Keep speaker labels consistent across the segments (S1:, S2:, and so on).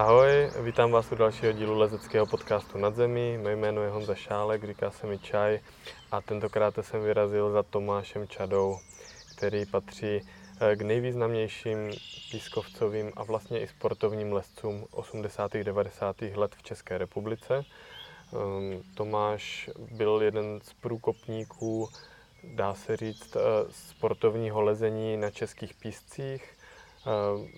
S1: Ahoj, vítám vás u dalšího dílu lezeckého podcastu Nad zemí. Mé jméno je Honza Šálek, říká se mi Čaj a tentokrát jsem vyrazil za Tomášem Čadou, který patří eh, k nejvýznamnějším pískovcovým a vlastně i sportovním lescům 80. 90. let v České republice. Ehm, Tomáš byl jeden z průkopníků, dá se říct, eh, sportovního lezení na českých píscích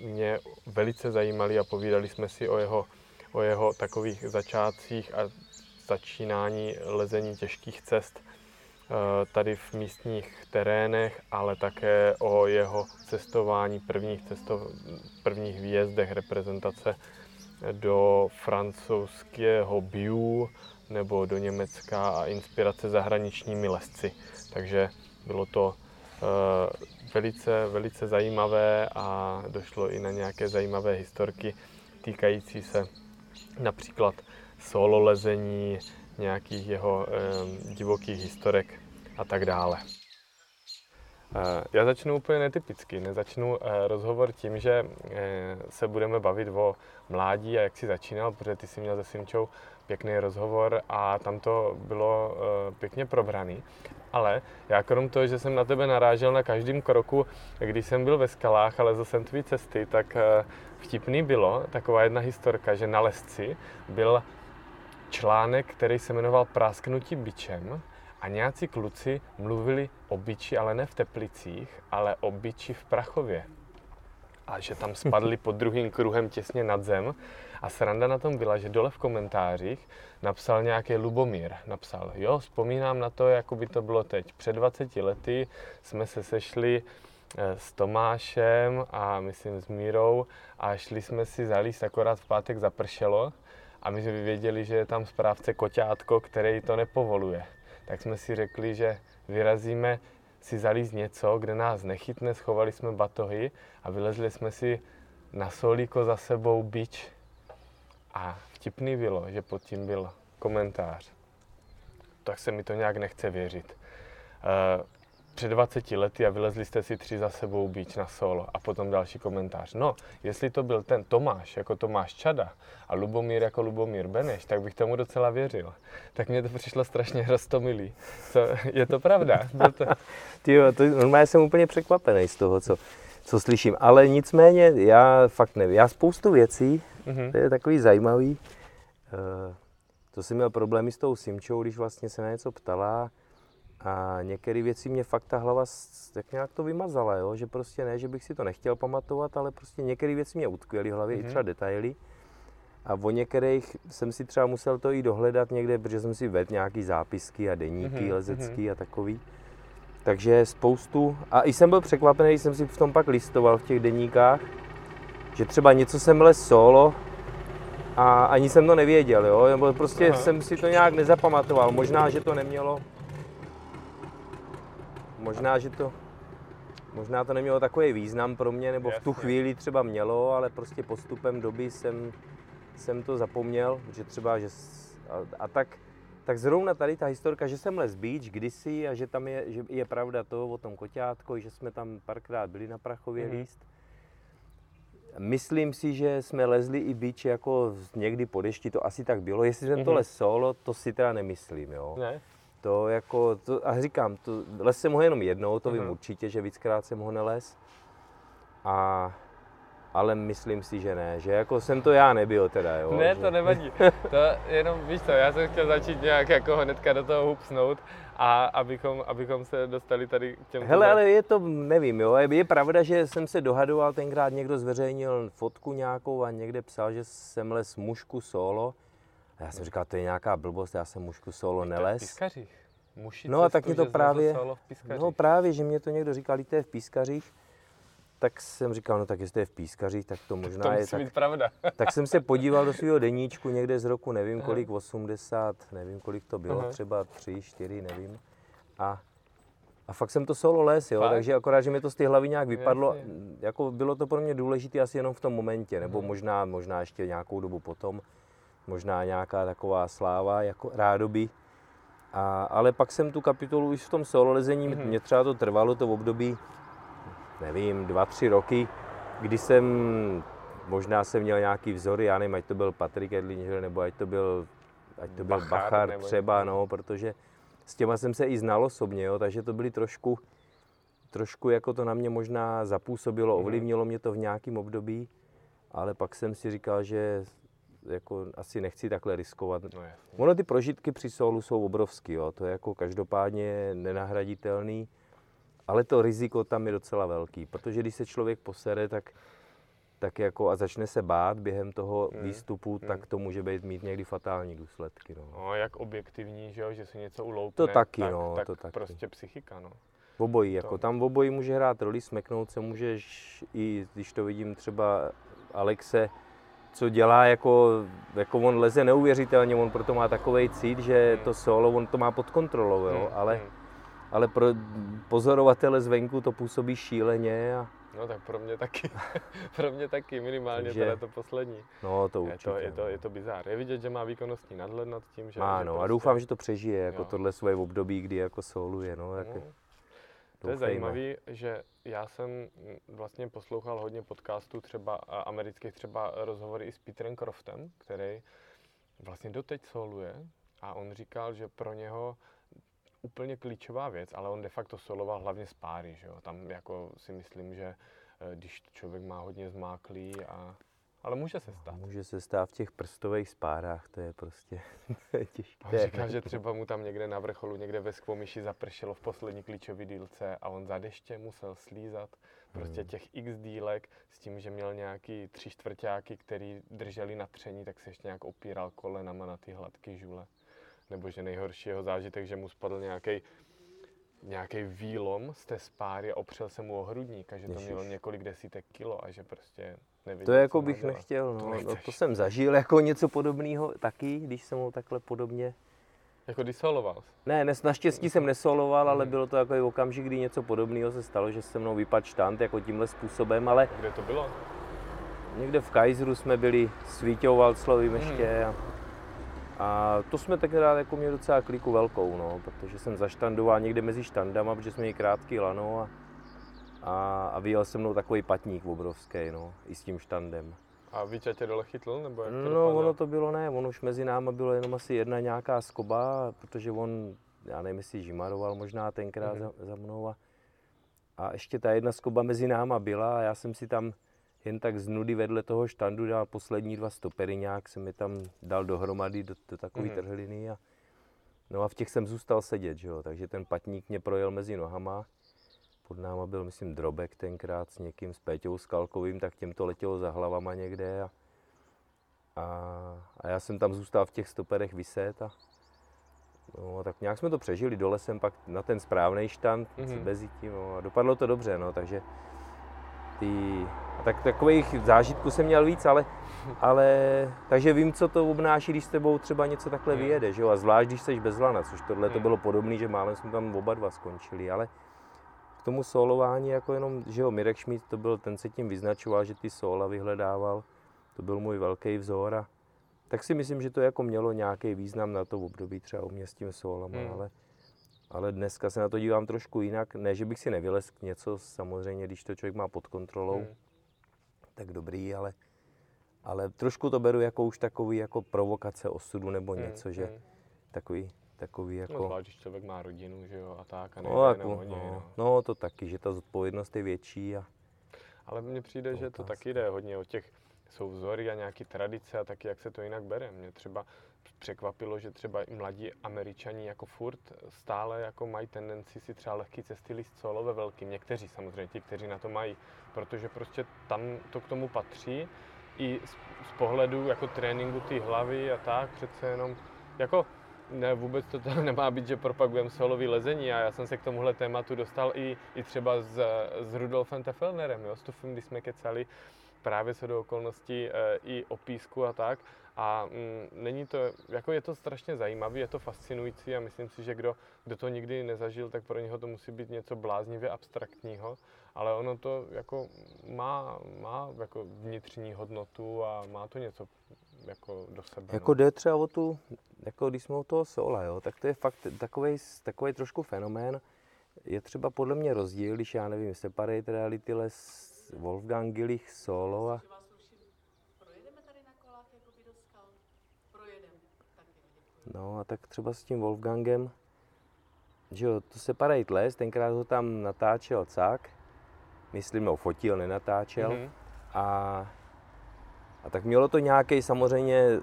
S1: mě velice zajímaly a povídali jsme si o jeho, o jeho takových začátcích a začínání lezení těžkých cest eh, tady v místních terénech, ale také o jeho cestování, prvních, cestov, prvních výjezdech reprezentace do francouzského Biu nebo do Německa a inspirace zahraničními lesci. Takže bylo to Eh, velice, velice zajímavé a došlo i na nějaké zajímavé historky týkající se například solo lezení, nějakých jeho eh, divokých historek a tak dále. Eh, já začnu úplně netypicky. Nezačnu rozhovor tím, že se budeme bavit o mládí a jak si začínal, protože ty jsi měl se Simčou pěkný rozhovor a tam to bylo pěkně probraný. Ale já krom toho, že jsem na tebe narážel na každém kroku, když jsem byl ve skalách a lezl jsem tvý cesty, tak eh, vtipný bylo taková jedna historka, že na lesci byl článek, který se jmenoval Prásknutí bičem a nějací kluci mluvili o biči, ale ne v Teplicích, ale o biči v Prachově. A že tam spadli pod druhým kruhem těsně nad zem a sranda na tom byla, že dole v komentářích napsal nějaký Lubomír. Napsal, jo, vzpomínám na to, jako by to bylo teď. Před 20 lety jsme se sešli eh, s Tomášem a myslím s Mírou a šli jsme si zalíst, akorát v pátek zapršelo a my jsme věděli, že je tam správce koťátko, který to nepovoluje. Tak jsme si řekli, že vyrazíme si zalíst něco, kde nás nechytne, schovali jsme batohy a vylezli jsme si na solíko za sebou bič a vtipný bylo, že pod tím byl komentář. Tak se mi to nějak nechce věřit. Uh, před 20 lety a vylezli jste si tři za sebou bíč na solo a potom další komentář. No, jestli to byl ten Tomáš jako Tomáš Čada a Lubomír jako Lubomír Beneš, tak bych tomu docela věřil. Tak mě to přišlo strašně roztomilý. Co, je to pravda? Byl to...
S2: Tyjo, to normálně jsem úplně překvapený z toho, co, co slyším. Ale nicméně, já fakt nevím. Já spoustu věcí, mm-hmm. to je takový zajímavý. Uh, to jsem měl problémy s tou Simčou, když vlastně se na něco ptala a některé věci mě fakt ta hlava tak nějak to vymazala, jo? že prostě ne, že bych si to nechtěl pamatovat, ale prostě některé věci mě utkvěly v hlavě, mm-hmm. i třeba detaily. A o některých jsem si třeba musel to i dohledat někde, protože jsem si vedl nějaký zápisky a deníky mm-hmm. lezecký a takový. Takže spoustu, a i jsem byl překvapený, když jsem si v tom pak listoval v těch deníkách, že třeba něco jsem les solo a ani jsem to nevěděl, jo, nebo prostě Aha. jsem si to nějak nezapamatoval. Možná, že to nemělo, možná, že to, možná to nemělo takový význam pro mě, nebo Jasně. v tu chvíli třeba mělo, ale prostě postupem doby jsem, jsem to zapomněl, že třeba, že, a, a tak, tak zrovna tady ta historka, že jsem les beach kdysi a že tam je, že je pravda to o tom koťátko, že jsme tam párkrát byli na Prachově mm-hmm. líst, Myslím si, že jsme lezli i bič jako někdy po dešti, to asi tak bylo. Jestli jsem mm-hmm. to les solo, to si teda nemyslím, jo. Ne? To jako, to, a říkám, to, les jsem ho jenom jednou, to mm-hmm. vím mhm. určitě, že víckrát jsem ho neles. A, ale myslím si, že ne, že jako jsem to já nebyl teda, jo.
S1: Ne,
S2: že...
S1: to nevadí, to jenom, víš co, já jsem chtěl začít nějak jako hnedka do toho hupsnout a abychom, abychom se dostali tady k těm...
S2: Hele, ale je to, nevím, jo, je pravda, že jsem se dohadoval, tenkrát někdo zveřejnil fotku nějakou a někde psal, že jsem les mušku solo. A já jsem říkal, to je nějaká blbost, já jsem mušku solo neles.
S1: no
S2: a tak mě to právě, no právě, že mě to někdo říkal, to je v pískařích. Tak jsem říkal, no tak jestli je v pískařích, tak to možná
S1: to
S2: je.
S1: Tak, pravda.
S2: tak jsem se podíval do svého deníčku někde z roku, nevím kolik, 80, nevím kolik to bylo, Aha. třeba 3, 4, nevím. A, a fakt jsem to solo les, jo, fakt? takže akorát, že mi to z té hlavy nějak vypadlo, Jasně. jako bylo to pro mě důležité asi jenom v tom momentě, nebo hmm. možná, možná ještě nějakou dobu potom, možná nějaká taková sláva, jako rádoby. A, ale pak jsem tu kapitolu už v tom solo lezení, hmm. mě třeba to trvalo, to období, nevím, dva, tři roky, kdy jsem možná jsem měl nějaký vzory, já nevím, ať to byl Patrik Edlinger, nebo ať to byl, ať to byl Bachar, Bachar nebo... třeba, no, protože s těma jsem se i znal osobně, jo, takže to byly trošku, trošku jako to na mě možná zapůsobilo, mhm. ovlivnilo mě to v nějakém období, ale pak jsem si říkal, že jako asi nechci takhle riskovat. No ono ty prožitky při solu jsou obrovský, jo. to je jako každopádně nenahraditelný, ale to riziko tam je docela velký, protože když se člověk posere, tak, tak jako a začne se bát během toho hmm. výstupu, hmm. tak to může být mít někdy fatální důsledky. No,
S1: no jak objektivní, že, jo, že se něco uloupne,
S2: to taky,
S1: tak,
S2: no,
S1: tak
S2: to taky.
S1: prostě psychika. No.
S2: V obojí, jako tam v obojí může hrát roli, smeknout se můžeš i, když to vidím třeba Alexe, co dělá jako, jako on leze neuvěřitelně, on proto má takový cít, že hmm. to solo, on to má pod kontrolou, jo, hmm. ale, hmm. Ale pro pozorovatele zvenku to působí šíleně a,
S1: No tak pro mě taky, pro mě taky, minimálně Takže, teda to poslední.
S2: No to určitě.
S1: Je to, je to, je to bizár. Je vidět, že má výkonnostní nadhled nad tím, že...
S2: Má, no, prostě... a doufám, že to přežije, jako jo. tohle svoje období, kdy jako soluje, no. Jak, no.
S1: To je zajímavé, že já jsem vlastně poslouchal hodně podcastů, třeba amerických, třeba rozhovory i s Peterem Croftem, který vlastně doteď soluje a on říkal, že pro něho úplně klíčová věc, ale on de facto soloval hlavně z páry, že jo? Tam jako si myslím, že eh, když člověk má hodně zmáklý a ale může se stát.
S2: Může se stát v těch prstových spárách, to je prostě těžké.
S1: On říká, že třeba mu tam někde na vrcholu, někde ve Skvomiši zapršelo v poslední klíčové dílce a on za deště musel slízat prostě hmm. těch x dílek s tím, že měl nějaký tři čtvrtáky, který drželi na tření, tak se ještě nějak opíral kolenama na ty hladké žule. Nebo že nejhorší jeho zážitek, že mu spadl nějaký nějaký výlom z té spáry a opřel se mu o hrudník a že to mělo několik desítek kilo a že prostě
S2: nevěděl, To jako bych dělat. nechtěl, no. To, no, to jsem zažil jako něco podobného taky, když jsem ho takhle podobně
S1: jako když soloval?
S2: Ne, nes, naštěstí jsem nesoloval, ale hmm. bylo to jako okamžik, kdy něco podobného se stalo, že se mnou vypadl štant jako tímhle způsobem, ale...
S1: Kde to bylo?
S2: Někde v Kaiseru jsme byli s Vítěou Valclovým ještě hmm. a a to jsme tenkrát jako měli docela kliku velkou, no, protože jsem zaštandoval někde mezi štandama, protože jsme měli krátký lano a, a, a vyjel se mnou takový patník obrovský, no, i s tím štandem.
S1: A Vítě tě dole chytl, nebo jak to
S2: No, dopadlo? ono to bylo ne, on už mezi náma bylo jenom asi jedna nějaká skoba, protože on, já nevím, jestli žimaroval možná tenkrát mm-hmm. za, za mnou a, a ještě ta jedna skoba mezi náma byla a já jsem si tam jen tak z nudy vedle toho štandu dal poslední dva stopery nějak, jsem mi tam dal dohromady do, do takové mm-hmm. trhliny a no a v těch jsem zůstal sedět, že jo, takže ten patník mě projel mezi nohama. Pod náma byl, myslím, Drobek tenkrát s někým, s Péťou Skalkovým, tak těm to letělo za hlavama někde a, a, a já jsem tam zůstal v těch stoperech vyset a No, tak nějak jsme to přežili, dole jsem pak na ten správný štand mm-hmm. bez tím, no, a dopadlo to dobře, no, takže ty, tak takových zážitků jsem měl víc, ale, ale takže vím, co to obnáší, když s tebou třeba něco takhle hmm. vyjede, že jo? a zvlášť, když jsi bez lana, což tohle to hmm. bylo podobné, že málem jsme tam oba dva skončili, ale k tomu solování jako jenom, že jo, Mirek Schmidt to byl, ten se tím vyznačoval, že ty sola vyhledával, to byl můj velký vzor a tak si myslím, že to jako mělo nějaký význam na to období třeba u mě s tím solama, hmm. ale ale dneska se na to dívám trošku jinak. Ne, že bych si nevylez něco, samozřejmě, když to člověk má pod kontrolou, hmm. tak dobrý, ale, ale trošku to beru jako už takový jako provokace osudu nebo hmm. něco, že hmm. takový, takový jako... No
S1: zvlášť, když člověk má rodinu, že jo, a tak, a
S2: no, jako, hodně, no, no. no, to taky, že ta zodpovědnost je větší a...
S1: Ale mně přijde, to že to taky jde hodně o těch, jsou vzory a nějaké tradice a taky, jak se to jinak bere. Mě třeba překvapilo, že třeba i mladí američani jako furt stále jako mají tendenci si třeba lehký cesty líst solo ve velkým. Někteří samozřejmě, ti, kteří na to mají, protože prostě tam to k tomu patří. I z, z pohledu jako tréninku té hlavy a tak přece jenom jako ne, vůbec to tam nemá být, že propagujeme solový lezení. A já jsem se k tomuhle tématu dostal i, i třeba s, s Rudolfem Tefelnerem, jo, s Tufem, když jsme kecali právě se do okolností e, i o písku a tak a mm, není to, jako je to strašně zajímavé, je to fascinující a myslím si, že kdo, kdo to nikdy nezažil, tak pro něho to musí být něco bláznivě abstraktního, ale ono to jako má, má jako vnitřní hodnotu a má to něco jako do sebe.
S2: Jako no. jde třeba o tu, jako když jsme u toho sola, jo, tak to je fakt takový, takový trošku fenomén. Je třeba podle mě rozdíl, když já nevím, Separate Reality Les Wolfgang Gillich solo a No a tak třeba s tím Wolfgangem, že jo, to se padej les, tenkrát ho tam natáčel Cák, myslím, no fotil, nenatáčel. Mm-hmm. A, a tak mělo to nějaký samozřejmě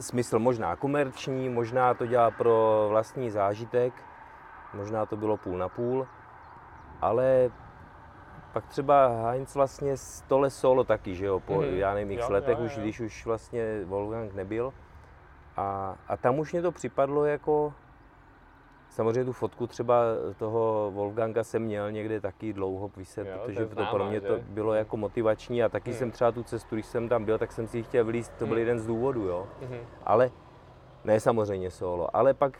S2: smysl možná komerční, možná to dělá pro vlastní zážitek, možná to bylo půl na půl, ale pak třeba Heinz vlastně tohle solo taky, že jo, po, mm-hmm. já nevím, x letech jo, už, jo. když už vlastně Wolfgang nebyl. A, a tam už mě to připadlo jako, samozřejmě tu fotku třeba toho Wolfganga jsem měl někde taky dlouho vyset, jo, protože to, to pro mě že? to bylo jako motivační a taky hmm. jsem třeba tu cestu, když jsem tam byl, tak jsem si ji chtěl vylíst, to byl hmm. jeden z důvodů, jo. Hmm. Ale, ne samozřejmě solo, ale pak,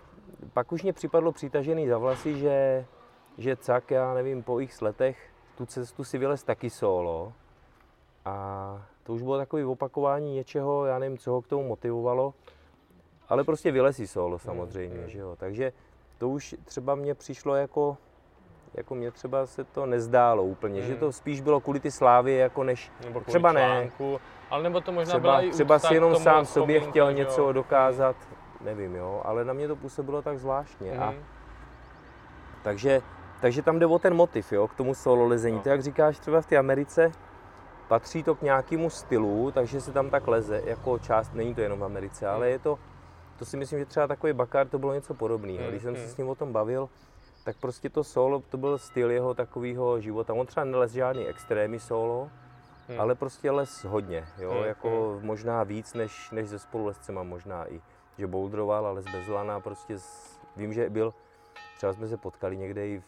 S2: pak už mě připadlo přitažený za vlasy, že, že cak, já nevím, po x letech tu cestu si vylez taky solo. A to už bylo takové opakování něčeho, já nevím, co ho k tomu motivovalo, ale prostě vylezí solo samozřejmě, mm, že jo. Takže to už třeba mně přišlo jako, jako mě třeba se to nezdálo úplně, mm. že to spíš bylo kvůli ty slávy, jako než,
S1: nebo
S2: třeba
S1: článku, ne. Ale nebo to možná
S2: třeba,
S1: byla
S2: třeba si jenom sám sobě chtěl něco jo. dokázat, nevím, jo, ale na mě to působilo tak zvláštně. Mm. A, takže takže tam jde o ten motiv, jo, k tomu solo lezení. No. To, jak říkáš, třeba v té Americe, patří to k nějakému stylu, takže se tam tak leze jako část, není to jenom v Americe, ale hmm. je to, to si myslím, že třeba takový Bakar to bylo něco podobného. Hmm, Když jsem se hmm. s ním o tom bavil, tak prostě to solo, to byl styl jeho takového života. On třeba nelez žádný extrémy solo, hmm. ale prostě les hodně, jo, hmm. jako hmm. možná víc než, než ze spolulescema, možná i, že bouldroval, ale bez lana, prostě z, vím, že byl, třeba jsme se potkali někde i v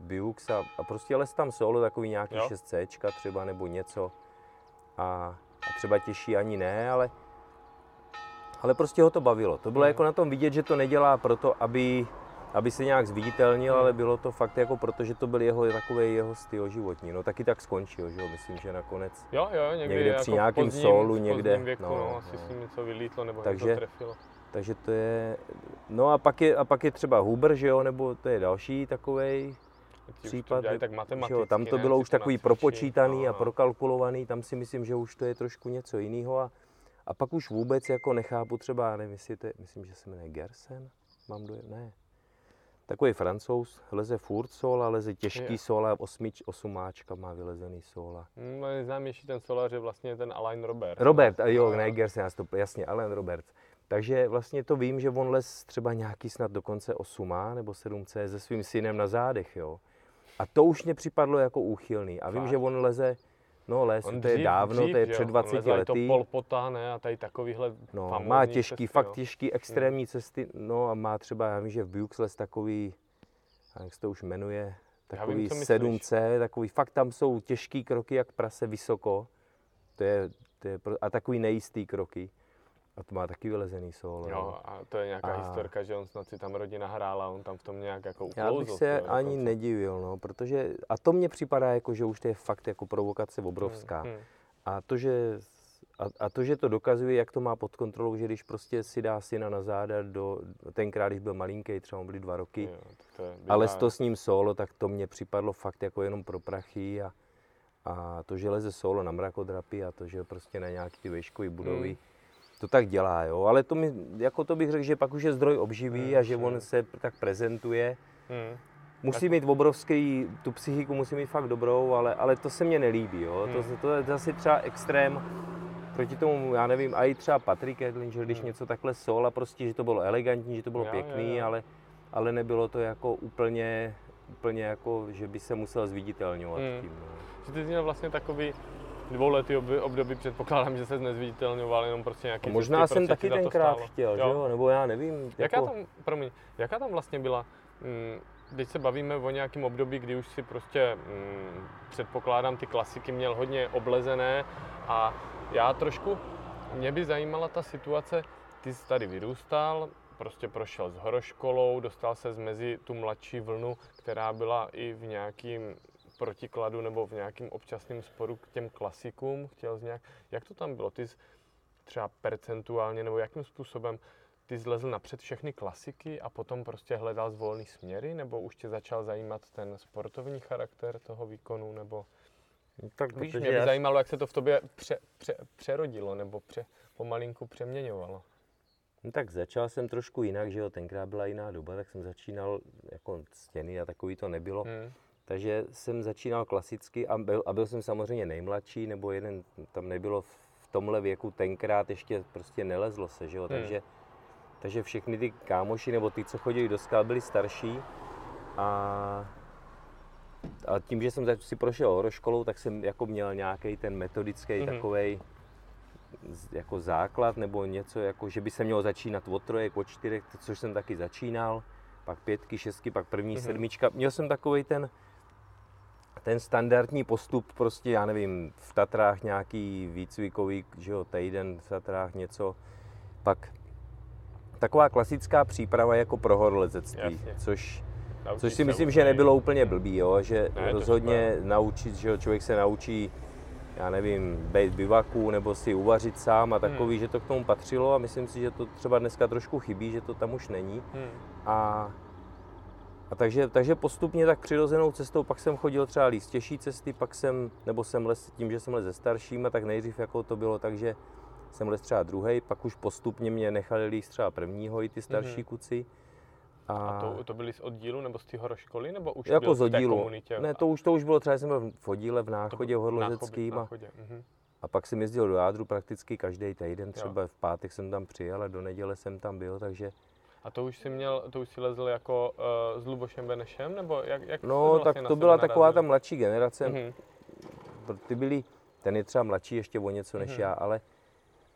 S2: Biux a, a prostě les tam solo, takový nějaký jo. 6C třeba nebo něco. A, a třeba těžší ani ne, ale, ale prostě ho to bavilo. To bylo hmm. jako na tom vidět, že to nedělá proto, aby, aby se nějak zviditelnil, hmm. ale bylo to fakt jako proto, že to byl jeho takový jeho styl životní. No taky tak skončil, že jo, myslím, že nakonec.
S1: Jo, jo, někdy,
S2: někde
S1: jako
S2: při nějakém pozdním, solu, někde.
S1: Věku, no, no, asi no. si něco vylítlo nebo takže, něco trefilo.
S2: Takže to je, no a pak je, a pak je třeba Huber, že jo, nebo to je další takovej,
S1: případ, tak
S2: jo, tam to bylo
S1: ne,
S2: už takový propočítaný no, a prokalkulovaný, tam si myslím, že už to je trošku něco jiného a, a pak už vůbec jako nechápu třeba, nevím, jestli to je, myslím, že se jmenuje Gersen, mám dojem, ne. Takový francouz, leze furt sol a leze těžký je. sol a osmič, osumáčka má vylezený sola.
S1: No, nejznámější ten solar je vlastně ten Alain Robert.
S2: Robert, no. jo, ne Gersen, jasně, Alain Robert. Takže vlastně to vím, že on les třeba nějaký snad dokonce 8 nebo 7C se svým synem na zádech, jo. A to už mě připadlo jako úchylný. A vím, Fakt. že on leze, no les, on to je dávno, dřív, to je před 20 on lety.
S1: to Polpota, ne, a tady takovýhle
S2: No, má těžký, cesty, fakt jo. těžký, extrémní hmm. cesty, no a má třeba, já vím, že v Bux les takový, jak se to už jmenuje, takový vím, 7C, takový, fakt tam jsou těžký kroky, jak prase vysoko. To je, to je, a takový nejistý kroky. A to má taky vylezený solo.
S1: Jo, a to je nějaká a... historka, že on snad si tam rodina hrála, on tam v tom nějak jako
S2: uklouzl. Já bych se ani dokonce. nedivil, no, protože, a to mně připadá jako, že už to je fakt jako provokace obrovská. Hmm, hmm. A to, že a, a to, že to dokazuje, jak to má pod kontrolou, že když prostě si dá syna na záda do, tenkrát, když byl malinký, třeba byly dva roky, jo, to je ale to s ním solo, tak to mně připadlo fakt jako jenom pro prachy a, a to, že leze solo na mrakodrapy a to, že prostě na nějaký ty výškové budovy, hmm to tak dělá, jo. Ale to, mi, jako to bych řekl, že pak už je zdroj obživý hmm, a že on se tak prezentuje. Hmm. Musí mít obrovský, tu psychiku musí mít fakt dobrou, ale, ale to se mně nelíbí, jo. Hmm. To, to je zase třeba extrém proti tomu, já nevím, a i třeba Patrick Edlin, že když hmm. něco takhle sol a prostě, že to bylo elegantní, že to bylo jo, pěkný, jo, jo. Ale, ale nebylo to jako úplně, úplně jako, že by se musel zviditelňovat hmm. tím. No.
S1: Že ty jsi měl vlastně takový dvouletý období předpokládám, že se nezviditelňoval jenom prostě nějaký
S2: Možná jsem taky tenkrát chtěl, jo. jo? nebo já nevím.
S1: Jaká jako... tam, promiň, jaká tam vlastně byla, mm, když se bavíme o nějakém období, kdy už si prostě, mm, předpokládám, ty klasiky měl hodně oblezené a já trošku, mě by zajímala ta situace, ty jsi tady vyrůstal, prostě prošel s horoškolou, dostal se mezi tu mladší vlnu, která byla i v nějakým protikladu nebo v nějakém občasném sporu k těm klasikům, chtěl z nějak, jak to tam bylo, ty jsi třeba percentuálně nebo jakým způsobem ty zlezl napřed všechny klasiky a potom prostě hledal zvolný směry, nebo už tě začal zajímat ten sportovní charakter toho výkonu, nebo tak víš, mě by já... zajímalo, jak se to v tobě pře, pře, přerodilo, nebo pře, pomalinku přeměňovalo.
S2: No tak začal jsem trošku jinak, že jo, tenkrát byla jiná doba, tak jsem začínal, jako stěny a takový to nebylo. Hmm. Takže jsem začínal klasicky a byl, a byl jsem samozřejmě nejmladší, nebo jeden, tam nebylo v tomhle věku tenkrát ještě prostě nelezlo se, že jo, hmm. takže, takže všechny ty kámoši nebo ty, co chodili do skal, byli starší a, a tím, že jsem si prošel horoškolou, tak jsem jako měl nějaký ten metodický hmm. takovej, jako základ nebo něco, jako že by se mělo začínat od trojek, od čtyřek, což jsem taky začínal, pak pětky, šestky, pak první mm-hmm. sedmička. Měl jsem takový ten, ten standardní postup, prostě já nevím, v Tatrách nějaký výcvikový, že jo, týden v Tatrách něco, pak taková klasická příprava jako pro horolezectví, což, což si myslím, že nebylo úplně blbý, jo, že ne, rozhodně naučit, že jo, člověk se naučí já nevím, být bivaku nebo si uvařit sám a takový, hmm. že to k tomu patřilo a myslím si, že to třeba dneska trošku chybí, že to tam už není. Hmm. A, a takže, takže postupně tak přirozenou cestou, pak jsem chodil třeba líst těžší cesty, pak jsem, nebo jsem les tím, že jsem les se staršíma, tak nejdřív jako to bylo tak, že jsem les třeba druhý, pak už postupně mě nechali líst třeba prvního i ty starší hmm. kuci.
S1: A, a to, to byli z oddílu nebo z té horoškoly, nebo už
S2: jako
S1: byl
S2: z oddílu. komunitě? Ne, to už, to už bylo, třeba jsem byl v oddíle v Náchodě, v Horlozeckým. A, mhm. a pak jsem jezdil do Jádru prakticky každý týden, třeba jo. v pátek jsem tam přijel a do neděle jsem tam byl, takže...
S1: A to už si měl, to už si lezl jako uh, s Lubošem Benešem, nebo jak, jak
S2: No, tak vlastně to byla taková ta mladší generace. Mm-hmm. Ty byli, ten je třeba mladší ještě o něco než mm-hmm. já, ale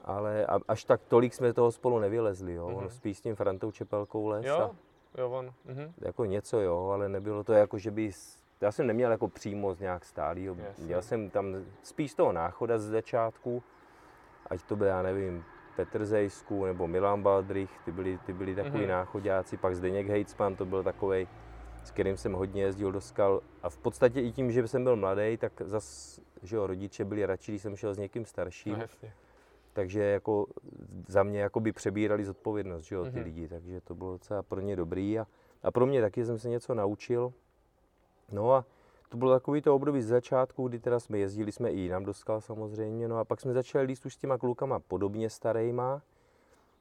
S2: ale až tak tolik jsme toho spolu nevylezli, jo. Mm-hmm. On spíš s tím Frantou Čepelkou les.
S1: Jo, a, Jo, on. Mhm.
S2: Jako něco jo, ale nebylo to jako, že by... Já jsem neměl jako přímo z nějak stálýho. Měl jsem tam spíš z toho náchoda z začátku, ať to byl, já nevím, Petr Zejsku nebo Milan Baldrich, ty byli, ty byli takový mm-hmm. náchodáci, pak Zdeněk Hejcman, to byl takový, s kterým jsem hodně jezdil do skal. A v podstatě i tím, že jsem byl mladý, tak zas, že jo, rodiče byli radši, když jsem šel s někým starším. No, takže jako za mě jako by přebírali zodpovědnost, že jo, ty mm-hmm. lidi, takže to bylo docela pro ně dobrý a, a pro mě taky jsem se něco naučil. No a to bylo takový to období z začátku, kdy teda jsme jezdili jsme i jinam do skal samozřejmě, no a pak jsme začali líst už s těma klukama podobně starejma,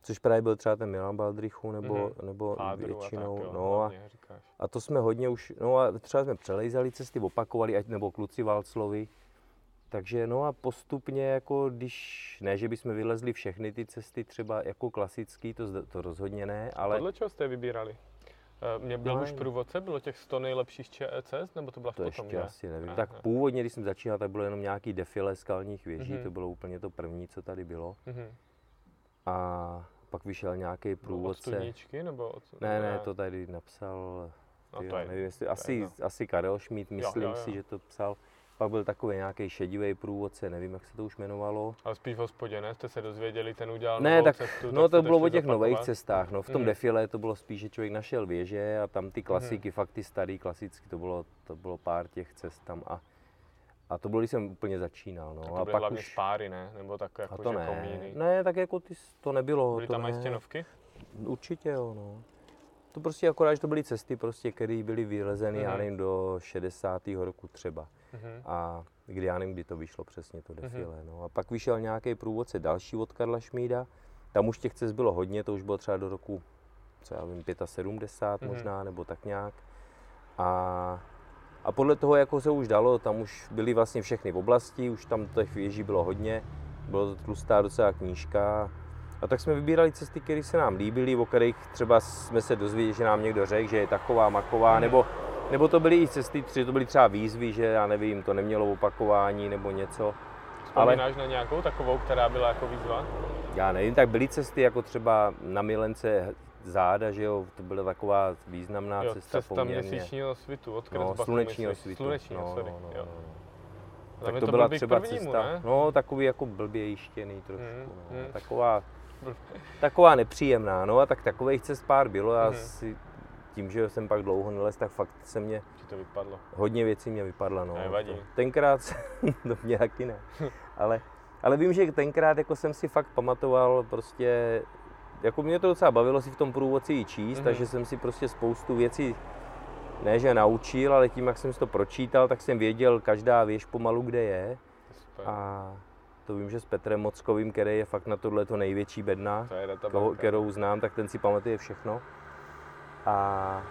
S2: což právě byl třeba ten Milan Baldrichu nebo, mm-hmm. nebo Fádru většinou. A tak, jo, no a, a to jsme hodně už, no a třeba jsme přelejzali cesty, opakovali, ať nebo kluci Valclovi, takže no a postupně, jako když, ne, že bychom vylezli všechny ty cesty třeba jako klasický, to, to rozhodně ne, ale...
S1: Podle čeho jste vybírali? Eh, mě byl no, už průvodce, bylo těch 100 nejlepších cest, nebo to byla
S2: to
S1: potom,
S2: ještě ne? asi nevím. Ne, tak ne. původně, když jsem začínal, tak bylo jenom nějaký defile skalních věží, mm-hmm. to bylo úplně to první, co tady bylo. Mm-hmm. A pak vyšel nějaký průvodce.
S1: Od studničky, nebo od...
S2: Ne, ne, to tady napsal, no, to je, nevím, jestli, asi, asi Karel Šmít, myslím jo, jo, jo. si, že to psal. Pak byl takový nějaký šedivý průvodce, nevím, jak se to už jmenovalo.
S1: Ale spíš v hospodě, ne? Jste se dozvěděli, ten udělal
S2: Ne, tak cestu, no to bylo o těch nových cestách. No, v tom mm. defile to bylo spíš, že člověk našel věže a tam ty klasiky, mm. fakt ty starý klasicky, to bylo, to bylo pár těch cest tam a a to bylo, když jsem úplně začínal. No. A
S1: to byly a pak hlavně už... spáry, ne? Nebo tak jako,
S2: a to
S1: že
S2: ne.
S1: komíny.
S2: Ne, tak jako ty, to nebylo.
S1: Byly
S2: to
S1: tam
S2: ne.
S1: stěnovky?
S2: Určitě jo, no. To prostě akorát, že to byly cesty, prostě, které byly vylezeny, mm-hmm. já nevím, do 60. roku třeba. Mm-hmm. A kdy já nevím, kdy to vyšlo přesně, to defile. Mm-hmm. No. A pak vyšel nějaký průvodce další od Karla Šmída. Tam už těch cest bylo hodně, to už bylo třeba do roku, co já vím, 75 mm-hmm. možná, nebo tak nějak. A, a podle toho, jako se už dalo, tam už byly vlastně všechny v oblasti, už tam těch věží bylo hodně, bylo to tlustá docela knížka. A tak jsme vybírali cesty, které se nám líbily, o kterých třeba jsme se dozvěděli, že nám někdo řekl, že je taková, maková, mm-hmm. nebo nebo to byly i cesty, tři, to byly třeba výzvy, že já nevím, to nemělo opakování nebo něco.
S1: Vzpomínáš ale... na nějakou takovou, která byla jako výzva?
S2: Já nevím, tak byly cesty jako třeba na Milence záda, že jo, to byla taková významná jo, cesta,
S1: cesta poměrně. měsíčního svitu, od
S2: no, slunečního svitu.
S1: Slunečního, no, sorry, no, no, jo.
S2: No, tak to, to byla třeba prvnímu, cesta, ne? no takový jako blbě jištěný trošku, mm, no. mm. taková, taková nepříjemná, no a tak takových cest pár bylo, já mm. si tím, že jsem pak dlouho nelez, tak fakt se mě...
S1: Ti to vypadlo?
S2: Hodně věcí mě vypadlo, no.
S1: Nevadí.
S2: Tenkrát, no mě taky ne, ale, ale vím, že tenkrát jako jsem si fakt pamatoval prostě, jako mě to docela bavilo si v tom průvodci i číst, mm-hmm. takže jsem si prostě spoustu věcí ne, že naučil, ale tím, jak jsem si to pročítal, tak jsem věděl každá věž pomalu, kde je.
S1: Super. A
S2: To vím, že s Petrem Mockovým, který je fakt na tohle to největší bedna,
S1: To je
S2: koho, kterou znám, tak ten si pamatuje všechno. A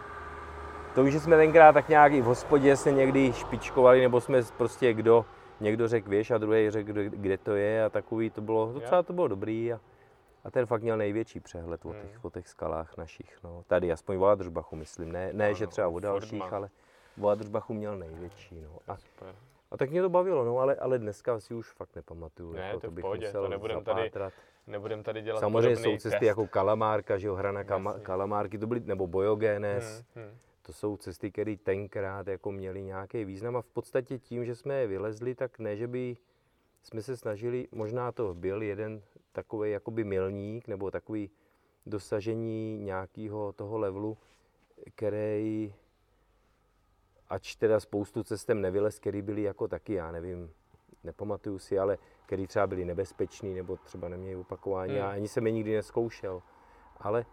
S2: to víš, že jsme tenkrát tak nějak i v hospodě se někdy špičkovali, nebo jsme prostě kdo, někdo řekl věš a druhý řekl, kde, kde to je a takový to bylo, docela to bylo dobrý a, a ten fakt měl největší přehled o
S1: Hmm.
S2: těch, o těch skalách našich, no. Tady, aspoň v Adržbachu myslím, ne, ne
S1: Ano,
S2: že třeba o dalších, ale v Adržbachu měl největší, no. A. a tak mě to bavilo, no, ale, ale dneska si už fakt nepamatuju,
S1: Ne,
S2: jako,
S1: to v
S2: bych
S1: pohodě, to
S2: musel
S1: nebudem tady
S2: zapátrat.
S1: Nebudem tady dělat
S2: Samozřejmě jsou cesty
S1: test.
S2: jako kalamárka, že jo, hra na kama, kalamárky, to byly, nebo bojogenes,
S1: Hmm, hmm.
S2: to jsou cesty, které tenkrát jako měly nějaký význam a v podstatě tím, že jsme je vylezli, tak ne, že by jsme se snažili, možná to byl jeden takový jakoby milník, nebo takový dosažení nějakého toho levelu, který, ač teda spoustu cestem nevylez, který byly jako taky, já nevím, nepamatuju si, ale který třeba byly nebezpečný, nebo třeba neměli opakování,
S1: Hmm.
S2: já ani jsem je nikdy neskoušel. Ale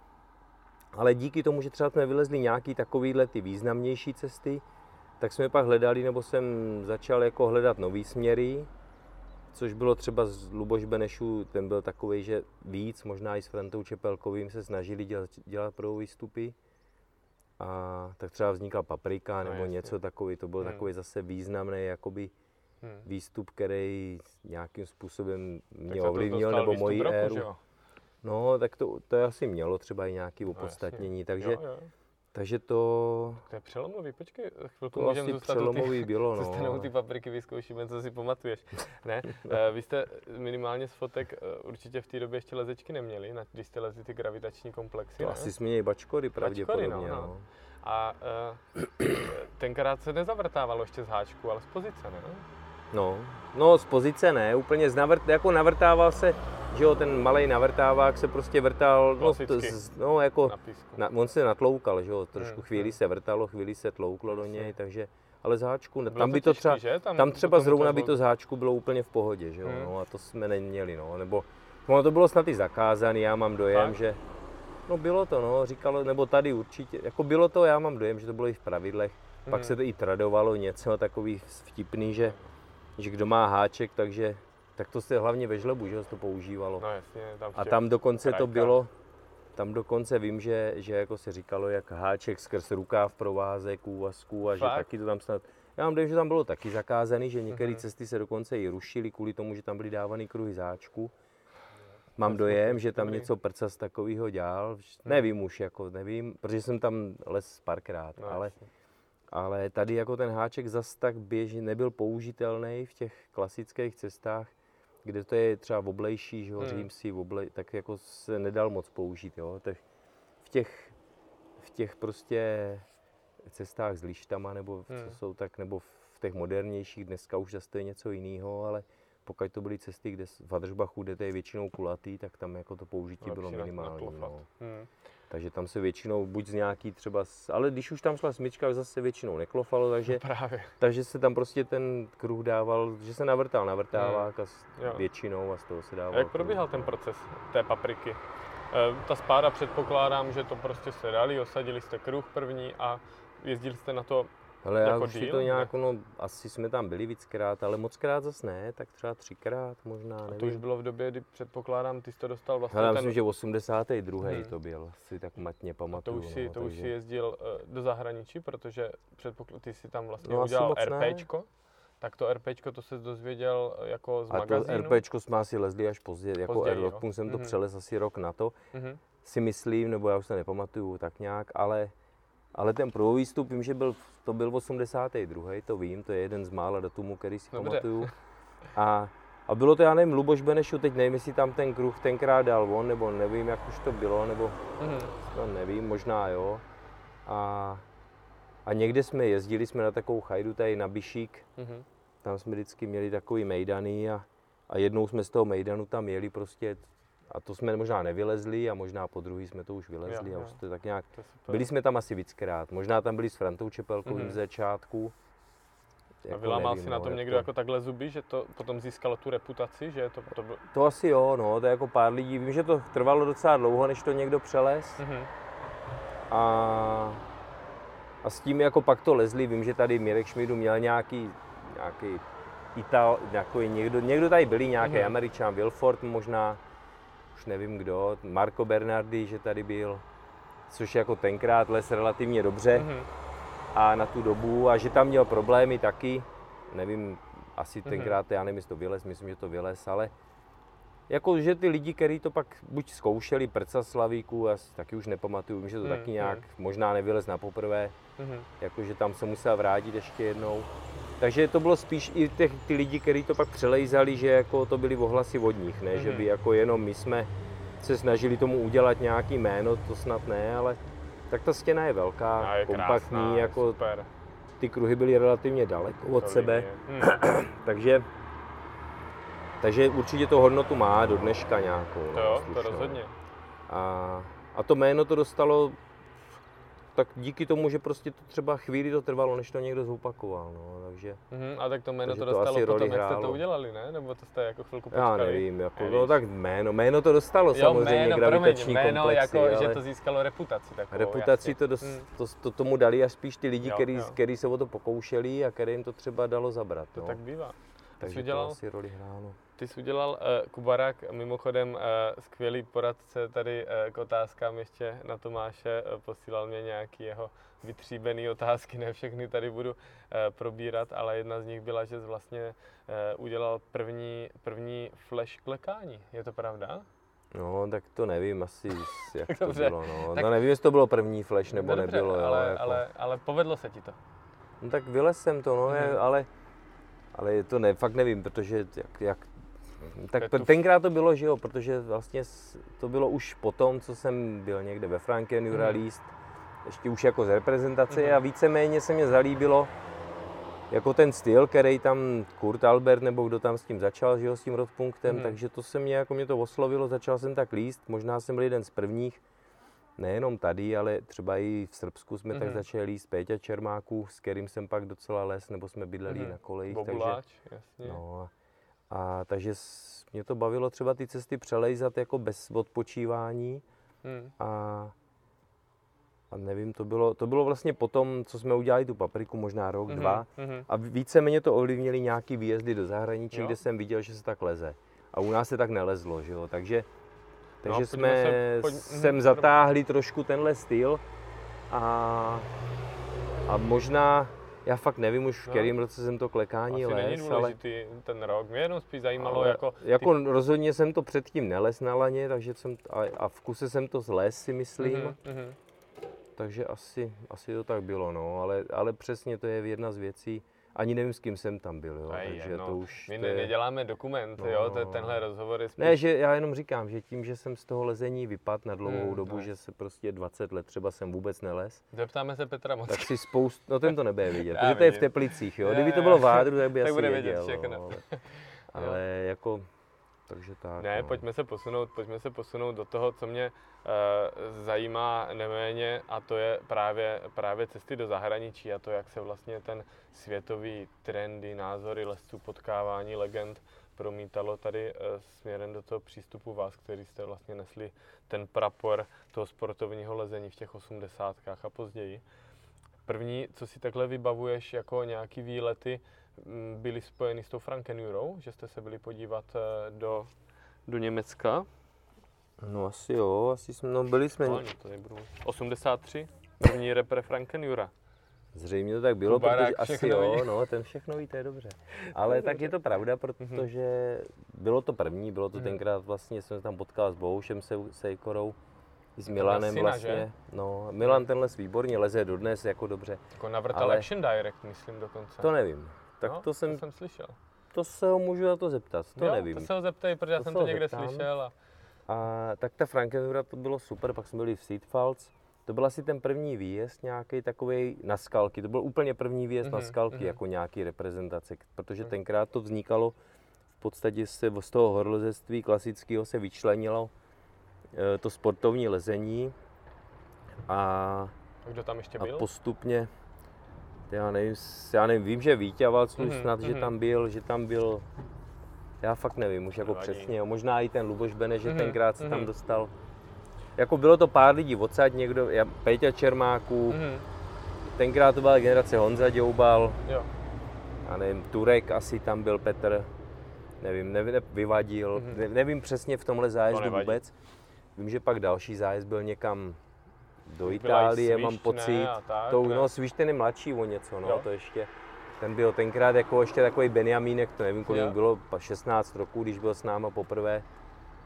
S2: ale díky tomu, že třeba jsme vylezli nějaký takovýhle ty významnější cesty, tak jsme pak hledali, nebo jsem začal jako hledat nový směry, což bylo třeba z Luboš Benešu, ten byl takový, že víc, možná i s Frantou Čepelkovým se snažili dělat, dělat pro výstupy. A tak třeba vznikla paprika
S1: No,
S2: nebo
S1: jasně.
S2: něco takový, to byl
S1: Hmm.
S2: takový zase významný jakoby
S1: Hmm.
S2: výstup, který nějakým způsobem mě ovlivnil, nebo moji
S1: roku,
S2: éru.
S1: jo?
S2: No, tak to, to asi mělo třeba i nějaké
S1: No,
S2: opodstatnění,
S1: jasně.
S2: takže,
S1: Jo, jo.
S2: Takže to,
S1: To je přelomový, počkej, chvilku
S2: to
S1: můžeme
S2: asi
S1: zůstat u ty,
S2: přelomový bylo, no.
S1: ty papriky, vyzkoušíme, co si pamatuješ. Ne, eh, vy jste minimálně z fotek eh, určitě v té době ještě lezečky neměli, na- když jste lezli ty gravitační komplexy,
S2: To
S1: ne?
S2: asi měli bačkory pravděpodobně,
S1: no, no.
S2: no.
S1: A eh, tenkrát se nezavrtávalo ještě z háčku, ale z pozice, ne?
S2: No, no z pozice ne, úplně z navrt, jako navrtával se, že jo, ten malý navrtávák se prostě vrtal, no, to,
S1: Klasicky.
S2: z- no jako,
S1: Na
S2: na, on se natloukal, že jo, trošku
S1: Hmm,
S2: chvíli
S1: hmm.
S2: se vrtalo, chvíli se tlouklo do něj, takže, ale z háčku,
S1: Bylo
S2: tam by to
S1: těžký,
S2: třeba,
S1: že?
S2: tam třeba
S1: potom
S2: zrovna by to z háčku bylo úplně v pohodě, že jo,
S1: Hmm.
S2: no a to jsme neměli, no, nebo, ono to bylo snad i zakázané, já mám dojem,
S1: Fakt?
S2: že, no bylo to, no, říkalo, nebo tady určitě, jako bylo to, já mám dojem, že to bylo i v pravidlech, pak
S1: Mhm.
S2: se to i tradovalo něco takový vtipný, že, že kdo má háček, takže tak to se hlavně ve žlebu, že to používalo.
S1: No jasně, tam
S2: A tam dokonce to
S1: krajkách.
S2: bylo, tam dokonce vím, že, že jako se říkalo, jak háček skrz rukáv provázek úvazků a že
S1: Fakt?
S2: taky to tam snad, já mám dojem, že tam bylo taky zakázaný, že některé
S1: Mhm.
S2: cesty se dokonce i rušily kvůli tomu, že tam byly dávaný kruhy záčku. Mám
S1: To je
S2: dojem, že tam něco prcas takového dělal, nevím už, jako nevím, protože jsem tam les párkrát,
S1: No,
S2: ale
S1: jasně.
S2: Ale tady jako ten háček zas tak běžně nebyl použitelný v těch klasických cestách, kde to je třeba oblejší, že jo,
S1: Hmm.
S2: římsí, oblej, tak jako se nedal moc použít, jo. Tak v těch, v těch prostě cestách s lištama, nebo
S1: Hmm.
S2: co jsou tak, nebo v těch modernějších, dneska už zase to je něco jiného, ale pokud to byly cesty, kde v Adržbachu, kde to je většinou kulatý, tak tam jako to použití bylo
S1: Lepší na-
S2: minimální. No.
S1: Hmm.
S2: Takže tam se většinou buď z nějaký třeba, ale když už tam šla smyčka, zase většinou neklofalo, takže,
S1: Právě.
S2: takže se tam prostě ten kruh dával, že se navrtal navrtávák a
S1: Hmm. Jo.
S2: většinou a z toho se dával.
S1: A jak probíhal ten proces té papriky? Eh, Ta spáda předpokládám, že to prostě se dali, osadili jste kruh první a jezdili jste na to
S2: Ale já
S1: jako
S2: už si to
S1: ne?
S2: nějak, no, asi jsme tam byli víckrát, ale moc krát zase ne, tak třeba třikrát možná,
S1: A
S2: nevím.
S1: to už bylo v době, kdy předpokládám, ty jsi to dostal vlastně
S2: Hele, já
S1: ten,
S2: myslím, že 82.
S1: Hmm.
S2: to byl, si tak matně
S1: a to
S2: pamatuju.
S1: už si,
S2: no,
S1: to už
S2: takže-
S1: si jezdil eh, do zahraničí, protože předpokl- ty si tam vlastně
S2: No,
S1: udělal
S2: moc ne.
S1: RPčko, tak to RPčko to se dozvěděl eh, jako z
S2: A to
S1: magazínu.
S2: RPčko jsme asi lezli až později, jako
S1: Později,
S2: R
S1: jo.
S2: rok jsem to
S1: Mhm.
S2: přelez asi rok na to,
S1: Mhm.
S2: si myslím, nebo já už se nepamatuju tak nějak, ale, ale ten prvovýstup vím, že byl, to byl 82. to vím, to je jeden z mála datumů, který si
S1: Dobře.
S2: pamatuju. A, a bylo to, já nevím, Luboš Benešu, teď nevím, jestli tam ten kruh tenkrát dal on, nebo nevím, jak už to bylo, nebo
S1: Mhm.
S2: no, nevím, možná jo. A, a někde jsme jezdili, jsme na takovou chajdu tady na Bišík,
S1: Mhm.
S2: tam jsme vždycky měli takový mejdany a, a jednou jsme z toho mejdanu tam jeli prostě a to jsme možná nevylezli a možná po druhý jsme to už vylezli
S1: Jo,
S2: a už to tak nějak,
S1: To
S2: byli jsme tam asi víckrát, možná tam byli s Frantou Čepelkovým
S1: Mhm.
S2: z začátku.
S1: A
S2: Jako
S1: vylámal
S2: nevím,
S1: si na
S2: no,
S1: tom někdo
S2: to,
S1: jako takhle zuby, že to potom získalo tu reputaci, že to, to bylo...
S2: to asi jo, no, to je jako pár lidí, vím, že to trvalo docela dlouho, než to někdo přelez
S1: Mhm.
S2: a, a s tím jako pak to lezli, vím, že tady Mirek Šmidu měl nějaký, nějaký Ital, jako někdo, někdo tady byli, nějaký
S1: Mhm.
S2: Američan, Wilford možná, už nevím kdo, Marco Bernardi, že tady byl, což jako tenkrát les relativně dobře
S1: Mhm.
S2: a na tu dobu a že tam měl problémy taky, nevím, asi
S1: Mhm.
S2: tenkrát, já nevím, jestli to vylez, myslím, že to vylez, ale jako, že ty lidi, kteří to pak buď zkoušeli prca slavíku, já si taky už nepamatuju, že to
S1: Mhm,
S2: taky nějak,
S1: mhm.
S2: možná nevylez na poprvé,
S1: Mhm.
S2: jakože tam se musel vrátit ještě jednou. Takže to bylo spíš i těch, ty lidi, kteří to pak přelejzali, že jako to byly ohlasy od nich, ne? že
S1: Mhm.
S2: by jako jenom my jsme se snažili tomu udělat nějaký jméno, to snad ne, ale tak ta stěna je velká,
S1: A je
S2: kompaktní,
S1: krásná,
S2: jako
S1: super.
S2: ty kruhy byly relativně daleko od
S1: To
S2: sebe.
S1: Mhm.
S2: takže, takže určitě to hodnotu má do dneška nějakou.
S1: To
S2: no,
S1: jo, to rozhodně.
S2: A, a to jméno to dostalo tak díky tomu, že prostě to třeba chvíli to trvalo, než to někdo zopakoval, no, takže
S1: Mhm, a tak to jméno to
S2: to
S1: dostalo
S2: asi
S1: potom, jak jste to udělali, ne? Nebo to jste jako chvilku
S2: já
S1: počkali?
S2: nevím, jako,
S1: Nevíš.
S2: no tak jméno, jméno to dostalo
S1: Jo,
S2: samozřejmě,
S1: jméno,
S2: gravitační
S1: promiň, jméno
S2: komplexy,
S1: jako,
S2: ale
S1: že to získalo reputaci takovou,
S2: reputaci
S1: jasně.
S2: to, dost,
S1: Mhm.
S2: to, to, tomu dali až spíš ty lidi,
S1: Jo,
S2: který,
S1: jo.
S2: který se o to pokoušeli a kterým to třeba dalo zabrat,
S1: To
S2: no.
S1: tak bývá.
S2: Takže
S1: jsi udělal-
S2: to asi roli hrálo.
S1: Ty jsi udělal uh, Kubarak, mimochodem uh, skvělý poradce tady uh, k otázkám ještě na Tomáše, uh, posílal mě nějaký jeho vytříbený otázky, ne všechny tady budu uh, probírat, ale jedna z nich byla, že jsi vlastně uh, udělal první, první flash klekání, je to pravda?
S2: No, tak to nevím asi, jak to bylo, no.
S1: tak-
S2: no nevím, jestli to bylo první flash nebo
S1: No dobře,
S2: nebylo, jo,
S1: ale,
S2: jako.
S1: ale, ale povedlo se ti to.
S2: No tak vylez jsem to, no,
S1: Mhm.
S2: ale, ale to ne, fakt nevím, protože jak, jak tak
S1: je tu-
S2: tenkrát to bylo, že jo, protože vlastně to bylo už potom, co jsem byl někde ve Franken
S1: Mhm.
S2: Juralist, ještě už jako z reprezentace
S1: Mhm.
S2: a víceméně se mě zalíbilo jako ten styl, který tam Kurt Albert nebo kdo tam s tím začal, že jo, s tím rockpunktem,
S1: Mhm.
S2: takže to se mě, jako mě to oslovilo, začal jsem tak líst, možná jsem byl jeden z prvních, nejenom tady, ale třeba i v Srbsku jsme tak
S1: Mhm.
S2: začali líst Péťa Čermáků, s kterým jsem pak docela les, nebo jsme bydleli
S1: Mhm.
S2: na kolejích, takže,
S1: Bobuláč, jasně.
S2: no, a, a takže s- mě to bavilo třeba ty cesty přelejzat jako bez odpočívání
S1: Hmm.
S2: a, a nevím, to bylo, to bylo vlastně potom, co jsme udělali tu papriku, možná rok,
S1: Mhm,
S2: dva,
S1: mhm.
S2: a víceméně to ovlivnili nějaký výjezdy do zahraničí,
S1: Jo.
S2: kde jsem viděl, že se tak leze. A u nás se tak nelezlo, že jo, takže, takže
S1: No,
S2: jsme
S1: se- pojď-
S2: sem
S1: mhm,
S2: zatáhli trošku tenhle styl a, a možná, já fakt nevím už v
S1: No.
S2: kterém roce jsem to klekání
S1: Asi není
S2: les, ale,
S1: důležitý ten rok. Mě jenom spíš zajímalo,
S2: ale
S1: jako,
S2: jako rozhodně jsem to předtím neles na laně, takže jsem, a, a v kuse jsem to zles si myslím,
S1: Mhm, mhm.
S2: takže asi, asi to tak bylo, no, ale, ale přesně to je jedna z věcí, ani nevím, s kým jsem tam byl, jo,
S1: A je
S2: takže
S1: jedno.
S2: to už
S1: My
S2: to
S1: ne,
S2: je...
S1: neděláme dokument,
S2: No,
S1: jo, te,
S2: no,
S1: tenhle rozhovor je spíš...
S2: Ne, že já jenom říkám, že tím, že jsem z toho lezení vypadl na dlouhou
S1: Hmm,
S2: dobu,
S1: no.
S2: že se prostě 20 let třeba jsem vůbec nelez,
S1: Zeptáme se Petra moc.
S2: tak si spoustu, no ten to nebude vědět,
S1: Já
S2: protože to je v. Teplicích, jo, kdyby to bylo v Vádru, tak by
S1: Tak
S2: asi
S1: bude vědět
S2: věděl,
S1: všechno.
S2: no, ale, ale jako, takže tak,
S1: Ne,
S2: no.
S1: pojďme se posunout, pojďme se posunout do toho, co mě uh, zajímá neméně, a to je právě, právě cesty do zahraničí a to, jak se vlastně ten světový trendy, názory lesců, potkávání legend promítalo tady uh, směrem do toho přístupu vás, který jste vlastně nesli ten prapor toho sportovního lezení v těch osmdesátkách a později. První, co si takhle vybavuješ jako nějaký výlety, byly spojeny s tou Frankenurou, že jste se byli podívat eh, do, do Německa.
S2: No asi jo, asi jsme, no byli jsme,
S1: No, to nebudu. 83, první repre Frankenjura.
S2: zřejmě to tak bylo,
S1: Kubarák
S2: protože asi jo,
S1: ví.
S2: no, ten všechno ví, to je dobře. Ale tak je to pravda, protože bylo to první, bylo to
S1: Mhm.
S2: tenkrát vlastně, jsem se tam potkal s Boušem Se- Sejkorou, s Milanem
S1: syna,
S2: vlastně.
S1: že?
S2: No, Milan tenhle výborně leze dodnes jako dobře.
S1: Jako navrtal
S2: Ale-
S1: Action Direct, myslím dokonce.
S2: To nevím. Tak
S1: no,
S2: to jsem,
S1: to jsem slyšel.
S2: to se ho můžu na to zeptat, to
S1: jo,
S2: nevím.
S1: To se ho zeptej, protože já
S2: To
S1: jsem
S2: se
S1: to někde
S2: zeptám.
S1: slyšel. A...
S2: A tak ta Frankenura to bylo super, pak jsme byli v Seedfalls. To byl asi ten první výjezd nějaký takový na skalky. To byl úplně první výjezd na
S1: Mhm,
S2: skalky,
S1: mhm.
S2: jako nějaký reprezentace, protože
S1: Mhm.
S2: tenkrát to vznikalo, v podstatě se z toho horolezectví klasického se vyčlenilo eh, to sportovní lezení a,
S1: A kdo tam ještě
S2: a
S1: byl?
S2: postupně, já nevím, já nevím, vím, že Vítě Valclu
S1: Mhm,
S2: snad, že
S1: mhm.
S2: tam byl, že tam byl, já fakt nevím, už jako
S1: Nevadí.
S2: přesně, jo. možná i ten Luboš Bene, že
S1: Mhm,
S2: tenkrát se tam
S1: mhm.
S2: dostal. Jako bylo to pár lidí odsaď, někdo, já, Péťa Čermáků,
S1: Mhm,
S2: tenkrát to byla generace Honza Děubal
S1: jo.
S2: já nevím, Turek asi tam byl Petr, nevím, nevím vyvadil, mm-hmm. ne, nevím přesně v tomhle zájezdu to vůbec. Vím, že pak další zájezd byl někam do Itálie, svíš, mám pocit. Ne, tak, to, no, Svíš ten je mladší o něco, no, jo. to ještě. Ten byl tenkrát jako ještě takový Benjamínek, to nevím, kolik jo. bylo, 16 roků, když byl s náma poprvé.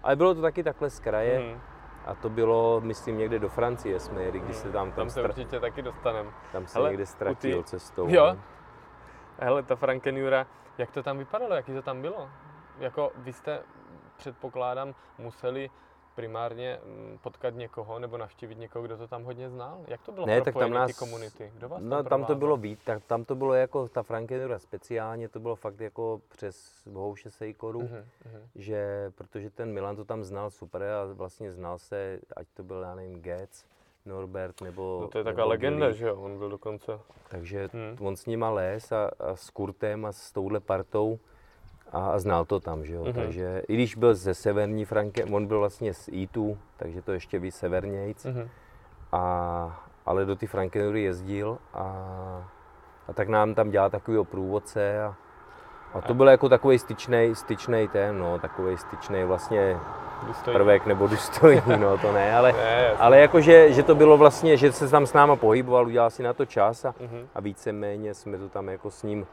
S2: Ale bylo to taky takhle z kraje. Mm. A to bylo, myslím, někde do Francie jsme jeli, když se tam...
S1: Tam, tam se stra... určitě taky dostaneme.
S2: Tam se Hele, někde ztratil ty... cestou.
S1: Jo. No. Hele, ta Frankenjura, jak to tam vypadalo, jaký to tam bylo? Jako vy jste, předpokládám, museli primárně mm, potkat někoho nebo navštívit někoho, kdo to tam hodně znal? Jak to bylo
S2: ne, tak tam nás,
S1: ty komunity? Kdo vás
S2: no,
S1: tam,
S2: tam to bylo víc, tak tam to bylo jako ta Frankenura speciálně, to bylo fakt jako přes Bohouše Sejkoru, uh-huh, uh-huh. že protože ten Milan to tam znal super a vlastně znal se, ať to byl, já nevím, Getz, Norbert nebo...
S1: No to je taková legenda, že jo, on byl dokonce.
S2: Takže hmm. on s nima les a, a s Kurtem a s touhle partou a, znal to tam, že jo. Mm-hmm. Takže i když byl ze severní Franke, on byl vlastně z Eatu, takže to ještě víc severnějc. Mm-hmm. A, ale do ty Frankenury jezdil a, a tak nám tam dělal takový průvodce a, a to byl jako takový styčný, styčný ten, no, takový styčný vlastně důstojný. prvek nebo důstojný, no to ne, ale, ne, ale jako, že, že, to bylo vlastně, že se tam s náma pohyboval, udělal si na to čas a, mm-hmm. a víceméně jsme to tam jako s ním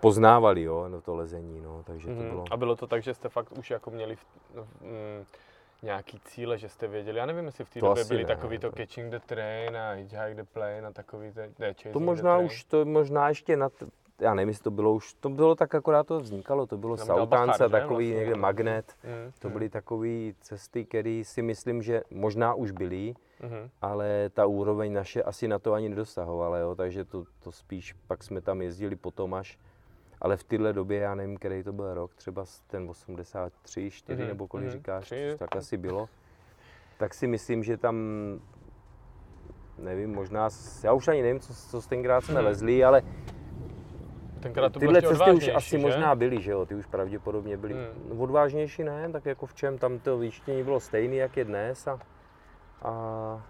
S2: poznávali jo, no to lezení, no, takže to mhm. bylo.
S1: A bylo to tak, že jste fakt už jako měli v, mm, nějaký cíle, že jste věděli, já nevím, jestli v té době byly ne, takový to catching the train a hitchhike the plane a takový to, ne,
S2: To možná už, to možná ještě na, já nevím, jestli to bylo už, to bylo tak akorát to vznikalo, to bylo Sautánce, takový vlastně, někde magnet, mm, to byly mm. takové cesty, které si myslím, že možná už byly, mm-hmm. ale ta úroveň naše asi na to ani nedosahovala, jo, takže to, to spíš pak jsme tam jezdili potom až, ale v téhle době, já nevím, který to byl rok, třeba ten 83, 4 mm-hmm. nebo kolik mm-hmm. říkáš, 3. tak asi bylo, tak si myslím, že tam, nevím, možná, já už ani nevím, co, co tenkrát jsme mm-hmm. lezli, ale
S1: Tenkrát to
S2: Tyhle cesty už asi že? možná byly, že jo, ty už pravděpodobně byly. Hmm. Odvážnější ne, tak jako v čem, tam to výštění bylo stejné, jak je dnes a a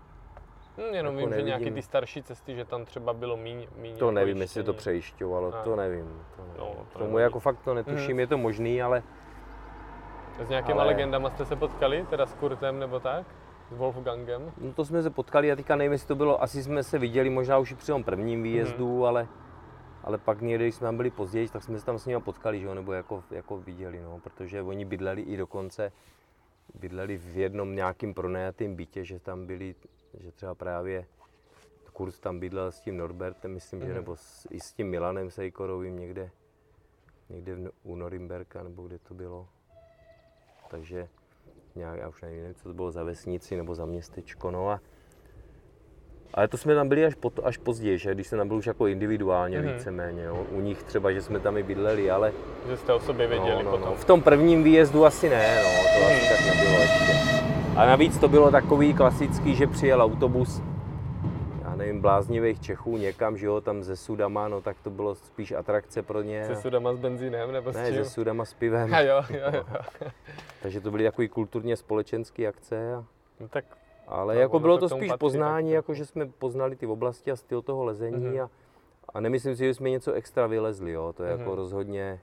S1: Hmm, jenom jako vím, nevidím. že nějaký ty starší cesty, že tam třeba bylo míň, míň
S2: To jako nevím, jestli to přejišťovalo, to nevím. To nevím. No, to Tomu nevím. jako fakt to netuším, hmm. je to možný, ale...
S1: S nějakýma ale... legendama jste se potkali, teda s Kurtem nebo tak? S Wolfgangem?
S2: No to jsme se potkali, já teďka nevím, jestli to bylo, asi jsme se viděli možná už při tom prvním výjezdu, hmm. ale, ale pak někdy, když jsme tam byli později, tak jsme se tam s nimi potkali, že jo, nebo jako, jako viděli, no, protože oni bydleli i dokonce bydleli v jednom nějakým pronajatým bytě, že tam byli, že třeba právě kurz tam bydlel s tím Norbertem, myslím, mm-hmm. že mhm. nebo s, i s tím Milanem Sejkorovým někde, někde v, u Norimberka, nebo kde to bylo. Takže nějak, já už nevím, co to bylo za vesnici nebo za městečko, no a ale to jsme tam byli až, po, až později, že? když jsme tam byli už jako individuálně mm-hmm. víceméně. Jo? U nich třeba, že jsme tam i bydleli, ale...
S1: Že jste o sobě věděli
S2: no,
S1: no, potom.
S2: No. V tom prvním výjezdu asi ne, no, to mm-hmm. asi tak nebylo ještě. A navíc to bylo takový klasický, že přijel autobus, já nevím, bláznivých Čechů někam, že jo, tam ze Sudama, no tak to bylo spíš atrakce pro ně.
S1: Se Sudama s benzínem nebo s
S2: Ne, se Sudama s pivem.
S1: A jo, jo, jo.
S2: Takže to byly takový kulturně společenské akce. A...
S1: No tak
S2: ale no, jako bylo to spíš poznání, jako že jsme poznali ty oblasti a styl toho lezení mm-hmm. a, a nemyslím si, že jsme něco extra vylezli, jo. to je mm-hmm. jako rozhodně,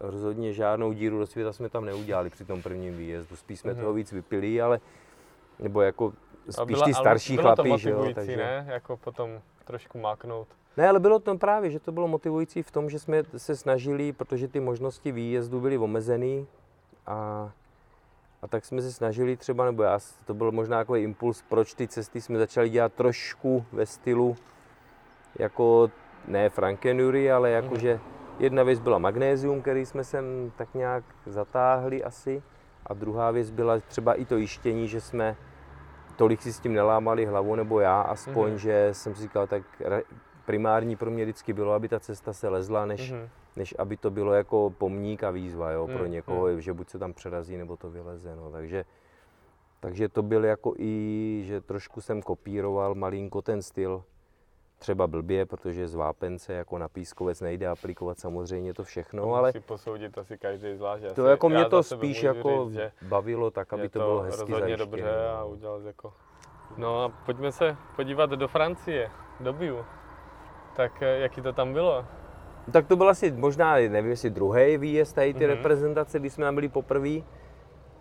S2: rozhodně žádnou díru do světa jsme tam neudělali při tom prvním výjezdu, spíš jsme mm-hmm. toho víc vypili, ale nebo jako spíš byla, ty starší
S1: bylo
S2: chlapy,
S1: že jo. Takže... ne? Jako potom trošku máknout.
S2: Ne, ale bylo to právě, že to bylo motivující v tom, že jsme se snažili, protože ty možnosti výjezdu byly omezený a a tak jsme se snažili třeba, nebo já, to byl možná takový impuls, proč ty cesty jsme začali dělat trošku ve stylu jako ne Frankenjury, ale jakože mhm. jedna věc byla magnézium, který jsme sem tak nějak zatáhli asi. A druhá věc byla třeba i to jištění, že jsme tolik si s tím nelámali hlavu, nebo já aspoň, mm-hmm. že jsem si říkal, tak primární pro mě vždycky bylo, aby ta cesta se lezla, než, mm-hmm. Než aby to bylo jako pomník a výzva jo, pro mm, někoho, mm. že buď se tam přerazí, nebo to vyleze. No. Takže, takže to byl jako i, že trošku jsem kopíroval malinko ten styl, třeba blbě, protože z vápence jako na pískovec nejde aplikovat samozřejmě to všechno, to
S1: ale... Musí posoudit asi každý zvlášť.
S2: To jako mě to spíš jako říct, bavilo tak, aby to, to bylo hezky rozhodně zajištěné.
S1: dobře a udělal jako... No a pojďme se podívat do Francie, do Biu. Tak eh, jaký to tam bylo?
S2: Tak to byl asi možná, nevím jestli druhý výjezd tady ty mm-hmm. reprezentace, když jsme tam byli poprvé.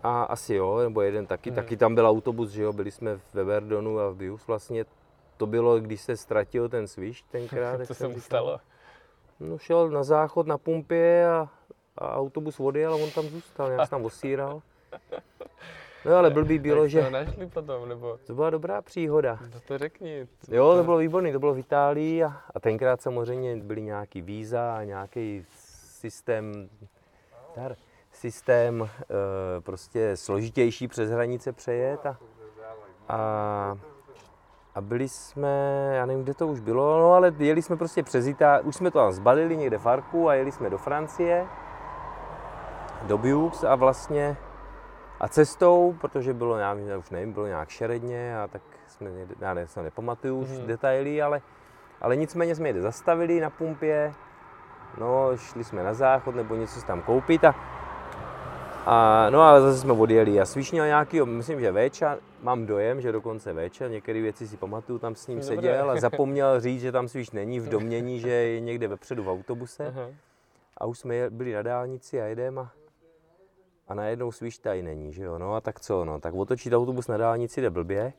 S2: A asi jo, nebo jeden taky. Mm. Taky tam byl autobus, že jo, byli jsme ve Verdonu a v Bius vlastně. To bylo, když se ztratil ten svišť tenkrát.
S1: Co se mu stalo?
S2: No šel na záchod na pumpě a, a autobus vody, ale on tam zůstal, nějak se tam osíral. No ale blbý bylo, že...
S1: to našli potom, nebo?
S2: To byla dobrá příhoda.
S1: No to řekni.
S2: Co jo, to bylo výborný, to bylo v Itálii a, a tenkrát samozřejmě byly nějaký víza a nějaký systém, dar, systém e, prostě složitější přes hranice přejet a, a, a byli jsme, já nevím, kde to už bylo, no ale jeli jsme prostě přes Itálii, už jsme to tam zbalili někde v Arku a jeli jsme do Francie, do Biux a vlastně a cestou, protože bylo nějak, už nevím, bylo nějak šeredně a tak jsme, já ne, se nepamatuju už mm. detaily, ale, ale nicméně jsme jde zastavili na pumpě, no šli jsme na záchod nebo něco si tam koupit a, a no a zase jsme odjeli a Svíš měl nějaký, myslím, že Véča, mám dojem, že dokonce Véča, některé věci si pamatuju, tam s ním Dobré. seděl a zapomněl říct, že tam Svíš není v domění, že je někde vepředu v autobuse. Aha. A už jsme byli na dálnici a jedeme a a najednou svíš tady není, že jo, no a tak co, no, tak otočit autobus na dálnici jde blbě,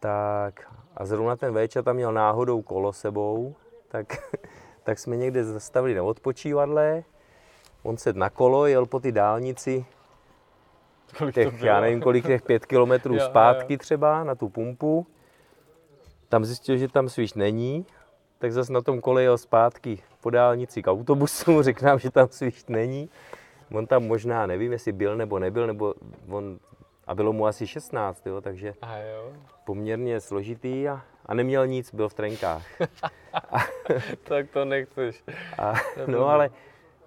S2: tak a zrovna ten večer tam měl náhodou kolo sebou, tak, tak jsme někde zastavili na odpočívadle, on se na kolo, jel po ty dálnici,
S1: kolik
S2: těch, já nevím kolik, těch pět kilometrů zpátky jo. třeba na tu pumpu, tam zjistil, že tam svíš není, tak zase na tom kole jel zpátky po dálnici k autobusu, řekl nám, že tam svíš není. On tam možná, nevím, jestli byl nebo nebyl, nebo on, a bylo mu asi 16, jo, takže
S1: a jo.
S2: poměrně složitý a, a neměl nic, byl v trenkách.
S1: a, tak to nechceš.
S2: A, no ale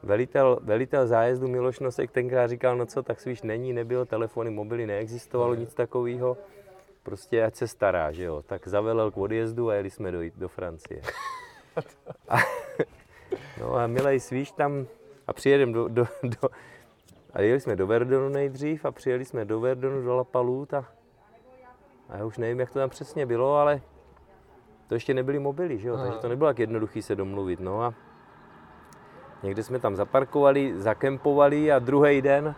S2: velitel, velitel zájezdu Miloš Nosek tenkrát říkal, no co, tak svíš není, nebyl, telefony, mobily, neexistovalo nic takového. Prostě ať se stará, že jo. Tak zavelel k odjezdu a jeli jsme do, do Francie. A, no a milej svíš tam a přijedeme do, do, do, a jeli jsme do Verdonu nejdřív a přijeli jsme do Verdonu, do Lapalut a, a já už nevím, jak to tam přesně bylo, ale to ještě nebyly mobily, že jo? takže to nebylo tak jednoduché se domluvit. No a někde jsme tam zaparkovali, zakempovali a druhý den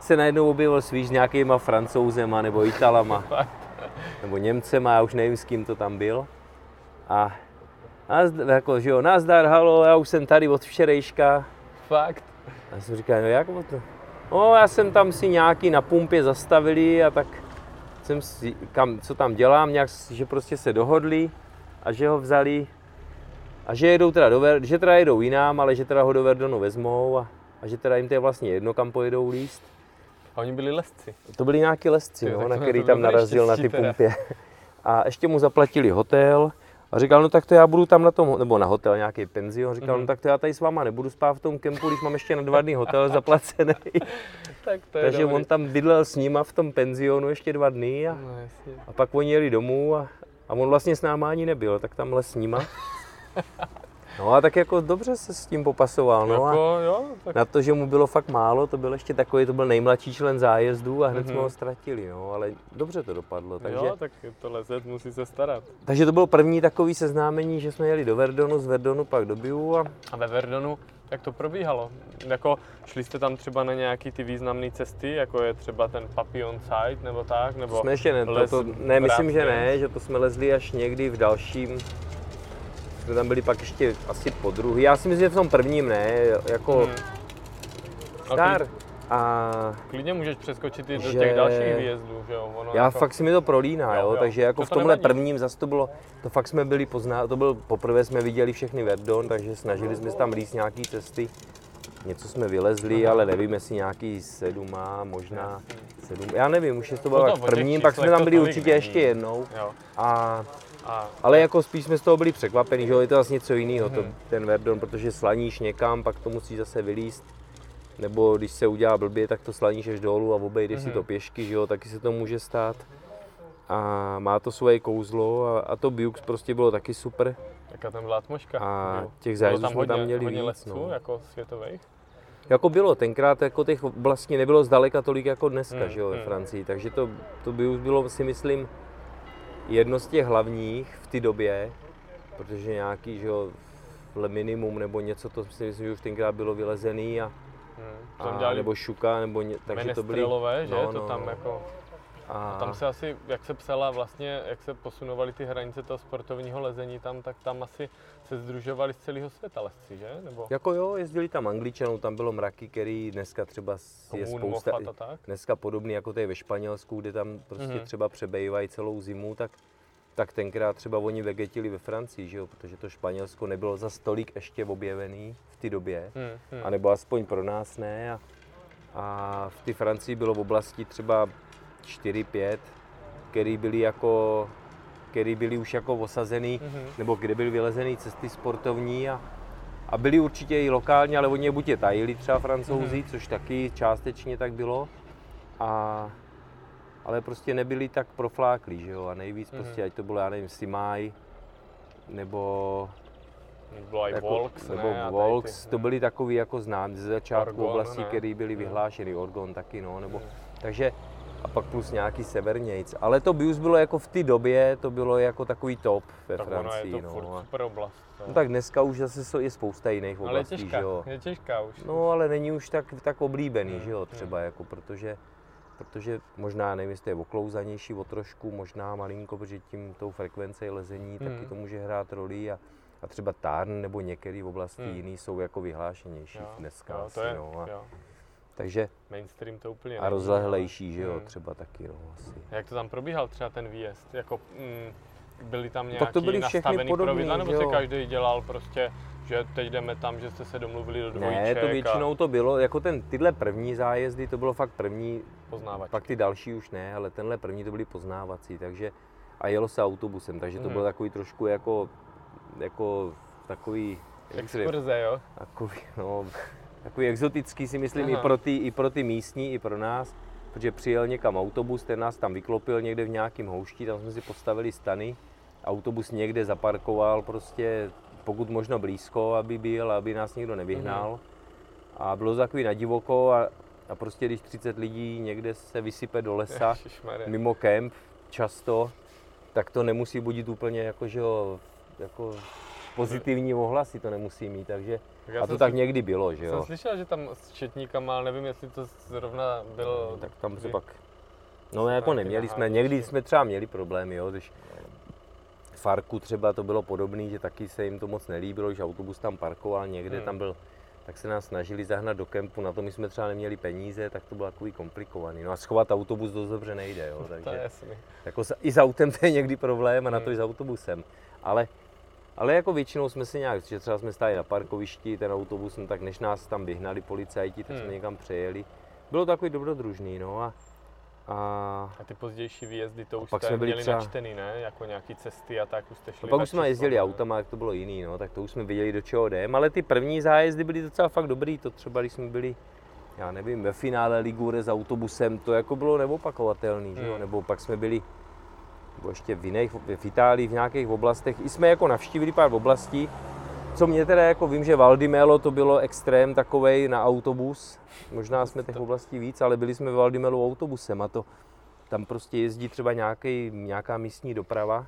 S2: se najednou objevil svíš s nějakýma francouzema nebo italama nebo Němcema, já už nevím, s kým to tam byl. A Nazdar, jako, že jo, nazdar, halo, já už jsem tady od včerejška.
S1: Fakt?
S2: A já jsem říkal, no jak to? No, já jsem tam si nějaký na pumpě zastavili a tak jsem si, kam, co tam dělám, nějak, že prostě se dohodli a že ho vzali a že jedou teda do Ver, že teda jedou jinám, ale že teda ho do Verdonu vezmou a, a že teda jim to je vlastně jedno, kam pojedou líst.
S1: A oni byli lesci.
S2: To byli nějaký lesci, no, na který tam narazil na ty pumpě. A ještě mu zaplatili hotel, a říkal, no tak to já budu tam na tom, nebo na hotel, nějaký penzion. Říkal, mm-hmm. no mhm. tak to já tady s váma nebudu spát v tom kempu, když mám ještě na dva dny hotel zaplacený.
S1: tak to je
S2: Takže
S1: dobrý.
S2: on tam bydlel s nima v tom penzionu ještě dva dny a, no, a pak oni jeli domů a, a on vlastně s náma ani nebyl, tak tam s nima. No a tak jako dobře se s tím popasoval. No
S1: jako, jo, tak...
S2: Na to, že mu bylo fakt málo, to byl ještě takový, to byl nejmladší člen zájezdu a hned mm-hmm. jsme ho ztratili, no, ale dobře to dopadlo. Takže...
S1: Jo, tak to lezet musí se starat.
S2: Takže to bylo první takový seznámení, že jsme jeli do Verdonu, z Verdonu pak do Biu. A,
S1: a ve Verdonu, jak to probíhalo? Jako šli jste tam třeba na nějaký ty významné cesty, jako je třeba ten Papillon Site nebo tak? Nebo
S2: jsme ještě ne, to, to, ne, myslím, že ne, že to jsme lezli až někdy v dalším jsme tam byli pak ještě asi po druhý. Já si myslím, že v tom prvním ne, jako hmm. star. A
S1: klidně můžeš přeskočit i do že... těch dalších výjezdů, že jo? Ono
S2: já jako... fakt si mi to prolíná, jo, jo, jo. takže jako to v tomhle nevadí. prvním zase to bylo, to fakt jsme byli pozná, to byl poprvé jsme viděli všechny Verdon, takže snažili jsme se tam líst nějaký cesty. Něco jsme vylezli, ale nevím, jestli nějaký sedm má, možná sedm. Já nevím, už je to bylo no v prvním, pak jsme tam byli určitě ještě jednou. Jo. A a, ale jako spíš jsme z toho byli překvapení, že je to vlastně něco jiného, hmm. to, mhm. ten Verdon, protože slaníš někam, pak to musí zase vylíst. Nebo když se udělá blbě, tak to slaníš až dolů a obejdeš hmm. si to mhm. pěšky, že jo, taky se to může stát. A má to svoje kouzlo a, a to Biux prostě bylo taky super.
S1: Jaká tam byla atmoška?
S2: A těch zájezdů jsme tam měli
S1: hodně víc. no. jako světových?
S2: Jako bylo, tenkrát jako těch vlastně nebylo zdaleka tolik jako dneska, hmm, že jo, ve hmm. Francii, takže to, to by už bylo si myslím jedno z těch hlavních v té době. protože nějaký, že jo, minimum nebo něco, to si myslím, že už tenkrát bylo vylezený a, hmm. a nebo šuka, nebo ně,
S1: takže to byly... že? No, to no, tam no. jako a... tam se asi, jak se psala vlastně, jak se posunovaly ty hranice toho sportovního lezení tam, tak tam asi se združovali z celého světa lesci, že? Nebo...
S2: Jako jo, jezdili tam Angličanů, tam bylo mraky, který dneska třeba je spousta, dneska podobný jako je ve Španělsku, kde tam prostě mm-hmm. třeba přebejvají celou zimu, tak tak tenkrát třeba oni vegetili ve Francii, že jo? protože to Španělsko nebylo za stolik ještě objevený v té době, hmm, hmm. anebo aspoň pro nás ne. A, a v té Francii bylo v oblasti třeba 4-5, který byli jako který byli už jako osazený, mm-hmm. nebo kde byly vylezený cesty sportovní a, a byli určitě i lokální, ale oni je buď je tajili třeba francouzi, mm-hmm. což taky částečně tak bylo. A, ale prostě nebyli tak profláklí, že jo, a nejvíc mm-hmm. prostě, ať to bylo, já nevím, Simaj, nebo
S1: bylo jako, Volks,
S2: nebo
S1: ne,
S2: Volks, ty, to byly takový jako znám ze začátku oblasti, které byly mhm. vyhlášeny, Orgon taky, no, nebo, mm. takže a pak plus nějaký severnějc. Ale to Bius bylo jako v té době, to bylo jako takový top ve tak Francii.
S1: je to no. super oblast.
S2: No. no. tak dneska už zase je spousta jiných oblastí, ale
S1: je těžká,
S2: že jo.
S1: je těžká už.
S2: No ale není už tak, tak oblíbený, hmm. že jo, třeba hmm. jako, protože protože možná, nevím, jestli je oklouzanější o trošku, možná malinko, protože tím tou frekvencí lezení hmm. taky to může hrát roli a, a třeba Tarn nebo některé oblasti hmm. jiný jsou jako vyhlášenější jo, dneska jo,
S1: asi, to je, no, a, jo.
S2: Takže
S1: mainstream to úplně
S2: A rozlehlejší, že jo, hmm. třeba taky, no, asi.
S1: Jak to tam probíhal třeba ten výjezd? Jako, mm, byli tam nějaký tak to byly nastavený podobný, pravidla, nebo si každý dělal prostě, že teď jdeme tam, že jste se domluvili do dvojček?
S2: Ne, to většinou a... to bylo, jako ten, tyhle první zájezdy, to bylo fakt první,
S1: Poznávačky.
S2: pak ty další už ne, ale tenhle první to byly poznávací, takže a jelo se autobusem, takže to hmm. bylo takový trošku jako, jako takový...
S1: Exkurze, jo?
S2: Takový, no, takový exotický si myslím i pro, ty, i pro ty místní, i pro nás, protože přijel někam autobus, ten nás tam vyklopil někde v nějakém houšti, tam jsme si postavili stany, autobus někde zaparkoval prostě pokud možno blízko, aby byl, aby nás někdo nevyhnal. Mm-hmm. A bylo to takový na divoko a, a prostě když 30 lidí někde se vysype do lesa, mimo kemp, často, tak to nemusí budit úplně jako, že jo, jako pozitivní ohlasy to nemusí mít, takže tak a to tak někdy bylo, že jo.
S1: Jsem slyšel, že tam s četníkama, ale nevím, jestli to zrovna bylo...
S2: No, tak tam se pak... No jako neměli jsme, někdy jsme třeba měli problémy, jo, když Farku třeba to bylo podobné, že taky se jim to moc nelíbilo, že autobus tam parkoval někde, hmm. tam byl, tak se nás snažili zahnat do kempu, na to my jsme třeba neměli peníze, tak to bylo takový komplikovaný. No a schovat autobus dost dobře nejde, jo, takže
S1: to je jasný.
S2: Jako i s autem to je někdy problém a na to hmm. i s autobusem. Ale ale jako většinou jsme si nějak, že třeba jsme stáli na parkovišti, ten autobus, no tak než nás tam vyhnali policajti, tak hmm. jsme někam přejeli. Bylo takový dobrodružný, no a,
S1: a, a ty pozdější výjezdy to už pak jste jsme byli měli třeba... načtený, ne? Jako nějaký cesty a tak už jste šli
S2: a pak už jsme jezdili ne? autama, jak to bylo jiný, no, tak to už jsme viděli, do čeho jdeme, ale ty první zájezdy byly docela fakt dobrý, to třeba když jsme byli já nevím, ve finále Ligure s autobusem, to jako bylo neopakovatelný, hmm. že jo? Hmm. nebo pak jsme byli nebo ještě v jiných, v Itálii, v nějakých oblastech. I jsme jako navštívili pár oblastí, co mě teda jako vím, že Valdimelo to bylo extrém takovej na autobus. Možná jsme těch oblastí víc, ale byli jsme v Valdimelu autobusem a to tam prostě jezdí třeba nějaký, nějaká místní doprava,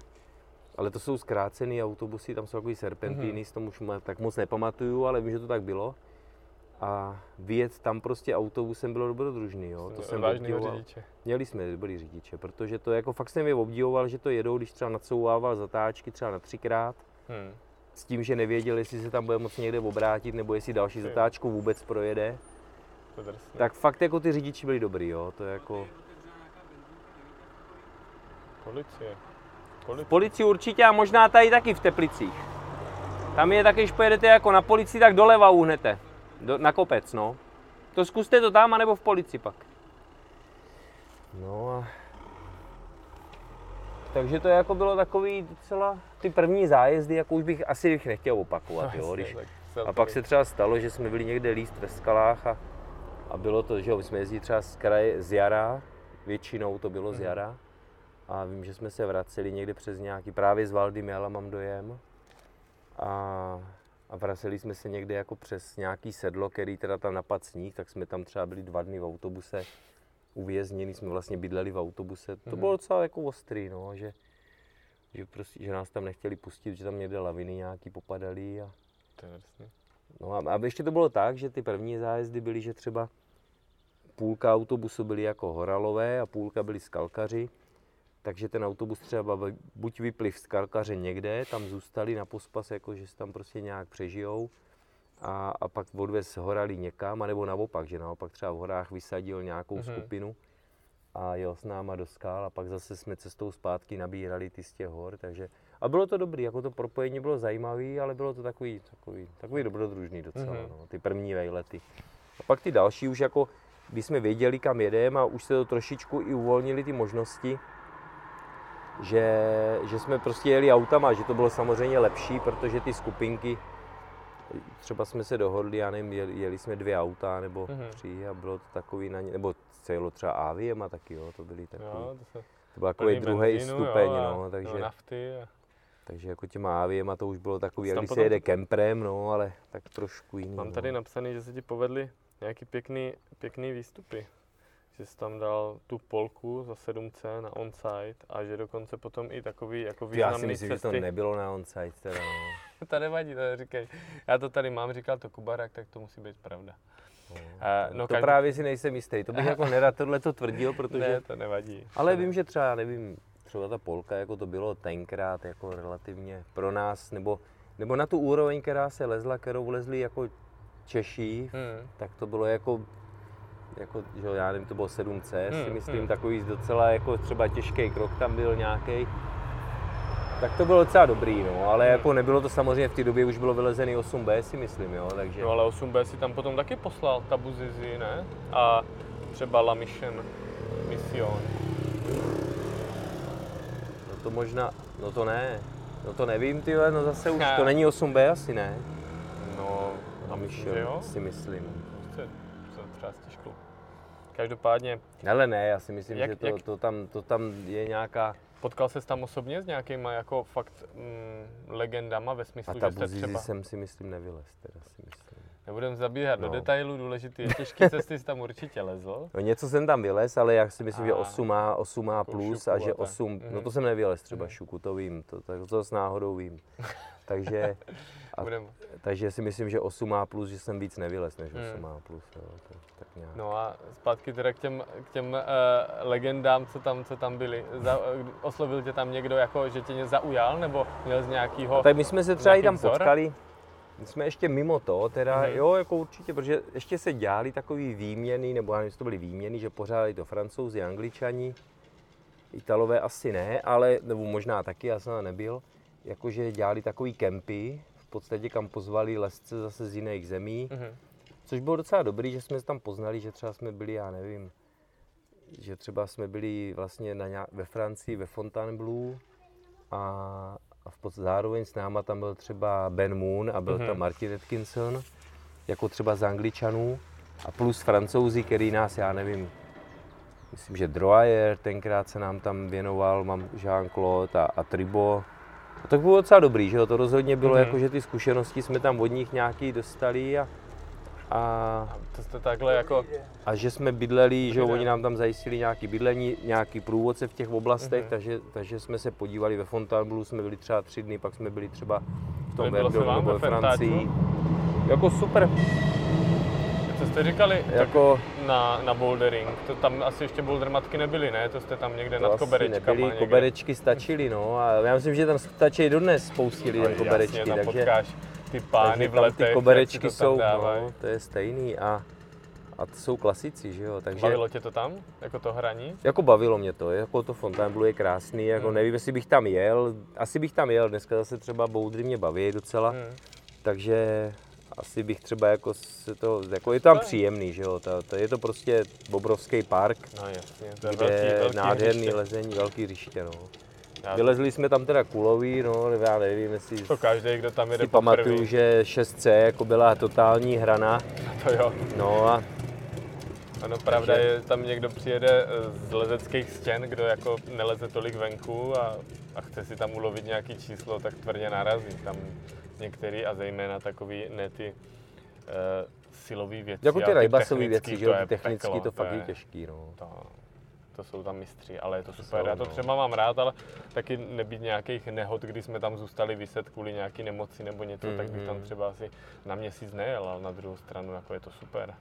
S2: ale to jsou zkrácené autobusy, tam jsou takový serpentýny, mm-hmm. s tom už tak moc nepamatuju, ale vím, že to tak bylo a vyjet tam prostě autobusem bylo dobrodružný. Jo.
S1: To jsem obdivoval. řidiče.
S2: Měli jsme dobrý řidiče, protože to jako fakt jsem je obdivoval, že to jedou, když třeba nadsouvával zatáčky třeba na třikrát. Hmm. S tím, že nevěděl, jestli se tam bude moc někde obrátit, nebo jestli další Ty. zatáčku vůbec projede. Tak fakt jako ty řidiči byli dobrý, jo. To je jako...
S1: Policie. Policie.
S2: Policii určitě a možná tady taky v Teplicích. Tam je taky, když pojedete jako na policii, tak doleva uhnete. Do, na kopec, no. To zkuste to tam, anebo v polici pak. No a... Takže to jako bylo takový docela, ty první zájezdy, jako už bych asi bych nechtěl opakovat, jo. Když, a pak se třeba stalo, že jsme byli někde líst ve skalách a, a bylo to, že jo, jsme jezdili třeba z kraje, z jara, většinou to bylo z mhm. jara. A vím, že jsme se vraceli někde přes nějaký, právě z Valdimela mám dojem. A a vraceli jsme se někde jako přes nějaký sedlo, který teda tam napad sníh, tak jsme tam třeba byli dva dny v autobuse uvězněni, jsme vlastně bydleli v autobuse. To mm-hmm. bylo docela jako ostrý, no, že že, prostě, že nás tam nechtěli pustit, že tam někde laviny nějaký popadaly. A...
S1: To je jasný.
S2: No a, a ještě to bylo tak, že ty první zájezdy byly, že třeba půlka autobusu byly jako horalové a půlka byly skalkaři. Takže ten autobus třeba buď vypli v skalkaře někde, tam zůstali na pospas, jako že se tam prostě nějak přežijou a, a pak odvez horalí někam, anebo naopak, že naopak třeba v horách vysadil nějakou mm-hmm. skupinu a jel s náma do skal a pak zase jsme cestou zpátky nabírali ty z těch hor, takže a bylo to dobrý, jako to propojení bylo zajímavé, ale bylo to takový, takový, takový dobrodružný docela, mm-hmm. no, ty první vejlety. A pak ty další už jako, když jsme věděli, kam jedeme a už se to trošičku i uvolnili ty možnosti, že, že jsme prostě jeli autama, že to bylo samozřejmě lepší, protože ty skupinky, třeba jsme se dohodli, já nevím, jeli, jeli jsme dvě auta nebo mm-hmm. tři a bylo to takový na ně, nebo celo třeba Aviem a taky, jo, to byly takový, jo, to, se to byl takový druhý stupeň, jo, no, takže,
S1: nafty a...
S2: takže jako těma Aviem a to už bylo takový, jak když se jede kemprem, no, ale tak trošku jiný.
S1: Mám tady
S2: no.
S1: napsaný, že se ti povedli nějaký pěkný, pěkný výstupy že jsi tam dal tu polku za 7C na onsite a že dokonce potom i takový jako významný
S2: Já si myslím,
S1: cesty.
S2: že to nebylo na onsite teda, no.
S1: to nevadí, to říkej. Já to tady mám, říkal to Kubarak, tak to musí být pravda.
S2: No, uh, no, to každý... právě si nejsem jistý, to bych jako nerad tohle to tvrdil, protože...
S1: Ne, to nevadí.
S2: Ale vím, že třeba, nevím, třeba ta polka, jako to bylo tenkrát jako relativně pro nás, nebo, nebo na tu úroveň, která se lezla, kterou lezli jako Češi, hmm. tak to bylo jako jako, že já nevím, to bylo 7C, hmm, si myslím, hmm. takový docela jako třeba těžký krok tam byl nějaký. Tak to bylo docela dobrý, no, ale hmm. jako nebylo to samozřejmě v té době, už bylo vylezený 8B, si myslím, jo, takže...
S1: No ale 8B si tam potom taky poslal, Tabu Zizi, ne? A třeba La Mission Mission.
S2: No to možná, no to ne, no to nevím, ty no zase už, to není 8B asi, ne?
S1: No,
S2: La Mission, si myslím.
S1: Prostě třeba stěžkou. Každopádně...
S2: Ale ne, já si myslím, jak, že to, jak... to, tam, to tam je nějaká...
S1: Potkal se tam osobně s nějakýma jako fakt mm, legendama ve smyslu,
S2: A ta
S1: že jste třeba...
S2: jsem si myslím nevylez, teda si myslím.
S1: Nebudeme zabíhat no. do detailů, důležitý je těžké cesty jsi tam určitě lezl.
S2: No něco jsem tam vylez, ale já si myslím, a, že 8 má, 8 má plus a že 8, mm-hmm. no to jsem nevylez třeba mm-hmm. šuku, to vím, to, to, to s náhodou vím. Takže, a, takže si myslím, že 8 má plus, že jsem víc nevylez než 8 hmm. má plus. Jo, to, tak nějak.
S1: No a zpátky teda k těm, k těm uh, legendám, co tam, co tam byly. Za, oslovil tě tam někdo, jako, že tě zaujal, nebo měl z nějakého
S2: Tak my jsme se třeba i tam vzor? potkali, my jsme ještě mimo to, teda hmm. jo, jako určitě, protože ještě se dělali takový výměny, nebo já nevím, to byly výměny, že pořádali to francouzi, angličani, Italové asi ne, ale, nebo možná taky, já jsem nebyl jakože dělali takový kempy, podstatě kam pozvali lesce zase z jiných zemí, mm-hmm. což bylo docela dobrý, že jsme se tam poznali, že třeba jsme byli, já nevím, že třeba jsme byli vlastně na nějak, ve Francii, ve Fontainebleau a, a v podstatě zároveň s náma tam byl třeba Ben Moon a byl mm-hmm. tam Martin Atkinson, jako třeba z Angličanů a plus Francouzi, který nás, já nevím, myslím, že Droyer tenkrát se nám tam věnoval, mám Jean-Claude a, a Tribo, a tak bylo docela dobrý, že jo? To rozhodně bylo mm-hmm. jako, že ty zkušenosti jsme tam od nich nějaký dostali a, a,
S1: a to jste takhle jako...
S2: A že jsme bydleli, že jo, oni nám tam zajistili nějaký bydlení, nějaký průvodce v těch oblastech, mm-hmm. takže, takže jsme se podívali ve Fontainebleau, jsme byli třeba tři dny, pak jsme byli třeba v tom Verdonu nebo ve Francii. Jako super,
S1: jste říkali jako, na, na bouldering? To tam asi ještě bouldermatky nebyly, ne? To jste tam někde to nad koberečkama.
S2: Nebyly, koberečky stačily, no. A já myslím, že tam stačí dodnes spoustě lidem no, koberečky. Jasně,
S1: takže, potkáš ty pány v letech,
S2: ty koberečky jsou, no, to je stejný. A, a to jsou klasici, že jo. Takže,
S1: bavilo tě to tam, jako to hraní?
S2: Jako bavilo mě to, jako to Fontainebleau je krásný, jako hmm. nevím, jestli bych tam jel, asi bych tam jel, dneska zase třeba boudry mě baví docela, hmm. takže asi bych třeba jako se to, jako je tam příjemný, že jo, to, to je to prostě obrovský park,
S1: no, jasně, to je
S2: kde velký, velký nádherný hřiště. lezení, velký hřiště, no. Já Vylezli jsme tam teda kulový, no, já nevím, jestli
S1: to každý, kdo tam jede
S2: si pamatuju, že 6C jako byla totální hrana.
S1: To jo.
S2: No a
S1: ano, pravda je, tam někdo přijede z lezeckých stěn, kdo jako neleze tolik venku a, a chce si tam ulovit nějaký číslo, tak tvrdě narazí. Tam některý a zejména takový ne ty uh, silový věci.
S2: Jako ty rajbasové věci, že jo, ty technicky peklo, to fakt je těžký, no. To,
S1: to jsou tam mistři, ale je to super. Já to no. třeba mám rád, ale taky nebýt nějakých nehod, kdy jsme tam zůstali vyset kvůli nějaký nemoci nebo něco, mm, tak bych tam mm. třeba asi na měsíc nejel, ale na druhou stranu jako je to super.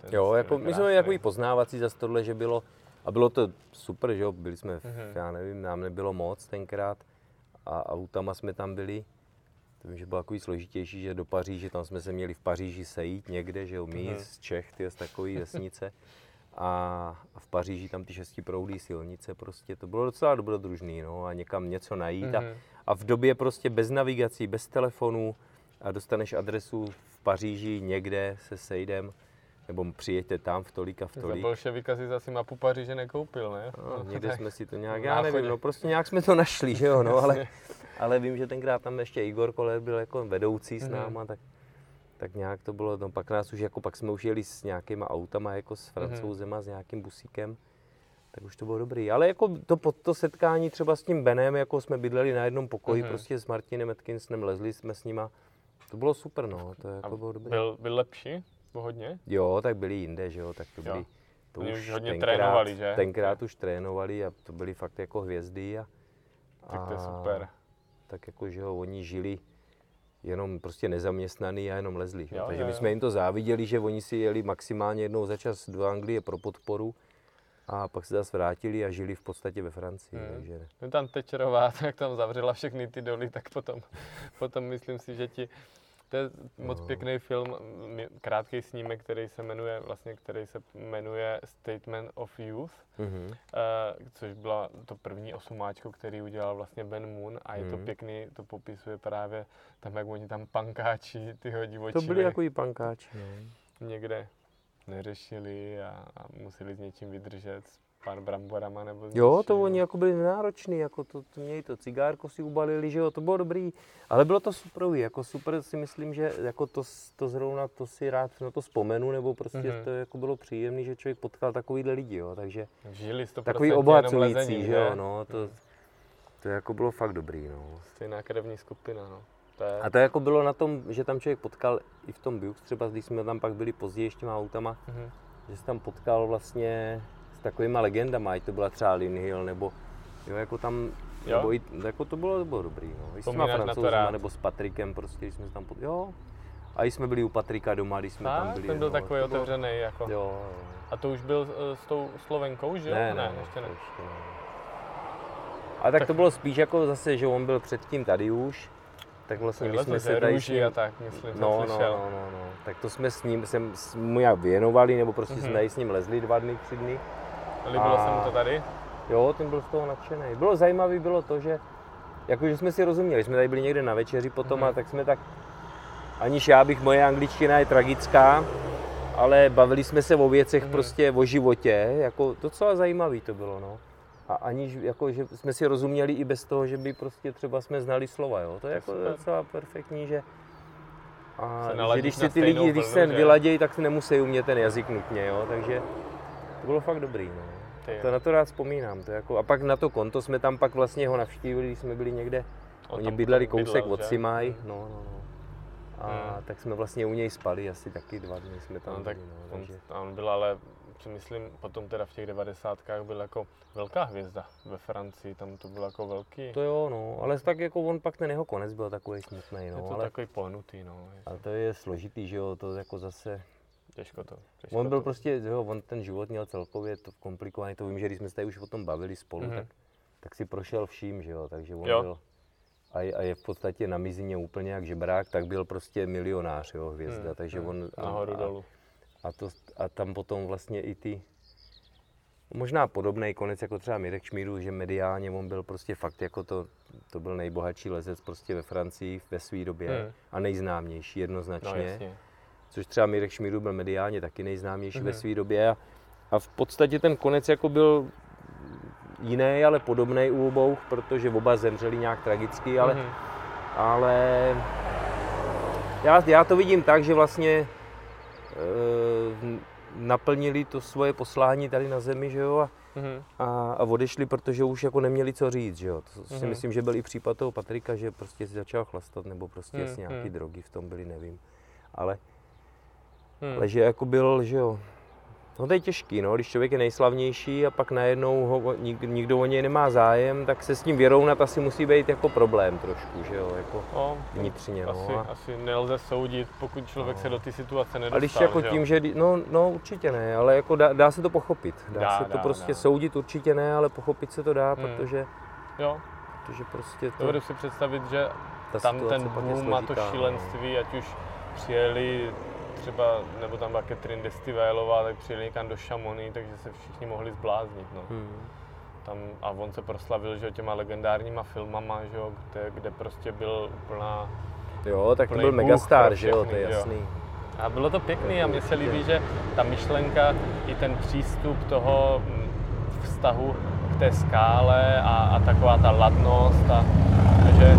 S2: Ten jo, jako, my jsme měli takový poznávací za tohle, že bylo, a bylo to super, že jo, byli jsme, mm-hmm. já nevím, nám nebylo moc tenkrát a autama jsme tam byli. To vím, že bylo takový složitější, že do Paříže, tam jsme se měli v Paříži sejít někde, že jo, my mm-hmm. z Čech, ty z takový vesnice. A v Paříži tam ty šestiproudý silnice, prostě to bylo docela dobrodružný, no, a někam něco najít. Mm-hmm. A, mhm. a v době prostě bez navigací, bez telefonů a dostaneš adresu v Paříži někde se sejdem, nebo přijeďte tam v tolik a v tolik.
S1: Za bolševika si zase mapu Paříže nekoupil, ne?
S2: No, někde jsme si to nějak, já nevím, no prostě nějak jsme to našli, že jo, no, ale, ale vím, že tenkrát tam ještě Igor Koller byl jako vedoucí s mhm. náma, tak, tak nějak to bylo, no pak nás už jako, pak jsme už jeli s nějakýma autama, jako s mhm. francouzema, s nějakým busíkem, tak už to bylo dobrý. Ale jako to, to setkání třeba s tím Benem, jako jsme bydleli na jednom pokoji, mm-hmm. prostě s Martinem Atkinsonem, lezli jsme s nima, to bylo super, no, to jako bylo dobré.
S1: Byl, byl lepší? Hodně?
S2: Jo, tak byli jinde, že jo, tak to byli,
S1: to Oni už hodně tenkrát, trénovali, že?
S2: Tenkrát už trénovali a to byli fakt jako hvězdy a,
S1: tak to je super.
S2: Tak jako, že jo, oni žili jenom prostě nezaměstnaný a jenom lezli. Že? Jo, Takže jo, my jsme jim to záviděli, že oni si jeli maximálně jednou za čas do Anglie pro podporu a pak se zase vrátili a žili v podstatě ve Francii. Hmm. Takže...
S1: No tam Tečerová, tak tam zavřela všechny ty doly, tak potom, potom myslím si, že ti to je moc pěkný film, krátký snímek, který se jmenuje, vlastně, který se jmenuje Statement of Youth, mm-hmm. uh, což byla to první osumáčko, který udělal vlastně Ben Moon a je mm. to mhm. pěkný, to popisuje právě tam, jak oni tam pankáči, tyho divočiny.
S2: To byli takový pankáči, no.
S1: Někde neřešili a, a museli s něčím vydržet, pár bramborama nebo
S2: Jo, to oni jako byli nároční, jako to, to měli to cigárko si ubalili, že jo, to bylo dobrý, ale bylo to super, jako super si myslím, že jako to, to zrovna, to si rád na to vzpomenu, nebo prostě mm-hmm. to jako bylo příjemné, že člověk potkal takovýhle lidi, jo, takže
S1: Žili
S2: takový obohacující, že jo, no, to, mm. to jako bylo fakt dobrý, no.
S1: Stejná krevní skupina, no.
S2: To je... A to jako bylo na tom, že tam člověk potkal i v tom Bux, třeba když jsme tam pak byli později s těma autama, mm-hmm. že se tam potkal vlastně s takovýma legendama, ať to byla třeba Lin Hill, nebo jo, jako tam, jo? nebo i, jako to bylo, to bylo dobrý, no. I s těma francouzima, nebo s Patrikem, prostě, když jsme tam, pod, jo. A jsme byli u Patrika doma, když jsme a, tam byli.
S1: ten byl no, takový otevřený, jako. Jo, jo. A to už byl uh, s tou Slovenkou, že
S2: ne, Ne, ne, ještě ne. Ještě ne. A tak, tak, to bylo spíš jako zase, že on byl předtím tady už, tak vlastně my jsme se tady
S1: s ním... a tak, myslím,
S2: no, no, no, no, no, tak to jsme s ním, jsem, mu jak věnovali, nebo prostě mm-hmm. jsme s ním lezli dva dny, tři dny.
S1: Líbilo a... se mu to tady?
S2: Jo, ten byl z toho nadšený. Bylo zajímavé, bylo to, že jakože jsme si rozuměli, jsme tady byli někde na večeři potom mm-hmm. a tak jsme tak, aniž já bych, moje angličtina je tragická, ale bavili jsme se o věcech mm-hmm. prostě, o životě, jako docela zajímavý to bylo, no. A aniž, jako, že jsme si rozuměli i bez toho, že by prostě třeba jsme znali slova, jo. To je jako docela perfektní, že a že když si ty lidi, když se vyladějí, tak si nemusí umět ten jazyk nutně, jo, takže to bylo fakt dobrý, no. To na to rád vzpomínám. To jako, a pak na to konto jsme tam pak vlastně ho navštívili, když jsme byli někde. O, Oni bydleli kousek bydlel, od Simaj. No, no, no. A hmm. tak jsme vlastně u něj spali asi taky dva dny jsme tam no,
S1: tak byli, no, on, takže... on byl ale si myslím, potom teda v těch devadesátkách byl jako velká hvězda ve Francii, tam to bylo jako velký.
S2: To jo, no, ale tak jako on pak ten jeho konec byl takový smutný, no.
S1: Je to
S2: ale...
S1: takový pohnutý, no.
S2: Ale to je složitý, že jo, to jako zase
S1: Těžko to. Těžko
S2: on byl to. prostě, jo, on ten život měl celkově to komplikovaný, to vím, že když jsme se tady už o tom bavili spolu, mm-hmm. tak, tak si prošel vším, že jo, takže on jo. byl a je, a je v podstatě na mizině úplně jak žebrák, tak byl prostě milionář, jo, hvězda, hmm, takže hmm, on...
S1: Nahoru a, dolů.
S2: A, to, a tam potom vlastně i ty, možná podobný konec jako třeba Mirek Šmíru, že mediálně on byl prostě fakt jako to, to byl nejbohatší lezec prostě ve Francii ve své době hmm. a nejznámější jednoznačně. No, což třeba Mirek Šmíru byl mediálně taky nejznámější mm-hmm. ve mhm. své době. A, a v podstatě ten konec jako byl jiný, ale podobný u obou, protože oba zemřeli nějak tragicky, ale, mm-hmm. ale já, já to vidím tak, že vlastně e, naplnili to svoje poslání tady na zemi, že jo, a, mm-hmm. a, a odešli, protože už jako neměli co říct, že jo. To mm-hmm. si myslím, že byl i případ toho Patrika, že prostě začal chlastat, nebo prostě mm-hmm. nějaký mhm. drogy v tom byly, nevím. Ale Hmm. Ale že jako byl, že jo, No to je těžký, no, když člověk je nejslavnější a pak najednou ho, nik, nikdo o něj nemá zájem, tak se s tím vyrovnat asi musí být jako problém trošku, že jo, jako no, vnitřně. No.
S1: Asi, asi nelze soudit, pokud člověk no. se do té situace nedostal.
S2: A když jako
S1: že
S2: tím, že, no, no určitě ne, ale jako dá, dá se to pochopit. Dá, dá se to dá, prostě dá. soudit určitě ne, ale pochopit se to dá, hmm. protože,
S1: jo.
S2: protože prostě to...
S1: Dovedu si představit, že tam ten boom a to no. šílenství, no. ať už přijeli třeba, nebo tam byla Catherine Destivélová, tak přijeli někam do Šamony, takže se všichni mohli zbláznit. No. Hmm. Tam, a on se proslavil že, těma legendárníma filmama, že, kde, kde prostě byl úplná
S2: Jo, tak to byl megastar, že jo, to je jasný. Jo.
S1: A bylo to pěkný a mně se líbí, že ta myšlenka i ten přístup toho mm, vztahu k té skále a, a taková ta ladnost a že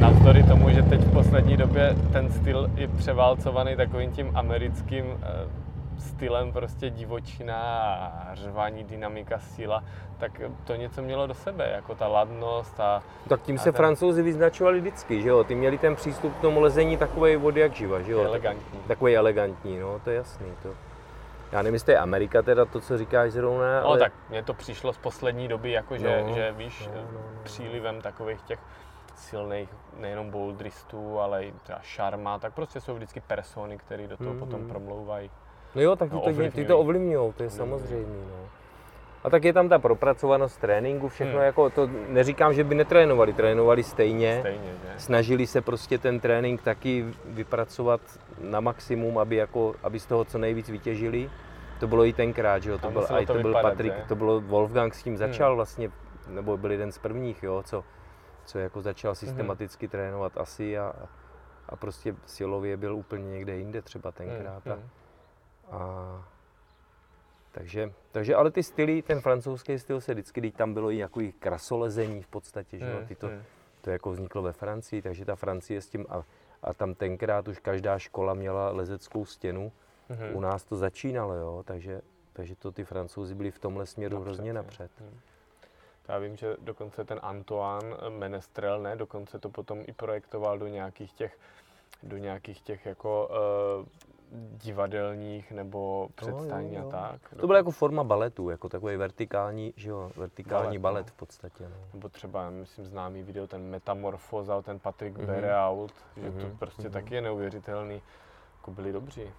S1: navzdory tomu, že teď v poslední době ten styl je převálcovaný takovým tím americkým eh, stylem prostě divočina a řvání, dynamika, síla, tak to něco mělo do sebe, jako ta ladnost a...
S2: Tak tím a se ten... francouzi vyznačovali vždycky, že jo? Ty měli ten přístup k tomu lezení takový vody jak živa, že jo?
S1: Elegantní.
S2: Takový elegantní, no, to je jasný. To... Já nevím, jestli je Amerika teda to, co říkáš zrovna,
S1: No ale... tak mně to přišlo z poslední doby, jako že, no, že víš, no, no, no. přílivem takových těch silných nejenom bouldristů, ale i třeba šarma, tak prostě jsou vždycky persony, které do toho mm-hmm. potom promlouvají.
S2: No jo, tak ty, no, to, ty to ovlivňují, to je samozřejmé. No. A tak je tam ta propracovanost tréninku, všechno hmm. jako, to neříkám, že by netrénovali, trénovali stejně.
S1: stejně že?
S2: Snažili se prostě ten trénink taky vypracovat na maximum, aby, jako, aby z toho co nejvíc vytěžili. To bylo i tenkrát, že jo, to, byl, to, to byl Patrik, to bylo Wolfgang s tím hmm. začal hmm. vlastně, nebo byl jeden z prvních, jo, co, co jako začal mhm. systematicky hmm. trénovat asi a, a prostě silově byl úplně někde jinde třeba tenkrát. Hmm. A, hmm. A, takže, takže ale ty styly, ten francouzský styl se vždycky, když tam bylo i nějaký krasolezení v podstatě, že mm, ty to, mm. to jako vzniklo ve Francii, takže ta Francie s tím a, a tam tenkrát už každá škola měla lezeckou stěnu. Mm. U nás to začínalo, jo, takže, takže to ty francouzi byli v tomhle směru napřed, hrozně napřed. Mm.
S1: Já vím, že dokonce ten Antoine Menestrel, ne, dokonce to potom i projektoval do nějakých těch, do nějakých těch jako uh, divadelních nebo představení no, jo, jo. a tak.
S2: To byla jako forma baletu, jako takový vertikální, že jo, vertikální balet, balet no. v podstatě. No.
S1: Nebo třeba, myslím, známý video, ten Metamorfoza, ten Patrick mm-hmm. Bereaut, že mm-hmm. to mhm, prostě mm-hmm. taky je neuvěřitelný. Jako byli dobří.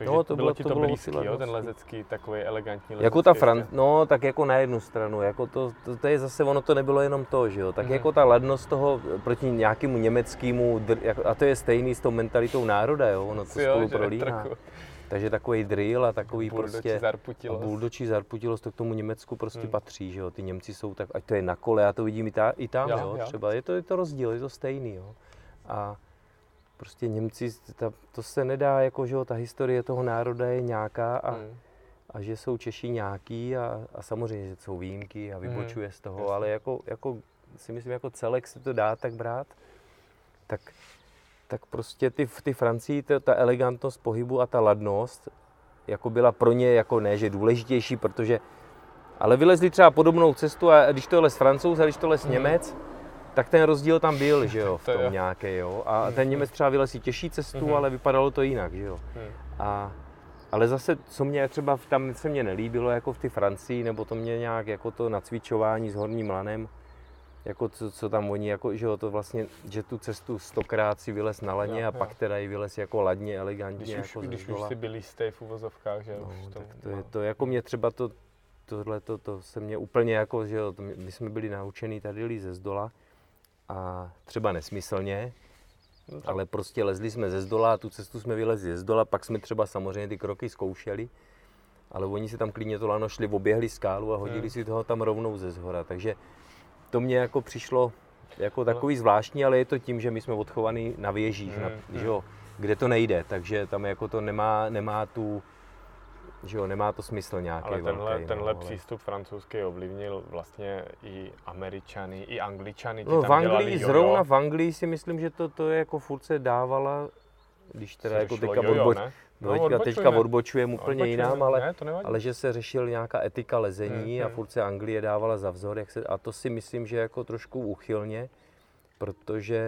S1: Takže no, to bylo, ti to, to bylo blízký, jo, ten lezecký, takový elegantní lezecký.
S2: Jako ta Fran... no, tak jako na jednu stranu, jako to, to, to, je zase, ono to nebylo jenom to, že jo, tak mm-hmm. jako ta ladnost toho proti nějakému německému, a to je stejný s tou mentalitou národa, jo, ono to jo, spolu prolíná. Takže takový drill a takový buldočí prostě
S1: zarputilost.
S2: buldočí zarputilost, to k tomu Německu prostě hmm. patří, že jo. Ty Němci jsou tak, ať to je na kole, já to vidím i, ta, i tam, jo, jo, třeba. Je to, je to rozdíl, je to stejný, jo. A prostě Němci, ta, to se nedá, jako že ta historie toho národa je nějaká a, hmm. a že jsou Češi nějaký a, a samozřejmě, že jsou výjimky a vybočuje hmm. z toho, Jasně. ale jako, jako si myslím, jako celek se to dá tak brát, tak, tak prostě ty, ty Francii, ta, ta elegantnost pohybu a ta ladnost, jako byla pro ně jako ne, že důležitější, protože ale vylezli třeba podobnou cestu a když to je les francouz a když to les hmm. Němec, tak ten rozdíl tam byl, že jo, v tom nějaký, jo. A hmm. ten Němec třeba vylezl těžší cestu, hmm. ale vypadalo to jinak, že jo. Hmm. A, ale zase, co mě třeba tam se mě nelíbilo, jako v ty Francii, nebo to mě nějak jako to nacvičování s horním lanem, jako co, co tam oni, jako, že jo, to vlastně, že tu cestu stokrát si vylez na laně jo, a jo. pak teda i vylez jako ladně, elegantně.
S1: Když,
S2: jako
S1: už, když už si byli jste v uvozovkách, že
S2: no, už to, to, je, to, jako mě třeba to, tohle to, to se mě úplně jako, že jo, to, my jsme byli naučení tady líst ze zdola, a třeba nesmyslně, no, ale prostě lezli jsme ze zdola, tu cestu jsme vylezli ze zdola, pak jsme třeba samozřejmě ty kroky zkoušeli, ale oni si tam klidně to lano šli, oběhli skálu a hodili hmm. si toho tam rovnou ze zhora, takže to mě jako přišlo jako takový zvláštní, ale je to tím, že my jsme odchovaní na věžích, hmm. na, že jo, kde to nejde, takže tam jako to nemá, nemá tu, že jo, nemá to smysl nějaký
S1: Ale tenhle, velký, tenhle no, přístup francouzský ovlivnil vlastně i Američany, i Angličany.
S2: No, v Anglii, zrovna v Anglii si myslím, že to, to je jako furt se dávala, když teda jako teďka jojo, odboč, no, teďka, teďka odbočujeme úplně jinam, ale, ne, ale že se řešil nějaká etika lezení hmm, a hmm. furt se Anglie dávala za vzor, jak se, a to si myslím, že jako trošku úchylně, protože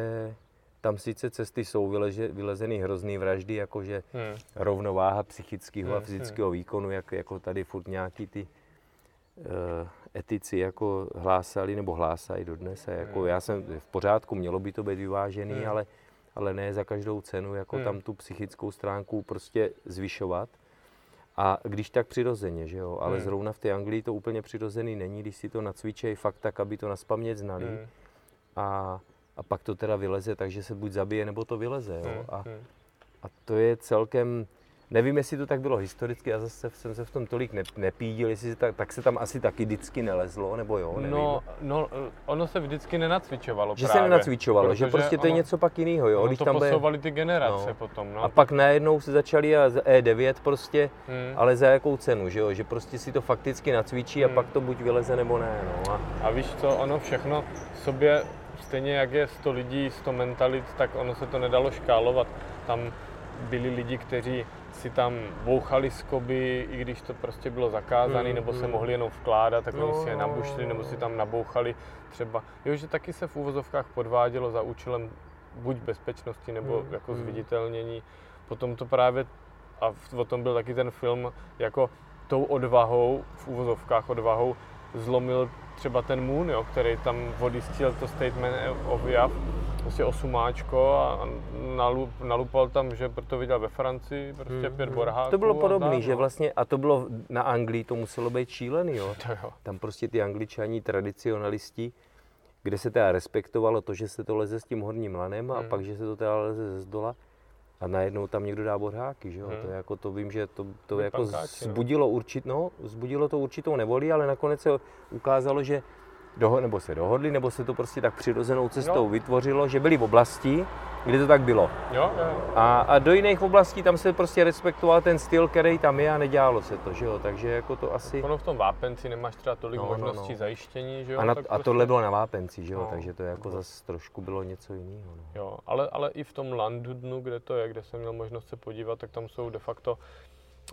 S2: tam sice cesty jsou vyleže, vylezeny hrozný vraždy, jakože hmm. rovnováha psychického hmm. a fyzického hmm. výkonu, jak, jako tady furt nějaký ty uh, etici jako hlásali nebo hlásají dodnes. A jako hmm. já jsem v pořádku, mělo by to být vyvážený, hmm. ale, ale ne za každou cenu, jako hmm. tam tu psychickou stránku prostě zvyšovat. A když tak přirozeně, že jo, ale hmm. zrovna v té Anglii to úplně přirozený není, když si to nacvičejí fakt tak, aby to naspamět znali. Hmm. A, a pak to teda vyleze, takže se buď zabije, nebo to vyleze, jo. Hmm. A, hmm. a to je celkem, Nevím, jestli to tak bylo historicky, já zase jsem se v tom tolik ne, nepídil, jestli se tak, tak se tam asi taky vždycky nelezlo, nebo jo, nevím.
S1: No, no ono se vždycky nenacvičovalo
S2: Že
S1: právě,
S2: se nenacvičovalo, že prostě to je něco pak jiného, jo.
S1: Když to tam posouvali ty generace no. potom, no.
S2: A pak najednou se začali a E9 prostě, hmm. ale za jakou cenu, že jo, že prostě si to fakticky nacvičí hmm. a pak to buď vyleze nebo ne, no.
S1: A, a víš co, ono všechno sobě, stejně jak je 100 lidí, 100 mentalit, tak ono se to nedalo škálovat. Tam byli lidi, kteří si tam bouchali skoby, i když to prostě bylo zakázané, mm, nebo se mm. mohli jenom vkládat, tak no, oni si je nabušli, nebo si tam nabouchali třeba. Jo, že taky se v úvozovkách podvádělo za účelem buď bezpečnosti, nebo mm, jako mm. zviditelnění. Potom to právě, a o tom byl taky ten film, jako tou odvahou, v úvozovkách odvahou, zlomil třeba ten Moon, jo, který tam odjistil to statement of Jav, prostě osumáčko a nalup, nalupal tam, že proto viděl ve Francii prostě hmm. pět hmm. borháků.
S2: To bylo podobné, že vlastně, a to bylo na Anglii, to muselo být šílený, jo.
S1: To jo.
S2: Tam prostě ty angličani, tradicionalisti, kde se teda respektovalo to, že se to leze s tím horním lanem a hmm. pak, že se to teda leze ze zdola a najednou tam někdo dá borháky, že jo. Hmm. To, jako, to vím, že to, to jako pankáči, no. zbudilo, určit, no, zbudilo to určitou nevoli, ale nakonec se ukázalo, že doho- nebo se dohodli, nebo se to prostě tak přirozenou cestou jo. vytvořilo, že byli v oblasti, kde to tak bylo.
S1: Jo, jo.
S2: A, a do jiných oblastí tam se prostě respektoval ten styl, který tam je a nedělalo se to, že jo, takže jako to asi...
S1: Ono v tom vápenci nemáš třeba tolik no, možností no, no. zajištění, že jo.
S2: A, na, a prostě... tohle bylo na vápenci, že jo, no. takže to jako zase trošku bylo něco jiného. No.
S1: Jo, ale, ale i v tom Landudnu, kde to je, kde jsem měl možnost se podívat, tak tam jsou de facto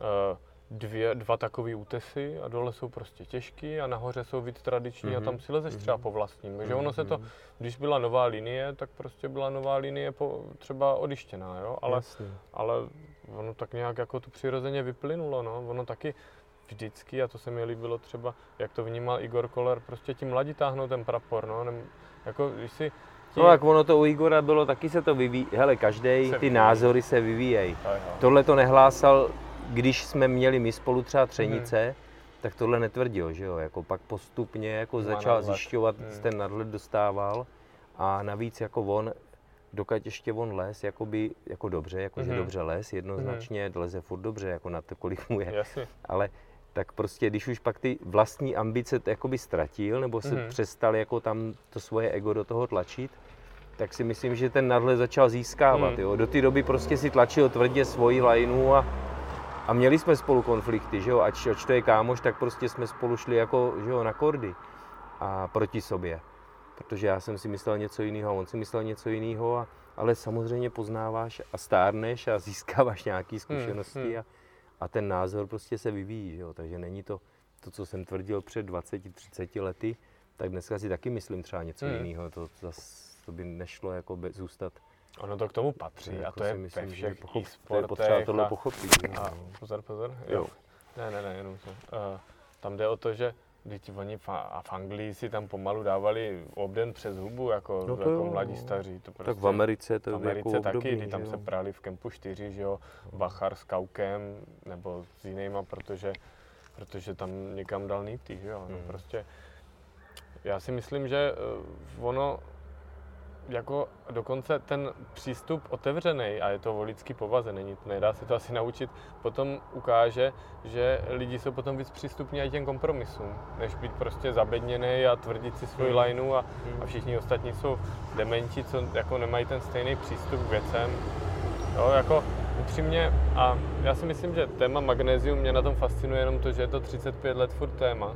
S1: uh, dvě, dva takové útesy a dole jsou prostě těžký a nahoře jsou víc tradiční mm-hmm. a tam mhm. si lezeš třeba mhm. po vlastním. Takže ono se to, mhm. když byla nová linie, tak prostě byla nová linie po, třeba odištěná, jo? Ale, ale ono tak nějak jako to přirozeně vyplynulo, no. Ono taky vždycky, a to se mi líbilo třeba, jak to vnímal Igor Koller, prostě ti mladí táhnou ten prapor, no. Nem, jako když si
S2: No tak ono to u Igora bylo, taky se to vyvíjí, hele, každý ty názory se vyvíjejí. Tohle to nehlásal když jsme měli my spolu třeba třenice, hmm. tak tohle netvrdil, že jo, jako pak postupně jako začal nadhled. zjišťovat, hmm. ten nadhled dostával a navíc jako on, dokud ještě on les, jakoby, jako dobře, jako hmm. že dobře les, jednoznačně hmm. leze furt dobře, jako na to, kolik mu je,
S1: Jasně.
S2: ale tak prostě, když už pak ty vlastní ambice jakoby ztratil, nebo se hmm. přestal jako tam to svoje ego do toho tlačit, tak si myslím, že ten nadhled začal získávat. Hmm. Jo. Do té doby prostě si tlačil tvrdě svoji lajnu a a měli jsme spolu konflikty, že jo, ač, ač to je kámoš, tak prostě jsme spolu šli jako, že jo, na kordy a proti sobě. Protože já jsem si myslel něco jiného, on si myslel něco jiného, a, ale samozřejmě poznáváš a stárneš a získáváš nějaké hmm, zkušenosti hmm, hmm. A, a ten názor prostě se vyvíjí, že jo, takže není to to, co jsem tvrdil před 20-30 lety, tak dneska si taky myslím třeba něco hmm. jiného, to, to, to by nešlo jako zůstat
S1: Ono to k tomu patří to a to je myslím, ve všech
S2: pochop, to je potřeba tohle pochopit.
S1: A, pozor, pozor. Jo. Ne, ne, ne, jenom to. Uh, tam jde o to, že Teď oni fa- a v Anglii si tam pomalu dávali obden přes hubu, jako, no to jako jo, mladí staří. To
S2: prostě, tak v Americe to
S1: v Americe
S2: jako
S1: taky, kdy tam se prali v kempu 4, že jo, Bachar s Kaukem, nebo s jinýma, protože, protože tam někam dal nýty, že jo. No, hmm. prostě, já si myslím, že uh, ono jako dokonce ten přístup otevřený, a je to o lidský povaze, není, nedá se to asi naučit, potom ukáže, že lidi jsou potom víc přístupní i těm kompromisům, než být prostě zabedněný a tvrdit si svoji hmm. lineu a, a hmm. všichni ostatní jsou dementi, co jako nemají ten stejný přístup k věcem. Jo, jako upřímně, a já si myslím, že téma magnézium mě na tom fascinuje jenom to, že je to 35 let furt téma,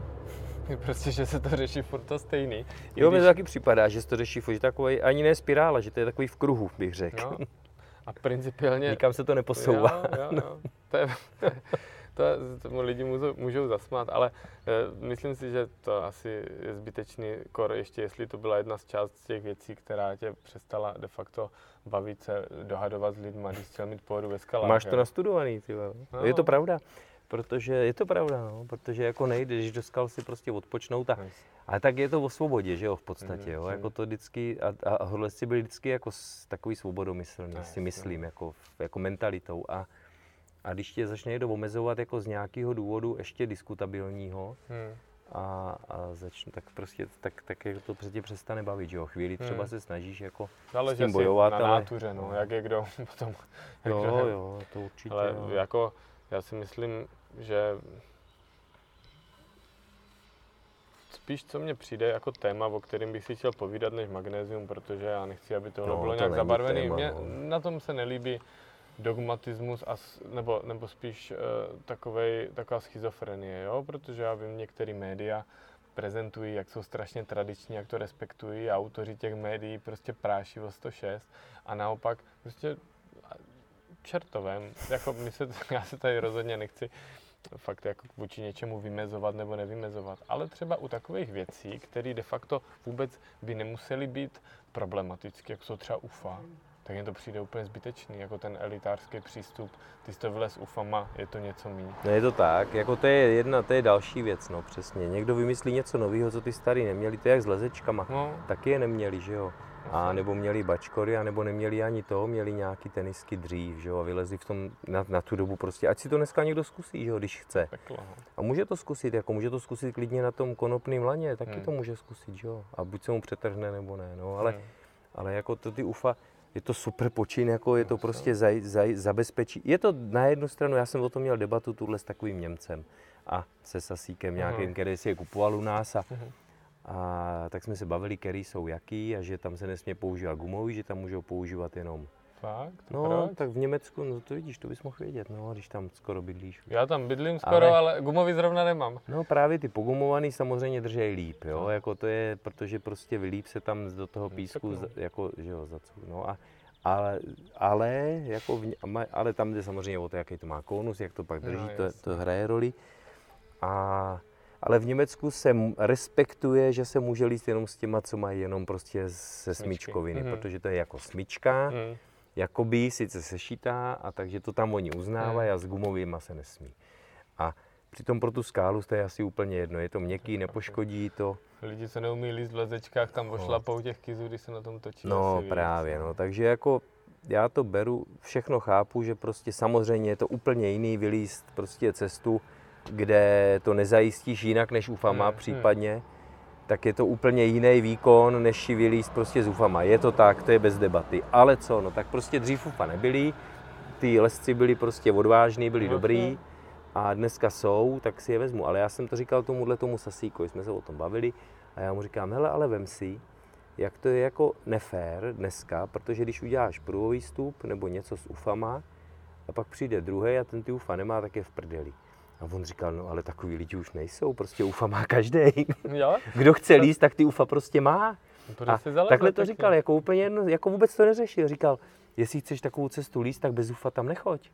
S1: prostě, že se to řeší furt to stejný.
S2: Jo, když... mi to taky připadá, že se to řeší furt, že takový, ani ne spirála, že to je takový v kruhu, bych řekl.
S1: No. A principiálně...
S2: Nikam se to neposouvá.
S1: Jo, jo, jo. To, je, to, tomu lidi můžou, můžou zasmát, ale e, myslím si, že to asi je zbytečný kor, ještě jestli to byla jedna z část těch věcí, která tě přestala de facto bavit se, dohadovat s lidmi, když chtěl mít pohodu ve skalách.
S2: Máš to nastudovaný, ty no. Je to pravda. Protože je to pravda, no, protože jako nejde, když do skal si prostě odpočnout a, a tak je to o svobodě, že jo, v podstatě, jo, jako to vždycky, a, a horleci byli vždycky jako takový svobodomyslný, si myslím, jako, jako mentalitou a, a když tě začne někdo omezovat jako z nějakého důvodu ještě diskutabilního, hmm. a, a začne, tak prostě tak, tak je to prostě přestane bavit, že jo. Chvíli třeba hmm. se snažíš jako
S1: ale s tím bojovat, na ale... nátuře, no, jak je kdo potom.
S2: Jo, kdo, jo, to určitě.
S1: Ale jo. jako, já si myslím, že spíš co mně přijde jako téma, o kterém bych si chtěl povídat, než magnézium, protože já nechci, aby tohle no, bylo to nějak zabarvený. Téma, Mě no. na tom se nelíbí dogmatismus, a, nebo, nebo spíš uh, takovej, taková schizofrenie, jo? protože já vím, některé média prezentují, jak jsou strašně tradiční, jak to respektují a autoři těch médií prostě práší o 106 a naopak prostě čertovém, jako my se, já se tady rozhodně nechci fakt jako vůči něčemu vymezovat nebo nevymezovat. Ale třeba u takových věcí, které de facto vůbec by nemusely být problematické, jak jsou třeba UFA, tak mně to přijde úplně zbytečný, jako ten elitářský přístup. Ty jsi to vylez UFAma, je to něco méně.
S2: No je to tak, jako to je jedna, to je další věc, no přesně. Někdo vymyslí něco nového, co ty starý neměli, to je jak s lezečkama, no. taky je neměli, že jo. A nebo měli bačkory, a nebo neměli ani to, měli nějaký tenisky dřív, že jo, a vylezli v tom na, na tu dobu prostě, ať si to dneska někdo zkusí, že jo, když chce.
S1: No.
S2: A může to zkusit, jako může to zkusit klidně na tom konopném laně, taky hmm. to může zkusit, že jo, a buď se mu přetrhne, nebo ne, no, ale, hmm. ale jako to ty UFA, je to super počin, jako je to prostě zaj, zaj, zabezpečí. Je to na jednu stranu, já jsem o tom měl debatu tuhle s takovým Němcem a se Sasíkem nějakým, který si je kupoval u nás a, uh-huh. A tak jsme se bavili, který jsou jaký a že tam se nesmí používat gumový, že tam můžou používat jenom
S1: Fakt?
S2: No, proč? tak v Německu, no to vidíš, to bys mohl vědět, no, když tam skoro bydlíš.
S1: Já tam bydlím skoro, ale, ale gumový zrovna nemám.
S2: No právě ty pogumovaný samozřejmě držej líp, jo, no. jako to je, protože prostě vylíp se tam do toho no, písku, no, jako, že jo, za co, no a ale, ale, jako v, ale tam jde samozřejmě o to, jaký to má konus, jak to pak drží, no, to, to hraje roli. A ale v Německu se respektuje, že se může líst jenom s těma, co mají jenom prostě ze smyčkoviny, mm-hmm. protože to je jako smyčka, mm. jakoby sice sešitá, a takže to tam oni uznávají mm. a s gumovými se nesmí. A přitom pro tu skálu to je asi úplně jedno, je to měkký, nepoškodí to.
S1: Lidi se neumí líst v lezečkách, tam no. ošlapou těch kizů, když se na tom točí.
S2: No právě, no, takže jako já to beru, všechno chápu, že prostě samozřejmě je to úplně jiný vylíst prostě cestu, kde to nezajistíš jinak než UFAMA hmm, případně, hmm. tak je to úplně jiný výkon, než si vylíst prostě z UFAMA. Je to tak, to je bez debaty. Ale co, no tak prostě dřív UFA nebyli, ty lesci byli prostě odvážní, byli okay. dobrý a dneska jsou, tak si je vezmu. Ale já jsem to říkal tomuhle tomu Sasíkovi, jsme se o tom bavili a já mu říkám, hele, ale vem si, jak to je jako nefér dneska, protože když uděláš prvový stup nebo něco s UFAMA a pak přijde druhý a ten ty UFA nemá, tak je v prdeli. A on říkal, no ale takový lidi už nejsou, prostě UFA má každý. Kdo chce líst, tak ty UFA prostě má. A takhle to říkal, jako úplně jedno, jako vůbec to neřešil. Říkal, jestli chceš takovou cestu líst, tak bez UFA tam nechoď.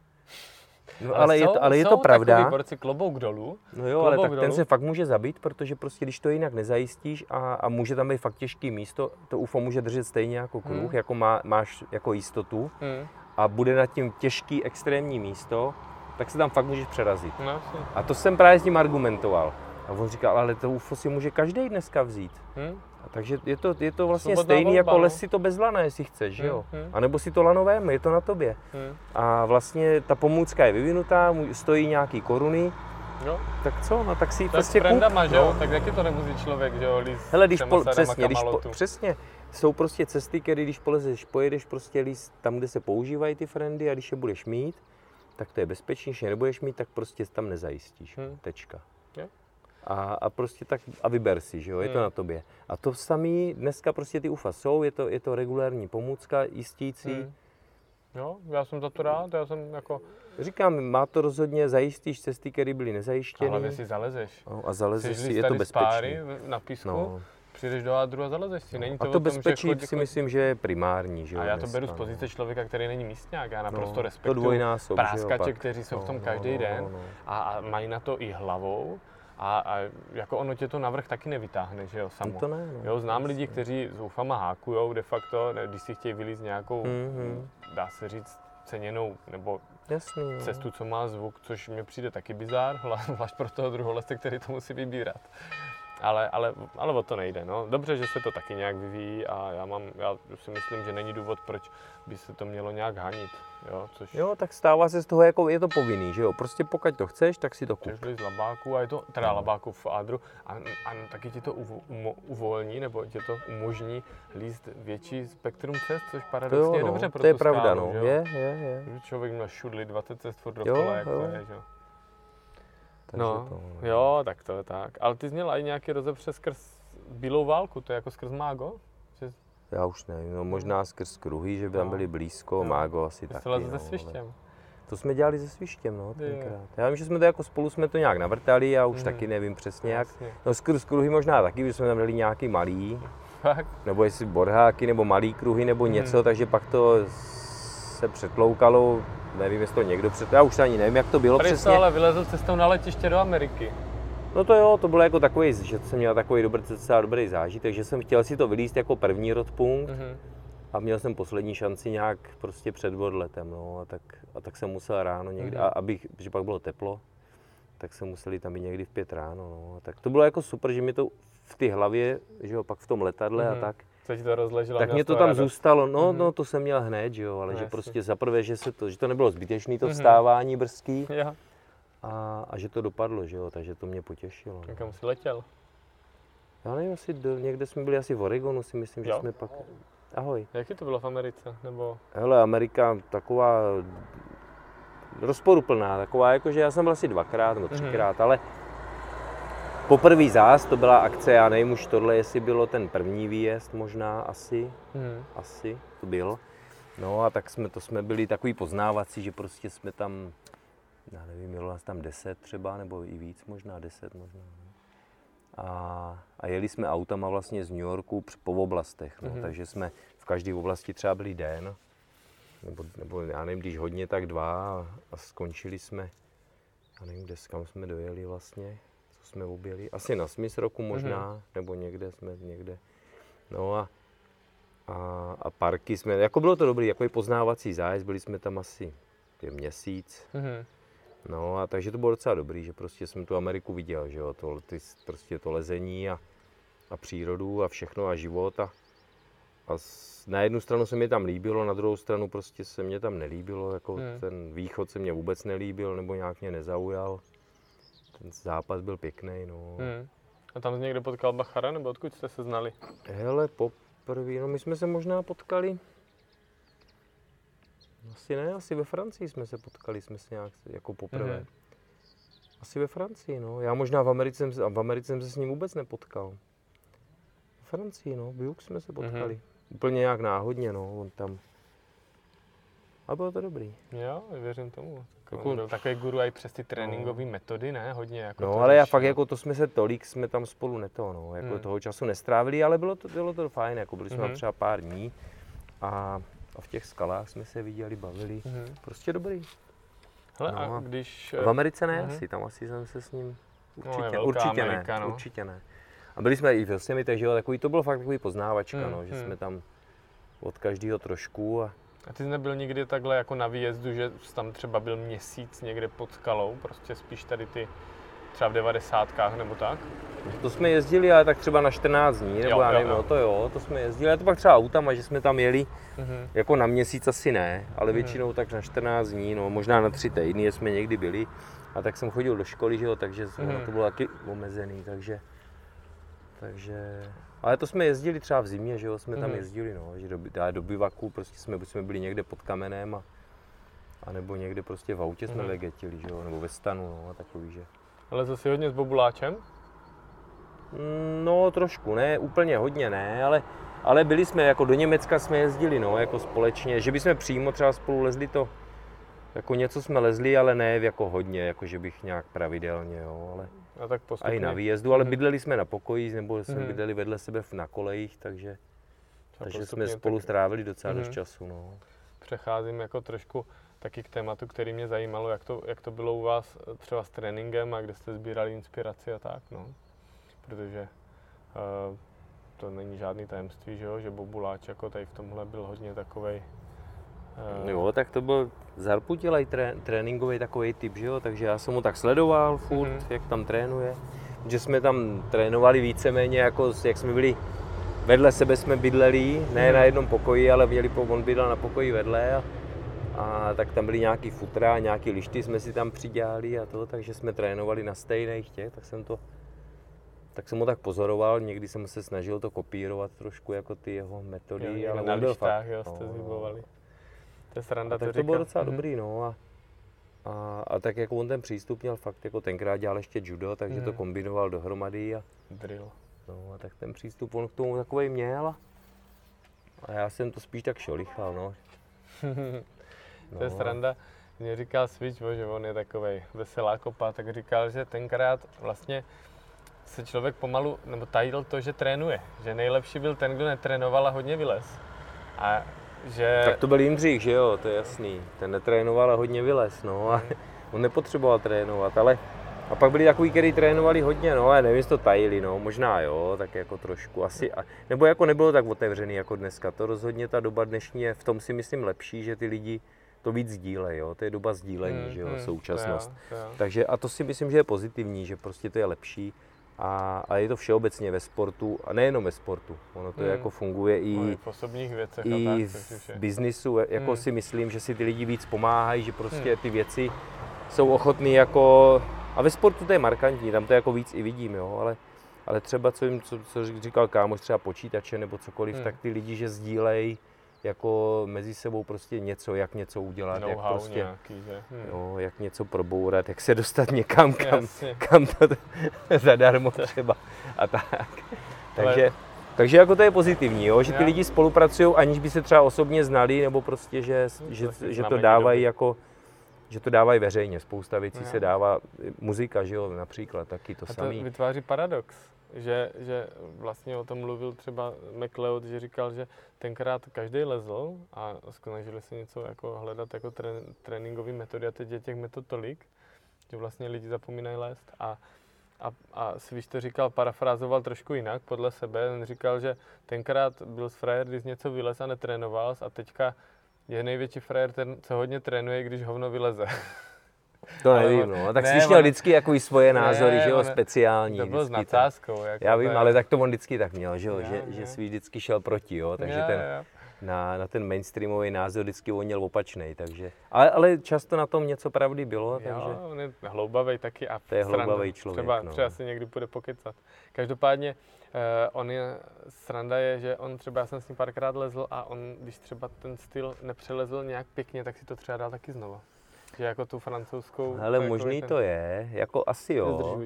S2: No, ale, ale, jsou, je to, ale je to pravda.
S1: Porci klobouk dolů.
S2: No jo, ale tak dolů. ten se fakt může zabít, protože prostě když to jinak nezajistíš a, a může tam být fakt těžký místo, to UFO může držet stejně jako kruh, hmm. jako má, máš jako jistotu hmm. a bude nad tím těžký extrémní místo, tak se tam fakt můžeš přerazit. No, a to jsem právě s tím argumentoval. A on říkal, ale to UFO si může každý dneska vzít. Hmm? A takže je to, je to vlastně Svobodná stejný volba, jako no. les si to bez lana, jestli chceš, hmm, jo? Hmm. A nebo si to lanové, je to na tobě. Hmm. A vlastně ta pomůcka je vyvinutá, stojí nějaký koruny, Jo. Tak co, no tak si ji prostě
S1: kup. že jo? No. Tak jaký to nemusí člověk, že jo, líst
S2: Hele, když po, přesně, když po, přesně, jsou prostě cesty, které když polezeš, pojedeš prostě líst tam, kde se používají ty friendy a když je budeš mít, tak to je bezpečnější, nebudeš mít, tak prostě tam nezajistíš. Hmm. Tečka. A, a prostě tak a vyber si, že jo, je hmm. to na tobě. A to samý dneska prostě ty UFA jsou, je to, je to regulární pomůcka jistící. Hmm.
S1: Jo, já jsem za to rád, já jsem jako...
S2: Říkám, má to rozhodně, zajistíš cesty, které byly nezajištěny.
S1: Ale si zalezeš.
S2: No, a zalezeš si, je to bezpečné.
S1: na písku, no přijdeš do Ádru a zalezeš si. Není to
S2: a to
S1: tom,
S2: bezpečí
S1: že chodí,
S2: si myslím, že je primární. Že
S1: A já to beru z pozice
S2: no.
S1: člověka, který není místňák. Já naprosto
S2: to
S1: respektuju práskače, kteří jsou v
S2: No,
S1: tom
S2: no,
S1: každý
S2: no,
S1: den
S2: no, no.
S1: A, a mají na to i hlavou. A, a jako ono tě to navrh taky nevytáhne, že jo, samo.
S2: No to ne, no.
S1: Jo, znám lidi, kteří zoufama hákujou de facto, když si chtějí vylít nějakou,
S2: Mhm.
S1: dá se říct, ceněnou nebo
S2: Jasný, no.
S1: cestu, co má zvuk, což mi přijde taky bizár, hla- zvlášť pro toho druholezce, který to musí vybírat. Ale, ale, ale o to nejde. No. Dobře, že se to taky nějak vyvíjí a já, mám, já si myslím, že není důvod, proč by se to mělo nějak hanit. Jo, což
S2: Jo, tak stává se z toho, jako je to povinný, že jo. Prostě pokud to chceš, tak si to kup.
S1: Chceš z labáku a je to, teda
S2: No.
S1: labáku v Ádru a, a taky ti to uvo, umo, uvolní nebo ti to umožní líst větší spektrum cest, což
S2: To
S1: paradoxně
S2: jo,
S1: je
S2: no.
S1: dobře pro
S2: to je pravda,
S1: skálu,
S2: no.
S1: že jo?
S2: Je, je, je.
S1: Člověk měl šudli 20 cest furt
S2: Jo,
S1: dokola, jak to
S2: jo.
S1: je, že jo.
S2: Takže
S1: No,
S2: to, no.
S1: jo, tak to je tak. Ale ty jsi měl i nějaký rozepře skrz bílou válku, to je jako skrz Mágo? Že
S2: Já už nevím, no možná skrz kruhy, že by tam
S1: No.
S2: byli blízko,
S1: Jo.
S2: Mágo asi
S1: jsi
S2: taky.
S1: lezl
S2: no,
S1: se
S2: ale-
S1: svištěm.
S2: To jsme dělali se svištěm, no, tenkrát. Já vím, že jsme to jako spolu jsme to nějak navrtali, já už
S1: Mhm.
S2: taky nevím přesně jak.
S1: Jasně.
S2: No skrz kruhy možná taky, protože jsme tam dali nějaký malý,
S1: Fakt?
S2: nebo jestli borháky, nebo malý kruhy, nebo
S1: Mhm.
S2: něco, takže pak to se přetloukalo, nevím, jestli to někdo před... Já už ani nevím, jak to bylo
S1: jsi
S2: přesně.
S1: ale vylezl cestou na letiště do Ameriky.
S2: No to jo, to bylo jako takový, že jsem měl takový dobrý, docela dobrý zážitek, že jsem chtěl si to vylíst jako první rodpunkt
S1: Mhm.
S2: a měl jsem poslední šanci nějak prostě před odletem, no a tak, a tak jsem musel ráno někdy,
S1: Mhm.
S2: a abych, protože pak bylo teplo, tak jsme museli tam být někdy v pět ráno, no a tak to bylo jako super, že mi to v té hlavě, že jo, pak v tom letadle
S1: Mhm.
S2: a tak,
S1: Co ti to rozleželo?
S2: tak mě to tam
S1: radost?
S2: zůstalo, no,
S1: Mhm.
S2: no to jsem měl hned, že jo, ale
S1: No,
S2: že
S1: jasně.
S2: prostě zaprvé, že, se to, že to nebylo zbytečný to
S1: Mhm.
S2: vstávání brzký
S1: Jo.
S2: a, a že to dopadlo, že jo, takže to mě potěšilo.
S1: A
S2: No.
S1: Kam jsi letěl?
S2: Já nevím, asi do, někde jsme byli asi v Oregonu, si myslím, že
S1: Jo.
S2: jsme pak... Ahoj.
S1: Jaký to bylo v Americe? Nebo...
S2: Hele, Amerika taková rozporuplná, taková jako, že já jsem byl asi dvakrát nebo třikrát, ale poprvý zás to byla akce, já nevím už tohle, jestli bylo ten první výjezd možná, asi,
S1: Mhm.
S2: asi to byl. No a tak jsme, to jsme byli takový poznávací, že prostě jsme tam, já nevím, mělo nás tam 10 třeba, nebo i víc možná, 10 možná. no. A, a jeli jsme autama vlastně z New Yorku po oblastech, no,
S1: Mhm.
S2: takže jsme v každé oblasti třeba byli den, nebo, nebo já nevím, když hodně, tak dva a, a skončili jsme, já nevím, kde, kam jsme dojeli vlastně, jsme objeli, asi na Smith roku možná, nebo někde jsme někde. No a, a, a parky jsme, jako bylo to dobrý, jako poznávací zájezd, byli jsme tam asi je měsíc,
S1: Mhm.
S2: No a takže to bylo docela dobrý, že prostě jsem tu Ameriku viděl, že jo, to, ty, prostě to lezení a, a přírodu a všechno a život a, a s, na jednu stranu se mi tam líbilo, na druhou stranu prostě se mě tam nelíbilo, jako
S1: Hmm.
S2: ten východ se mě vůbec nelíbil nebo nějak mě nezaujal. Ten zápas byl pěkný, no.
S1: Mhm. A tam jsi někde potkal Bachara, nebo odkud jste se znali?
S2: Hele, poprvé, no my jsme se možná potkali, asi ne, asi ve Francii jsme se potkali, jsme se nějak jako poprvé.
S1: Mhm.
S2: Asi ve Francii, no. Já možná v Americe, v Americe jsem se s ním vůbec nepotkal. V Francii, no, v Jux jsme se potkali. Úplně nějak náhodně, no, on tam. A bylo to dobrý.
S1: Jo, věřím tomu. Tak
S2: Jako-
S1: on byl takový guru i přes ty tréninkové metody, ne? Hodně jako
S2: No,
S1: to
S2: ale já fakt jako to jsme se tolik, jsme tam spolu neto, no, jako
S1: Hmm.
S2: toho času nestrávili, ale bylo to, bylo to fajn, jako byli jsme tam třeba pár dní a, a v těch skalách jsme se viděli, bavili.
S1: Mhm.
S2: Prostě dobrý.
S1: Hele,
S2: No
S1: a když...
S2: V Americe ne
S1: Mhm.
S2: asi, tam asi jsem se s ním
S1: No,
S2: určitě,
S1: velká
S2: určitě
S1: Amerika,
S2: ne,
S1: no.
S2: určitě ne. A byli jsme i v Yosemite, že jo, takový, to bylo fakt takový poznávačka,
S1: Hmm,
S2: no, že
S1: hmm.
S2: jsme tam od každého trošku a
S1: A ty jsi nebyl nikdy takhle jako na výjezdu, že jsi tam třeba byl měsíc někde pod skalou, prostě spíš tady ty třeba v devadesátkách nebo tak?
S2: to jsme jezdili, ale tak třeba na 14 dní, nebo
S1: Jo,
S2: já
S1: jo,
S2: nevím,
S1: jo.
S2: no to jo, to jsme jezdili, ale to pak třeba autama, že jsme tam jeli,
S1: Mhm.
S2: jako na měsíc asi ne, ale
S1: Mhm.
S2: většinou tak na 14 dní, no možná na tři týdny jsme někdy byli. A tak jsem chodil do školy, že jo, takže
S1: Mhm.
S2: ono to bylo taky omezený, takže, takže, ale to jsme jezdili třeba v zimě, že jo, jsme tam
S1: Mhm.
S2: jezdili, no, že do, do bivaku, prostě jsme, buď jsme byli někde pod kamenem a, a nebo někde prostě v autě jsme
S1: Mhm.
S2: legetili, že jo, nebo ve stanu, no, a takový, že.
S1: Ale zase hodně s bobuláčem?
S2: Mm, No trošku, ne, úplně hodně ne, ale, ale byli jsme, jako do Německa jsme jezdili, no, jako společně, že bychom přímo třeba spolu lezli to, Jako něco jsme lezli, ale ne jako hodně, jako že bych nějak pravidelně, jo, ale
S1: a, tak postupně.
S2: a i na výjezdu, ale mm-hmm. bydleli jsme na pokoji, nebo jsme mm-hmm. bydleli vedle sebe na kolejích, takže, takže jsme spolu tak... strávili docela mm-hmm. dost mhm. času. No.
S1: Přecházím jako trošku taky k tématu, který mě zajímalo, jak to, jak to bylo u vás eh, třeba s tréninkem a kde jste sbírali inspiraci a tak, no. Protože uh, to není žádný tajemství, že, jo? že Bobuláč jako tady v tomhle byl hodně takovej.
S2: Jo, tak to byl zarputilej tré, tréninkový takový typ, že jo, takže já jsem mu tak sledoval furt, mm-hmm. jak tam trénuje. Že jsme tam trénovali víceméně, jako jak jsme byli vedle sebe jsme bydleli, ne mm-hmm. na jednom pokoji, ale měli, on bydlel na pokoji vedle a, a tak tam byly nějaký futra, nějaký lišty jsme si tam přidělali a to, takže jsme trénovali na stejných těch, tak jsem to tak jsem ho tak pozoroval, někdy jsem se snažil to kopírovat trošku jako ty jeho metody,
S1: jo, ale na byl fakt, jo, jste no, to je sranda,
S2: tak to bylo docela mm-hmm. dobrý, no. A, a, a, tak jako on ten přístup měl fakt, jako tenkrát dělal ještě judo, takže mm. to mhm. kombinoval dohromady a...
S1: Drill.
S2: No a tak ten přístup on k tomu takový měl a, a já jsem to spíš tak šolichal, no.
S1: no. to je sranda. Mě říkal Switch, že on je takový veselá kopa, tak říkal, že tenkrát vlastně se člověk pomalu, nebo tajil to, že trénuje. Že nejlepší byl ten, kdo netrénoval a hodně vylez. A že...
S2: Tak to byl Jindřich, že jo, to je jasný. Ten netrénoval a hodně vylez, no. A on nepotřeboval trénovat, ale a pak byli takový, kteří trénovali hodně, no, ale nevím, jestli to tajili, no, možná jo, tak jako trošku asi, a, nebo jako nebylo tak otevřený jako dneska, to rozhodně ta doba dnešní je v tom si myslím lepší, že ty lidi to víc sdílejí, jo, to je doba sdílení, hmm, že jo, hmm, současnost. To je, to je. Takže a to si myslím, že je pozitivní, že prostě to je lepší a, a je to všeobecně ve sportu, a nejenom ve sportu. Ono to hmm. jako funguje i,
S1: no, v osobních věcech
S2: i tak, v biznisu. Jako hmm. si myslím, že si ty lidi víc pomáhají, že prostě hmm. ty věci jsou ochotný jako... A ve sportu to je markantní, tam to jako víc i vidím, jo, ale, ale třeba, co, jim, co, co říkal kámoš, třeba počítače nebo cokoliv, hmm. tak ty lidi, že sdílejí jako mezi sebou prostě něco, jak něco udělat, jak prostě,
S1: nějaký, že? Hmm.
S2: Jo, jak něco probourat, jak se dostat někam, kam, kam to zadarmo třeba a tak. Takže, Ale... takže jako to je pozitivní, jo, že ty lidi spolupracují, aniž by se třeba osobně znali, nebo prostě, že, hmm, že, že to dávají jako že to dávají veřejně. Spousta věcí no. se dává, muzika, že jo, například, taky to,
S1: to
S2: samý.
S1: vytváří paradox že, že vlastně o tom mluvil třeba McLeod, že říkal, že tenkrát každý lezl a snažili se něco jako hledat jako tré, tréninkové metody a teď je těch metod tolik, že vlastně lidi zapomínají lézt a a, a Svíš to říkal, parafrázoval trošku jinak podle sebe. On říkal, že tenkrát byl frajer, když něco vylez a netrénoval a teďka je největší frajer ten, co hodně trénuje, když hovno vyleze.
S2: To nevím, no. Tak ne, jsi měl vždycky jako svoje názory, ne, že jo, speciální.
S1: To bylo s nadsázkou.
S2: Jako Já vím, ale tak to on vždycky tak měl, že jo, že, že svý vždycky šel proti, jo, takže ten, na, na ten mainstreamový názor vždycky on měl opačný, takže, ale, ale často na tom něco pravdy bylo, jo, takže.
S1: on je hloubavý taky a
S2: to je hloubavý člověk,
S1: třeba,
S2: no.
S1: třeba si někdy bude pokecat. Každopádně on je, sranda je, že on třeba, já jsem s ním párkrát lezl a on, když třeba ten styl nepřelezl nějak pěkně, tak si to třeba dal taky znova. Že jako tu francouzskou...
S2: Ale možný ten... to je, jako asi jo.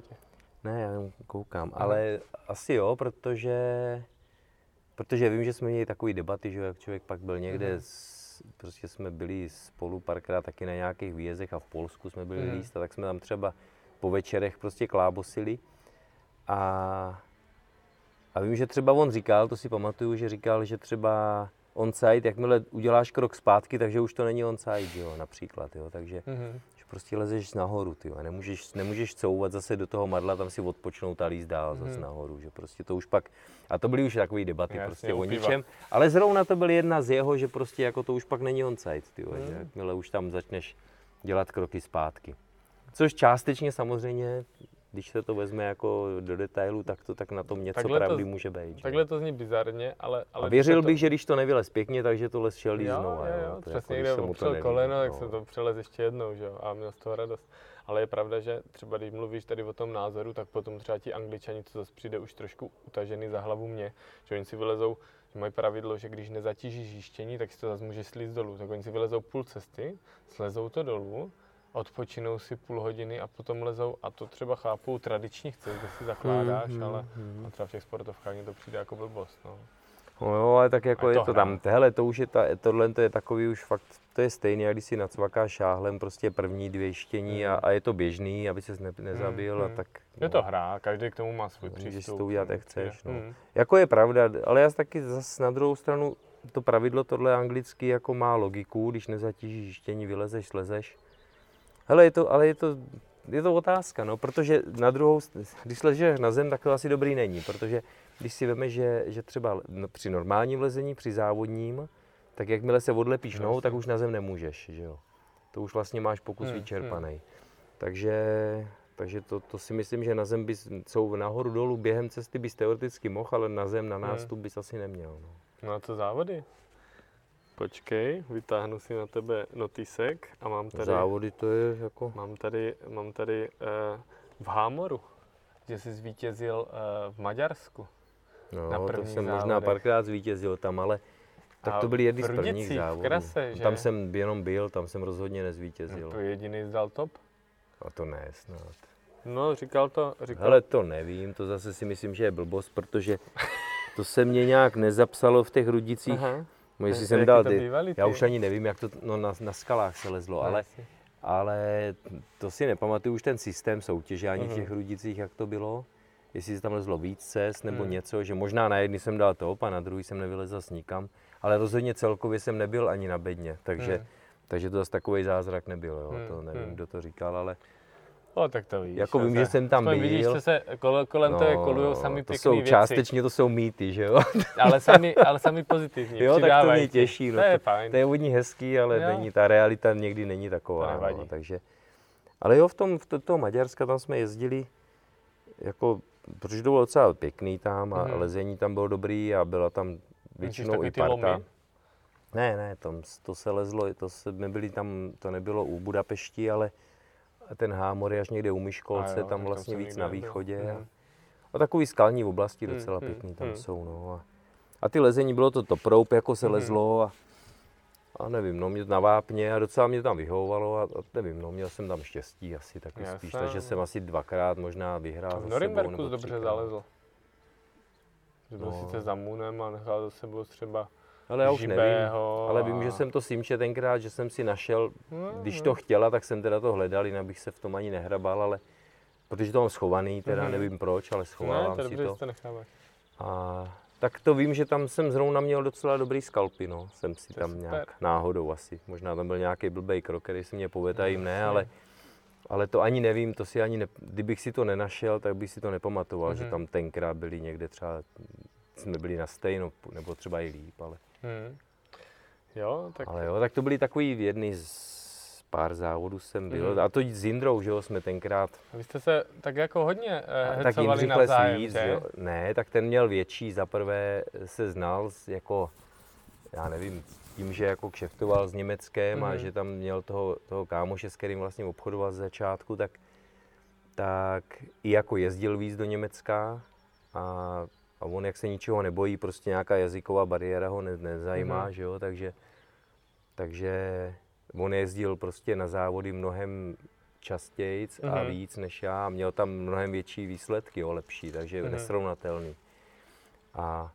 S2: Ne, já koukám, Aha. ale asi jo, protože, protože vím, že jsme měli takový debaty, že jak člověk pak byl někde, mhm. s, prostě jsme byli spolu párkrát taky na nějakých výjezdech a v Polsku jsme byli mhm. líst, tak jsme tam třeba po večerech prostě klábosili a, a vím, že třeba on říkal, to si pamatuju, že říkal, že třeba onside, jakmile uděláš krok zpátky, takže už to není onside, jo, například, jo, takže mm-hmm. že prostě lezeš nahoru, ty jo, nemůžeš, nemůžeš couvat zase do toho madla, tam si odpočnout a líst dál mm-hmm. zase nahoru, že prostě to už pak, a to byly už takové debaty Jasně, prostě upíva. o ničem, ale zrovna to byl jedna z jeho, že prostě jako to už pak není onside, ty jo, mm-hmm. že jakmile už tam začneš dělat kroky zpátky. Což částečně samozřejmě když se to vezme jako do detailu, tak to tak na tom něco takhle pravdy
S1: to,
S2: může být.
S1: Takhle to zní bizarně, ale... ale
S2: a věřil bych, to... že když to nevylez pěkně, takže to les šel
S1: jo,
S2: znova.
S1: Jo, jo, přesně jako, někde opřel koleno, tak no. se to přelez ještě jednou, že jo, a měl z toho radost. Ale je pravda, že třeba když mluvíš tady o tom názoru, tak potom třeba ti angličani, co zase přijde už trošku utažený za hlavu mě, že oni si vylezou, že mají pravidlo, že když nezatížíš jištění, tak si to zase může slízt dolů. Tak oni si vylezou půl cesty, slezou to dolů odpočinou si půl hodiny a potom lezou a to třeba chápu tradičních cest, kde si zakládáš, mm, ale mm. třeba v těch sportovkách mi to přijde jako blbost. No.
S2: No jo, ale tak jako
S1: A
S2: je
S1: to
S2: to
S1: hra.
S2: tam, hele, to už je, ta, tohle to je takový už fakt, to je stejný, jak když si nacvakáš šáhlem prostě první dvě štění a, a je to běžný, aby ses ne, nezabil
S1: Hmm,
S2: a tak.
S1: Je to hra, každý k tomu má svůj
S2: No, můžeš
S1: přístup.
S2: to udělat, jak chceš, no.
S1: Mm.
S2: Jako je pravda, ale já taky zase na druhou stranu, to pravidlo tohle anglicky jako má logiku, když nezatížíš štění, vylezeš, slezeš. Hele, je to, ale je to, je to otázka, no, protože na druhou, když ležeš na zem, tak to asi dobrý není, protože když si veme, že, že třeba no, při normálním lezení, při závodním, tak jakmile se odlepíš nohou, tak už na zem nemůžeš, že jo. To už vlastně máš pokus
S1: Hmm,
S2: vyčerpaný. Takže, takže to, to, si myslím, že na zem bys, jsou nahoru dolů během cesty bys teoreticky mohl, ale na zem, na nástup bys asi neměl. No.
S1: No a co závody? Počkej, vytáhnu si na tebe notisek a mám tady,
S2: Závody to je jako...
S1: mám tady, mám tady uh, v Hámoru, že jsi zvítězil uh, v Maďarsku.
S2: No,
S1: na
S2: to jsem možná
S1: závodech.
S2: párkrát zvítězil tam, ale tak
S1: A
S2: to byly jedny
S1: v
S2: z prvních závodů.
S1: Krase, že?
S2: Tam jsem jenom byl, tam jsem rozhodně nezvítězil.
S1: No, to jediný zdal top.
S2: A to ne, snad.
S1: No, říkal to, říkal.
S2: Ale to nevím, to zase si myslím, že je blbost, protože to se mě nějak nezapsalo v těch rudicích.
S1: Aha.
S2: No, jestli jsem dal ty,
S1: bývaly
S2: já
S1: ty?
S2: už ani nevím, jak to no, na, na skalách se lezlo,
S1: No,
S2: ale,
S1: jasně.
S2: ale to si nepamatuju už ten systém soutěže ani v
S1: Mhm.
S2: těch rudicích, jak to bylo. Jestli se tam lezlo víc cest nebo
S1: Mhm.
S2: něco, že možná na jedný jsem dal top a na druhý jsem nevylezl s nikam, ale rozhodně celkově jsem nebyl ani na bedně, takže,
S1: Mhm.
S2: takže to zase takový zázrak nebyl, jo.
S1: Mhm,
S2: to nevím,
S1: mhm.
S2: kdo to říkal, ale
S1: No, tak to víš.
S2: Jako vím, že jsem tam
S1: Aspoň Vidíš,
S2: byl.
S1: že se kole, kolem no, kolujou sami
S2: to jsou
S1: věci.
S2: částečně to jsou mýty, že jo?
S1: Ale sami, ale sami pozitivní,
S2: Jo, tak to mě těší. No,
S1: To je fajn.
S2: To je hodně hezký, ale
S1: Jo.
S2: není, ta realita někdy není
S1: To
S2: taková.
S1: nevadí.
S2: No, takže, ale jo, v tom, v to, toho Maďarska tam jsme jezdili, jako, protože to bylo docela pěkný tam a
S1: Mhm.
S2: lezení tam bylo dobrý a byla tam většinou i parta.
S1: lomy?
S2: Ne, ne, tam, to se lezlo, to se, my byli tam, to nebylo u Budapešti, ale ten Hámor je až někde u Myškolce,
S1: A jo,
S2: tam
S1: tak
S2: vlastně
S1: jsem
S2: víc na
S1: nebyl.
S2: východě. A,
S1: Mhm.
S2: a takový skalní oblasti
S1: Hmm,
S2: docela
S1: hmm,
S2: pěkný tam
S1: hmm.
S2: jsou. No. A, a ty lezení bylo to top rope, jako se
S1: Mhm.
S2: lezlo a, a nevím, no mě to na vápně a docela mě tam vyhovovalo a, a nevím, no měl jsem tam štěstí asi taky
S1: Jasné,
S2: spíš, takže
S1: no.
S2: jsem asi dvakrát možná vyhrál
S1: V Norimberku dobře zalezl. Že byl
S2: No.
S1: sice za Munem a nechal za sebou třeba
S2: Ale já už nevím,
S1: živého
S2: ale vím, že jsem to Simče tenkrát, že jsem si našel,
S1: No,
S2: když
S1: no.
S2: to chtěla, tak jsem teda to hledal, jinak bych se v tom ani nehrabal, ale protože to mám schovaný, teda
S1: Mhm.
S2: nevím proč, ale
S1: Ne,
S2: schovávám
S1: je
S2: si to.
S1: to necháváš.
S2: A tak to vím, že tam jsem zrovna měl docela dobrý skalpy, no. Jsem si
S1: To
S2: tam
S1: super.
S2: nějak náhodou asi. Možná tam byl nějaký blbej krok, který si mě povede, jim ne, ale, ale to ani nevím, to si ani ne, kdybych si to nenašel, tak bych si to nepamatoval, že
S1: Mhm.
S2: tam tenkrát byli někde třeba, jsme byli na stejno, nebo třeba i líp, ale,
S1: Hmm. Jo, tak
S2: ale jo, tak to byly takový jedny z pár závodů jsem byl.
S1: Mhm.
S2: A to s Jindrou, že jo, jsme tenkrát
S1: vy jste se tak jako hodně eh,
S2: A tak Jindřich
S1: navzájem,
S2: víc,
S1: že?
S2: jo. Ne, tak ten měl větší, za prvé se znal s- jako, já nevím, tím, že jako kšeftoval s Německem a
S1: Mhm.
S2: že tam měl toho, toho kámoše, s kterým vlastně obchodoval z začátku, tak, tak i jako jezdil víc do Německa a, a on jak se ničeho nebojí, prostě nějaká jazyková bariéra ho ne, nezajímá,
S1: Mhm.
S2: že jo, takže, takže on jezdil prostě na závody mnohem častěji a
S1: Mhm.
S2: víc než já a měl tam mnohem větší výsledky, jo, lepší, takže
S1: Mhm.
S2: nesrovnatelný. A,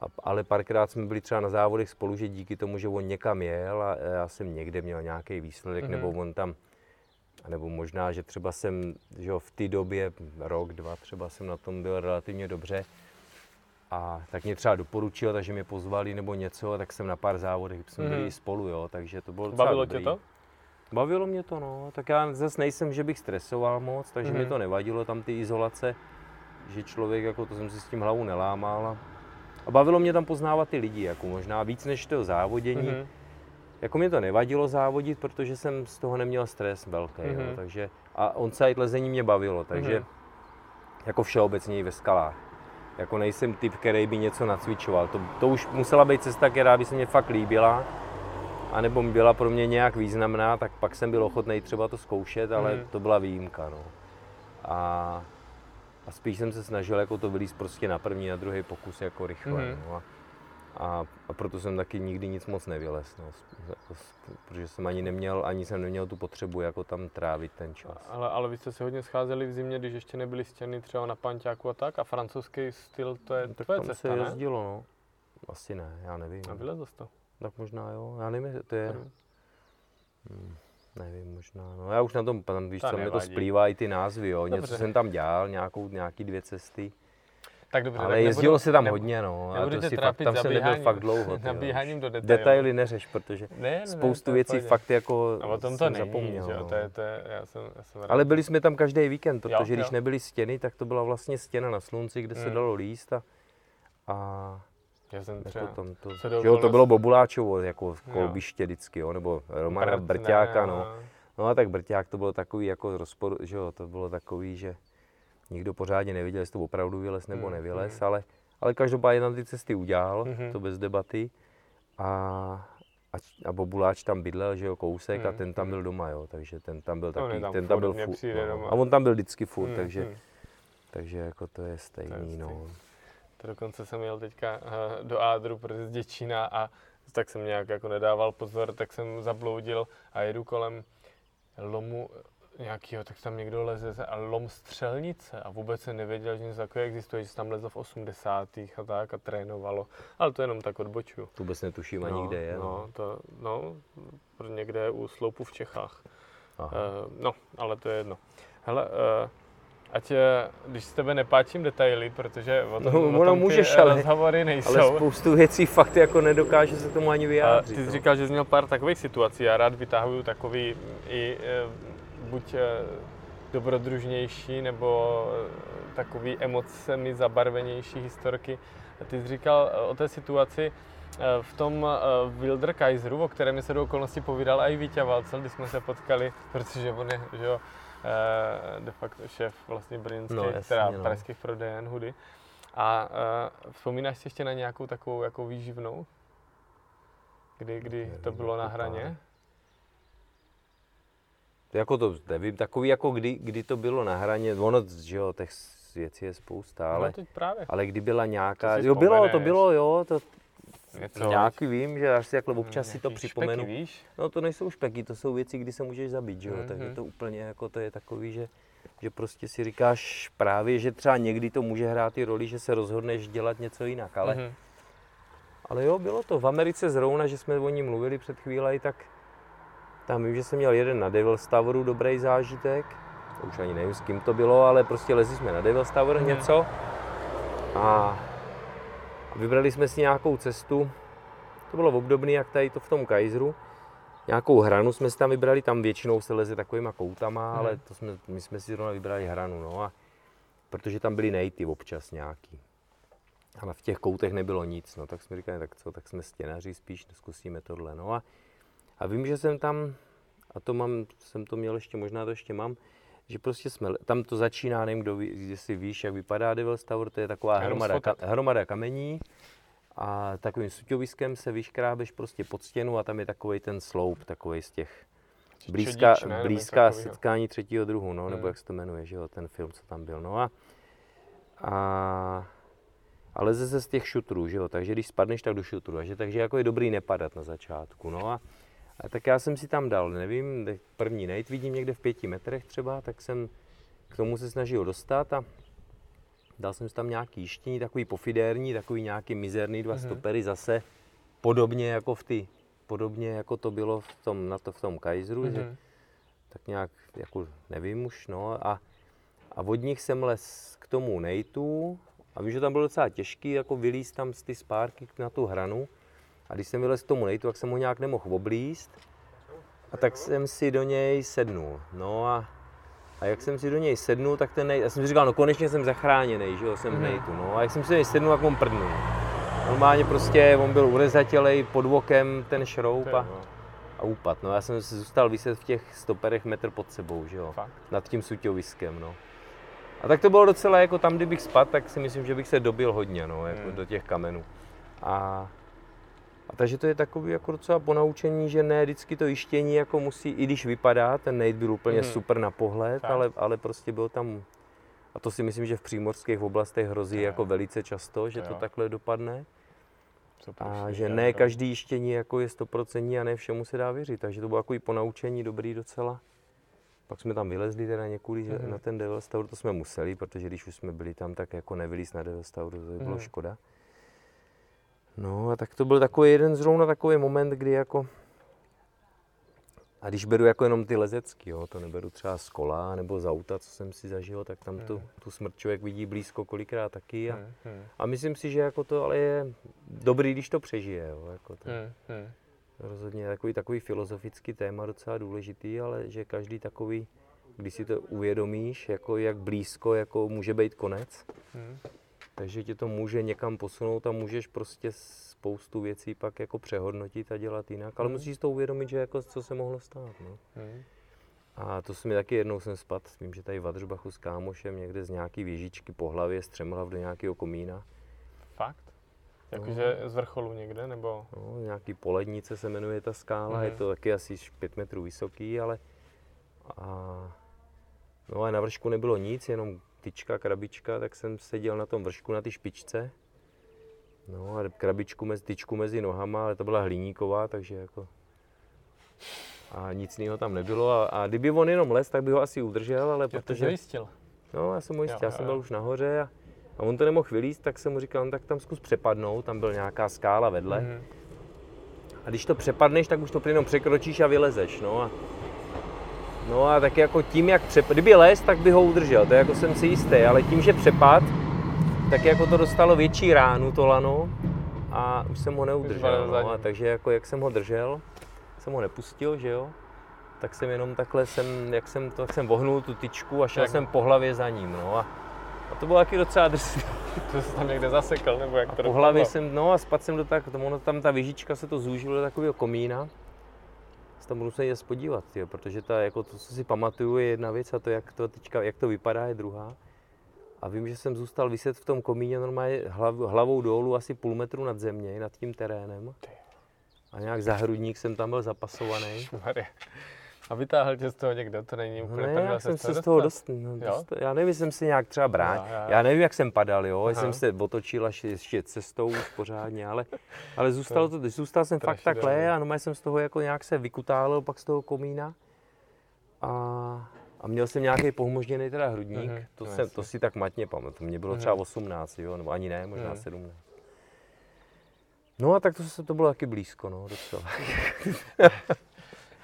S2: a, ale párkrát jsme byli třeba na závodech spolu, že díky tomu, že on někam jel a já jsem někde měl nějaký výsledek,
S1: Mhm.
S2: nebo on tam, nebo možná, že třeba jsem, že jo, v té době, rok, dva třeba jsem na tom byl relativně dobře, a tak mě třeba doporučil, takže mě pozvali nebo něco, a tak jsem na pár závodech jsme byli
S1: Mhm.
S2: spolu, jo, takže to bylo
S1: Bavilo
S2: dobrý.
S1: tě to?
S2: Bavilo mě to, no. Tak já zase nejsem, že bych stresoval moc, takže
S1: Mhm.
S2: mi to nevadilo, tam ty izolace, že člověk, jako to jsem si s tím hlavu nelámal. A, bavilo mě tam poznávat ty lidi, jako možná víc než to závodění.
S1: Mhm.
S2: Jako mě to nevadilo závodit, protože jsem z toho neměl stres velký,
S1: Mhm.
S2: jo, takže a on-site lezení mě bavilo, takže
S1: Mhm.
S2: jako všeobecně i ve skalách. Jako nejsem typ, který by něco nacvičoval. To, to už musela být cesta, která by se mě fakt líbila, anebo byla pro mě nějak významná, tak pak jsem byl ochotný třeba to zkoušet, ale
S1: Mhm.
S2: to byla výjimka. No. A, a spíš jsem se snažil jako to vylíst prostě na první, na druhý pokus jako rychle.
S1: Mhm.
S2: No. A, a, a, proto jsem taky nikdy nic moc nevylez, no. Protože jsem ani neměl, ani jsem neměl tu potřebu jako tam trávit ten čas.
S1: Ale, ale vy jste se hodně scházeli v zimě, když ještě nebyly stěny třeba na panťáku a tak a francouzský styl, to je
S2: No, tak
S1: tvoje
S2: tam
S1: cesta,
S2: se
S1: ne?
S2: jezdilo, no. asi ne, já nevím.
S1: A vylezl to?
S2: Tak možná jo, já nevím, to je... Hmm, nevím, možná, no já už na tom, tam, víš
S1: To
S2: co, mě to splývá i ty názvy, jo,
S1: Dobře.
S2: něco jsem tam dělal, nějakou, nějaký dvě cesty,
S1: Tak dobře,
S2: ale
S1: tak
S2: jezdilo
S1: nebudu-
S2: se tam
S1: nebu-
S2: hodně, no, a
S1: nebudu
S2: to si fakt, tam jsem nebyl fakt dlouho.
S1: Nabíháním do detailů.
S2: Detaily neřeš, protože
S1: Ne, ne, ne,
S2: spoustu
S1: v
S2: věcí fakt jako
S1: A o tom to není,
S2: zapomněl,
S1: jo,
S2: no.
S1: to je, to je, já jsem, já jsem rád.
S2: Ale byli jsme tam každý víkend, protože
S1: Jo,
S2: když
S1: jo.
S2: nebyly stěny, tak to byla vlastně stěna na slunci, kde se
S1: Mm.
S2: dalo líst a, a
S1: já jsem třeba,
S2: jako tam to, jo, to bylo Bobuláčovo, jako
S1: Jo.
S2: kolbiště vždycky, jo, nebo Romana Brťáka,
S1: ne,
S2: no. No a tak Brťák to bylo takový jako rozpor, že jo, to bylo takový, že nikdo pořádně nevěděl, jestli to opravdu vylez nebo
S1: Mm,
S2: nevylez,
S1: mm.
S2: ale, ale každopádně tam ty cesty udělal,
S1: Mhm.
S2: to bez debaty. A, a, a Bobuláč tam bydlel, že jo, kousek a
S1: Mm,
S2: ten tam
S1: mm.
S2: byl doma, jo, takže ten tam byl
S1: je
S2: taky,
S1: tam
S2: ten tam byl furt, no.
S1: doma.
S2: A on tam byl vždycky furt,
S1: Hmm,
S2: takže,
S1: hmm.
S2: takže jako to je stejný, no.
S1: stejný. To dokonce jsem jel teďka eh, do Ádru, protože z Děčína a tak jsem nějak jako nedával pozor, tak jsem zabloudil a jedu kolem lomu nějakýho, tak tam někdo leze a lom střelnice a vůbec jsem nevěděl, že něco takového existuje, že se tam lezlo v 80. a tak a trénovalo, ale to jenom tak odbočuju.
S2: To vůbec netuším ani kde je,
S1: no,
S2: no.
S1: to, no, pro někde u sloupu v Čechách.
S2: Aha.
S1: Uh, no, ale to je jedno. Hele, uh, ať, eh, když z tebe nepáčím detaily, protože o tom,
S2: No,
S1: o
S2: ono
S1: tom ty
S2: můžeš,
S1: eh,
S2: ale-
S1: rozhovory nejsou.
S2: Ale spoustu věcí fakt jako nedokáže se tomu ani
S1: A
S2: vyjádřit.
S1: ty jsi
S2: no.
S1: říkal, že jsi měl pár takových situací. Já rád vytahuju takový i buď eh, dobrodružnější nebo eh, takový emocemi zabarvenější historky. Ty jsi říkal eh, o té situaci v tom Wilder Kaiseru, o kterém se do okolností povídal i Vítě Valcel, když jsme se potkali, protože on je že jo, de facto šéf vlastně brněnských,
S2: No, jasně,
S1: teda
S2: no.
S1: pražských prodejen hudy. A uh, vzpomínáš si ještě na nějakou takovou jako výživnou? Kdy, kdy to bylo na hraně?
S2: Jako to nevím, takový jako kdy, kdy to bylo na hraně, ono, že jo, těch věcí je spousta, ale,
S1: no právě.
S2: ale kdy byla nějaká, jo bylo, to bylo, jo, to
S1: Něco,
S2: nějaký vím, že až si jako občas si to připomenu.
S1: Špeky, víš?
S2: No to nejsou špeky, to jsou věci, kdy se můžeš zabít, že jo,
S1: Mhm.
S2: takže to úplně jako to je takový, že, že prostě si říkáš právě, že třeba někdy to může hrát i roli, že se rozhodneš dělat něco jinak, ale,
S1: Mhm.
S2: ale jo, bylo to v Americe zrovna, že jsme o ní mluvili před chvíli, tak tam vím, že jsem měl jeden na Devil's Toweru dobrý zážitek. Už ani nevím, s kým to bylo, ale prostě lezli jsme na Devil's Tower
S1: Mhm.
S2: něco. A vybrali jsme si nějakou cestu. To bylo obdobné, jak tady to v tom Kaiseru. Nějakou hranu jsme si tam vybrali, tam většinou se leze takovýma koutama,
S1: Mhm.
S2: ale to jsme, my jsme si zrovna vybrali hranu, no a protože tam byly nejty občas nějaký. Ale v těch koutech nebylo nic, no tak jsme říkali, tak co, tak jsme stěnaři spíš, zkusíme tohle, no a, a vím, že jsem tam, a to mám, jsem to měl ještě, možná to ještě mám, že prostě jsme, tam to začíná, nevím, kdo ví, jestli víš, jak vypadá Devil's Tower, to je taková hromada, ka, hromada kamení a takovým suťoviskem se vyškrábeš prostě pod stěnu a tam je takový ten sloup, takový z těch blízká,
S1: Čedič, ne?
S2: Blízká setkání třetího druhu, no, nebo
S1: Hmm.
S2: jak se to jmenuje, že jo, ten film, co tam byl, no a, a, a leze se z těch šutrů, že jo, takže když spadneš, tak do šutru, takže, takže jako je dobrý nepadat na začátku, no a, a tak já jsem si tam dal, nevím, první nejt vidím někde v pěti metrech třeba, tak jsem k tomu se snažil dostat a dal jsem si tam nějaký jištění, takový pofidérní, takový nějaký mizerný dva
S1: Mhm.
S2: stopery zase, podobně jako v ty, podobně jako to bylo v tom, na to, v tom Kaiseru, že
S1: Mhm.
S2: tak nějak, jako nevím už, no a, a od nich jsem les k tomu nejtu a vím, že tam bylo docela těžký, jako vylíst tam z ty spárky na tu hranu a když jsem vylez k tomu nejtu, tak jsem ho nějak nemohl oblíst a tak jsem si do něj sednul, no a, a jak jsem si do něj sednul, tak ten nejt, já jsem si říkal, no konečně jsem zachráněný, že jo, jsem v
S1: Mhm.
S2: nejtu, no a jak jsem si do něj sednul, tak on prdnul. Normálně prostě, on byl urezatělej pod vokem ten šroub a,
S1: jo,
S2: a úpad. No já jsem si zůstal vyset v těch stoperech metr pod sebou, že jo,
S1: Fakt.
S2: nad tím suťoviskem, no. A tak to bylo docela jako tam, kdybych spadl, tak si myslím, že bych se dobil hodně, no, jako
S1: Hmm.
S2: do těch kamenů. A, a takže to je takový jako docela ponaučení, že ne vždycky to jištění jako musí, i když vypadá, ten nejt byl úplně
S1: Mhm.
S2: super na pohled,
S1: Tak.
S2: ale, ale prostě byl tam, a to si myslím, že v přímořských oblastech hrozí
S1: To
S2: jako velice často, že
S1: To
S2: to takhle dopadne.
S1: Co
S2: A
S1: průšvih,
S2: že ne každý jištění jako je stoprocentní a ne všemu se dá věřit. Takže to bylo takový ponaučení dobrý docela. Pak jsme tam vylezli teda někudy
S1: Mhm.
S2: mm-hmm. na ten Devil's Tower, to jsme museli, protože když už jsme byli tam, tak jako nevylíz na Devil's Tower, to by bylo
S1: Mhm.
S2: škoda. No a tak to byl takový jeden zrovna takový moment, kdy jako a když beru jako jenom ty lezecky, jo, to neberu třeba z kola nebo z auta, co jsem si zažil, tak tam tu, tu smrt člověk vidí blízko kolikrát taky. A, a myslím si, že jako to ale je dobrý, když to přežije. Jo, jako to, rozhodně takový, takový filozofický téma docela důležitý, ale že každý takový, když si to uvědomíš, jako jak blízko jako může být konec, takže tě to může někam posunout a můžeš prostě spoustu věcí pak jako přehodnotit a dělat jinak, ale mm. musíš to uvědomit, že jako co se mohlo stát. No. Mm. A to se mi taky jednou jsem spadl, vím, že tady v s kámošem někde z nějaký věžičky po hlavě střemhlav do nějakého komína.
S1: Fakt? Jakože no. z vrcholu někde, nebo?
S2: No, nějaký polednice se jmenuje ta skála, mm. je to taky asi 5 metrů vysoký, ale a, no a na vršku nebylo nic, jenom tyčka, krabička, tak jsem seděl na tom vršku na ty špičce No a krabičku mezi, tyčku mezi nohama, ale to byla hliníková, takže jako... A nic jiného tam nebylo a, a kdyby on jenom les, tak by ho asi udržel, ale
S1: já
S2: protože...
S1: jistil.
S2: No, já jsem ho jistil, já jsem byl už nahoře a, a on to nemohl vylíst, tak jsem mu říkal, no, tak tam zkus přepadnout, tam byl nějaká skála vedle. Mm-hmm. A když to přepadneš, tak už to jenom překročíš a vylezeš, no a No a tak jako tím, jak přepad, kdyby les, tak by ho udržel, to je jako jsem si jistý, ale tím, že přepad, tak jako to dostalo větší ránu to lano a už jsem ho neudržel. No, a takže jako jak jsem ho držel, jsem ho nepustil, že jo, tak jsem jenom takhle, jsem, jak jsem, tak jsem vohnul tu tyčku a šel jak? jsem po hlavě za ním. No, a, a to bylo taky docela drsný.
S1: To jsi tam někde zasekl, nebo jak
S2: to Po hlavě jsem, no a spadl jsem do tak, ono, tam ta vyžička se to zúžilo do takového komína. Se tam musím jít podívat, jo, protože ta, jako to, co si pamatuju, je jedna věc a to, jak to, teďka, jak to vypadá, je druhá. A vím, že jsem zůstal vyset v tom komíně normálně hlav, hlavou dolů asi půl metru nad země, nad tím terénem. A nějak za hrudník jsem tam byl zapasovaný.
S1: A vytáhl tě z toho někdo, to není úplně
S2: Ne, já jsem se z toho dost, no, dost, já nevím, jsem si nějak třeba brán, já, já, já. nevím, jak jsem padal, jo, Aha. jsem se otočil až ještě cestou už pořádně, ale, ale zůstalo to, zůstal jsem fakt takhle a normálně jsem z toho jako nějak se vykutálil pak z toho komína. A a měl jsem nějaký pohmožděný teda hrudník, mm-hmm, to, no jsem, to si tak matně pamatuju, mě bylo mm-hmm. třeba 18, jo, nebo ani ne, možná mm-hmm. 17. No a tak to, se, to bylo taky blízko, no, docela.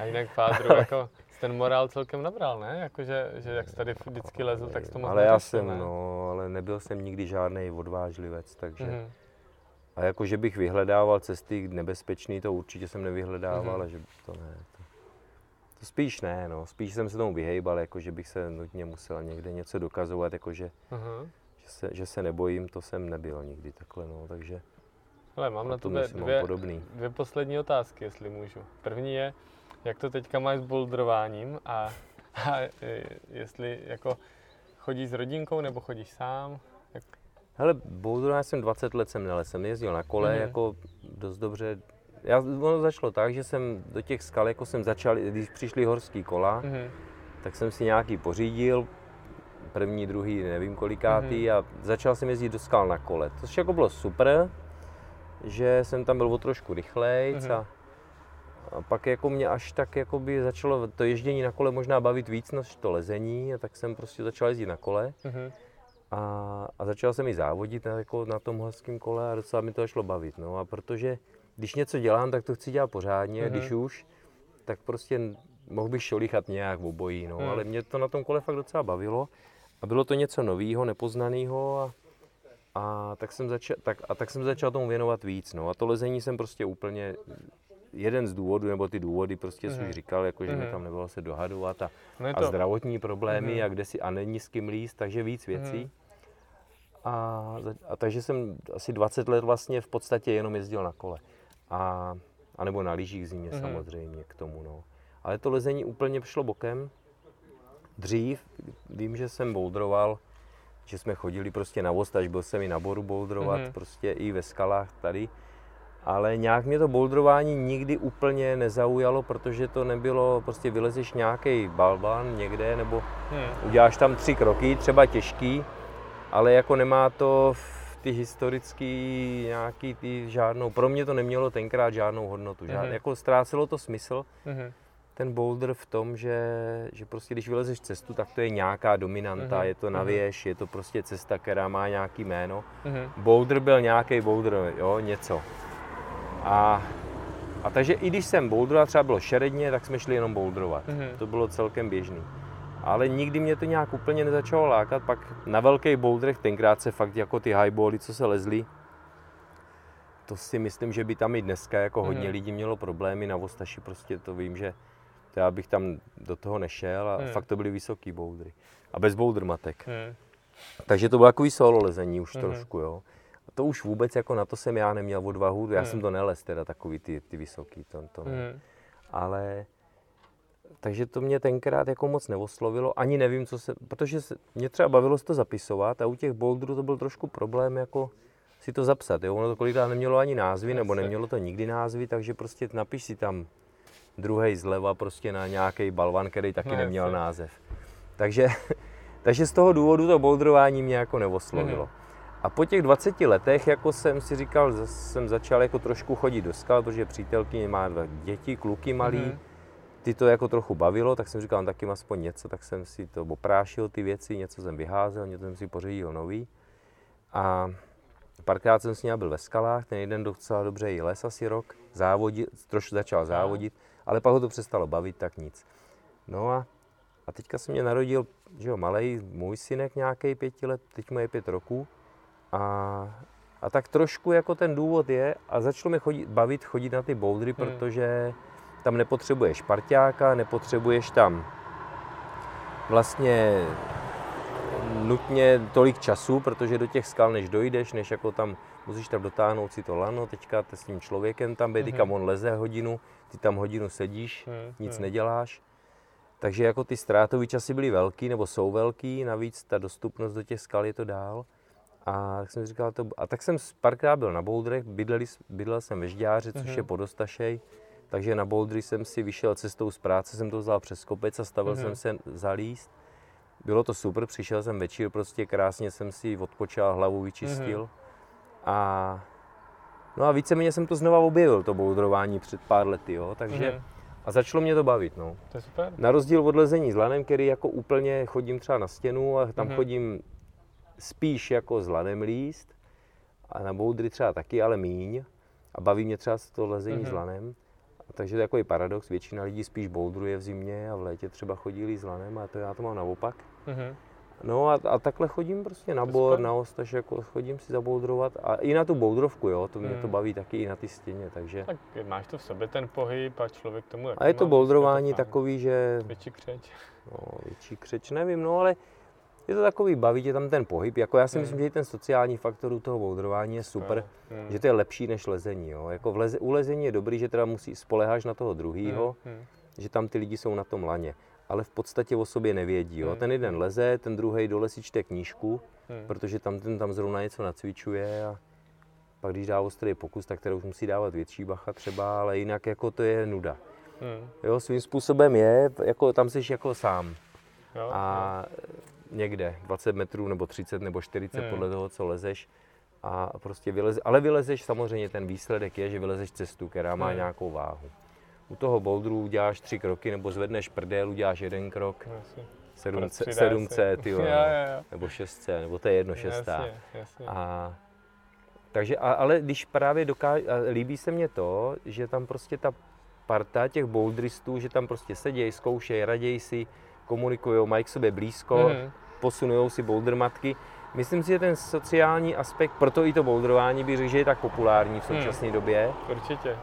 S1: a jinak Fádru, jako ten morál celkem nabral, ne? Jako, že, že jak jsi tady vždycky lezl, tak to mohl
S2: Ale já jsem, ne? no, ale nebyl jsem nikdy žádný odvážlivec, takže... Mm-hmm. A jako, že bych vyhledával cesty nebezpečný, to určitě jsem nevyhledával, mm-hmm. že to ne. To spíš ne, no. Spíš jsem se tomu vyhejbal, jako že bych se nutně musel někde něco dokazovat, jako že, uh-huh. že, se, že se nebojím, to jsem nebyl nikdy takhle, no. Takže
S1: Ale mám na tebe dvě, podobný. dvě poslední otázky, jestli můžu. První je, jak to teďka máš s bouldrováním a, a jestli jako chodíš s rodinkou nebo chodíš sám? Jak...
S2: Hele, bouldrování jsem 20 let jsem nelez, jsem jezdil na kole, mm-hmm. jako dost dobře já, ono začalo tak, že jsem do těch skal, jako jsem začal, když přišly horský kola, mm-hmm. tak jsem si nějaký pořídil, první, druhý, nevím kolikátý mm-hmm. a začal jsem jezdit do skal na kole, což jako bylo super, že jsem tam byl o trošku rychlej mm-hmm. a, a pak jako mě až tak jako by začalo to ježdění na kole možná bavit víc než to lezení a tak jsem prostě začal jezdit na kole. Mm-hmm. A, a začal jsem i závodit na, jako na tom horském kole a docela mi to šlo bavit. No a protože když něco dělám, tak to chci dělat pořádně, mm-hmm. když už, tak prostě mohl bych šolichat nějak v obojí, no, mm. ale mě to na tom kole fakt docela bavilo a bylo to něco nového, nepoznaného a, a, tak jsem začal, tak, a tak jsem začal tomu věnovat víc, no a to lezení jsem prostě úplně jeden z důvodů, nebo ty důvody prostě mm. jsem už říkal, jako že mm. mi mhm. tam nebylo se dohadovat a, no to... a zdravotní problémy mm. a kde si a není s kým líst, takže víc věcí. Mm. A, a takže jsem asi 20 let vlastně v podstatě jenom jezdil na kole a, a nebo na lyžích zimě mm-hmm. samozřejmě k tomu. No. Ale to lezení úplně šlo bokem. Dřív vím, že jsem bouldroval, že jsme chodili prostě na vost, až byl jsem i na boru bouldrovat, mm-hmm. prostě i ve skalách tady. Ale nějak mě to bouldrování nikdy úplně nezaujalo, protože to nebylo, prostě vylezeš nějaký balban někde, nebo hmm. uděláš tam tři kroky, třeba těžký, ale jako nemá to ty historický nějaký ty žádnou, pro mě to nemělo tenkrát žádnou hodnotu, žád, mm-hmm. jako ztrácelo to smysl, mm-hmm. ten boulder v tom, že, že prostě když vylezeš cestu, tak to je nějaká dominanta, mm-hmm. je to na věž, je to prostě cesta, která má nějaký jméno. Mm-hmm. Boulder byl nějaký boulder, jo, něco. A, a takže i když jsem boulderoval, třeba bylo šeredně, tak jsme šli jenom boulderovat. Mm-hmm. To bylo celkem běžný. Ale nikdy mě to nějak úplně nezačalo lákat, pak na velkých boulderech tenkrát se fakt jako ty highbally, co se lezly, to si myslím, že by tam i dneska jako hodně mm. lidí mělo problémy, na Vostaši prostě to vím, že to já bych tam do toho nešel a mm. fakt to byly vysoký boudry. A bez boulder matek. Mm. Takže to bylo takový solo lezení už mm. trošku, jo. To už vůbec jako na to jsem já neměl odvahu, já mm. jsem to nelez teda takový ty, ty vysoký, to, to ne. Mm. Ale takže to mě tenkrát jako moc neoslovilo, ani nevím, co se, protože se, mě třeba bavilo se to zapisovat a u těch boulderů to byl trošku problém jako si to zapsat, jo? ono to kolikrát nemělo ani názvy, nebo nemělo to nikdy názvy, takže prostě napiš si tam druhý zleva prostě na nějaký balvan, který taky no, neměl název. Takže, takže z toho důvodu to boulderování mě jako neoslovilo. Mm-hmm. A po těch 20 letech, jako jsem si říkal, jsem začal jako trošku chodit do skal, protože přítelkyně má dva děti, kluky malý, mm-hmm. ty to jako trochu bavilo, tak jsem říkal, taky aspoň něco, tak jsem si to oprášil ty věci, něco jsem vyházel, něco jsem si pořídil nový. A párkrát jsem s ní byl ve skalách, ten jeden docela dobře i les asi rok, závodit, trošku začal závodit, ale pak ho to přestalo bavit, tak nic. No a, a teďka se mě narodil, že jo, malej můj synek nějaký pěti let, teď mu je pět roků. A, a tak trošku jako ten důvod je, a začalo mi chodit, bavit chodit na ty boudry, hmm. protože tam nepotřebuješ parťáka, nepotřebuješ tam vlastně nutně tolik času, protože do těch skal, než dojdeš, než jako tam musíš tam dotáhnout si to lano, teďka s tím člověkem tam být, mm-hmm. on leze hodinu, ty tam hodinu sedíš, mm-hmm. nic neděláš. Takže jako ty ztrátové časy byly velký, nebo jsou velký, navíc ta dostupnost do těch skal je to dál. A tak jsem říkal, to, a tak jsem párkrát byl na Boudrech, bydleli, bydlel jsem ve Žďáře, což mm-hmm. je podostašej, takže na Bouldry jsem si vyšel cestou z práce, jsem to vzal přes kopec a stavil mm-hmm. jsem se zalíst. Bylo to super, přišel jsem večer, prostě krásně jsem si odpočal, hlavu vyčistil. Mm-hmm. A no a víceméně jsem to znova objevil, to boudrování před pár lety, jo, takže mm-hmm. a začalo mě to bavit, no.
S1: To je super.
S2: Na rozdíl od lezení s lanem, který jako úplně chodím třeba na stěnu a tam mm-hmm. chodím spíš jako s lanem líst a na boudry třeba taky, ale míň a baví mě třeba to lezení mm-hmm. s lanem. Takže to je takový paradox, většina lidí spíš boudruje v zimě a v létě třeba chodí s lanem a to já to mám naopak. Mm-hmm. No a, a takhle chodím prostě na bor, na ostaž, jako chodím si zaboudrovat a i na tu boudrovku, jo, to mě hmm. to baví taky i na ty stěně, takže.
S1: Tak máš to v sobě ten pohyb a člověk tomu
S2: A je to bouldrování takový, že...
S1: Větší křeč.
S2: No, větší křeč, nevím, no ale je to takový, baví tě tam ten pohyb, jako já si hmm. myslím, že i ten sociální faktor u toho bouldrování je super, hmm. že to je lepší než lezení, jo. Jako v leze, u lezení je dobrý, že teda musí, spoleháš na toho druhýho, hmm. hmm. že tam ty lidi jsou na tom laně ale v podstatě o sobě nevědí. Jo? Hmm. Ten jeden leze, ten druhý dole si čte knížku, hmm. protože tam ten tam zrovna něco nacvičuje a pak když dá ostrý pokus, tak teda už musí dávat větší bacha třeba, ale jinak jako to je nuda. Hmm. Jo, svým způsobem je, jako tam jsi jako sám. Jo, a jo. Někde 20 metrů nebo 30 nebo 40 hmm. podle toho, co lezeš. A prostě vyleze, ale vylezeš samozřejmě, ten výsledek je, že vylezeš cestu, která má hmm. nějakou váhu u toho bouldru uděláš tři kroky, nebo zvedneš prdel, uděláš jeden krok. 7C, 7C tyjo, no. nebo 6C, nebo to je jedno, šestá. Jasně, jasně. A, takže, a, ale když právě dokáže, líbí se mně to, že tam prostě ta parta těch bouldristů, že tam prostě sedějí, zkoušejí, raději si, komunikují, mají k sobě blízko, mm-hmm. posunují si boulder matky. Myslím si, že ten sociální aspekt, proto i to boulderování bych řekl, že je tak populární v současné hmm. době.
S1: Určitě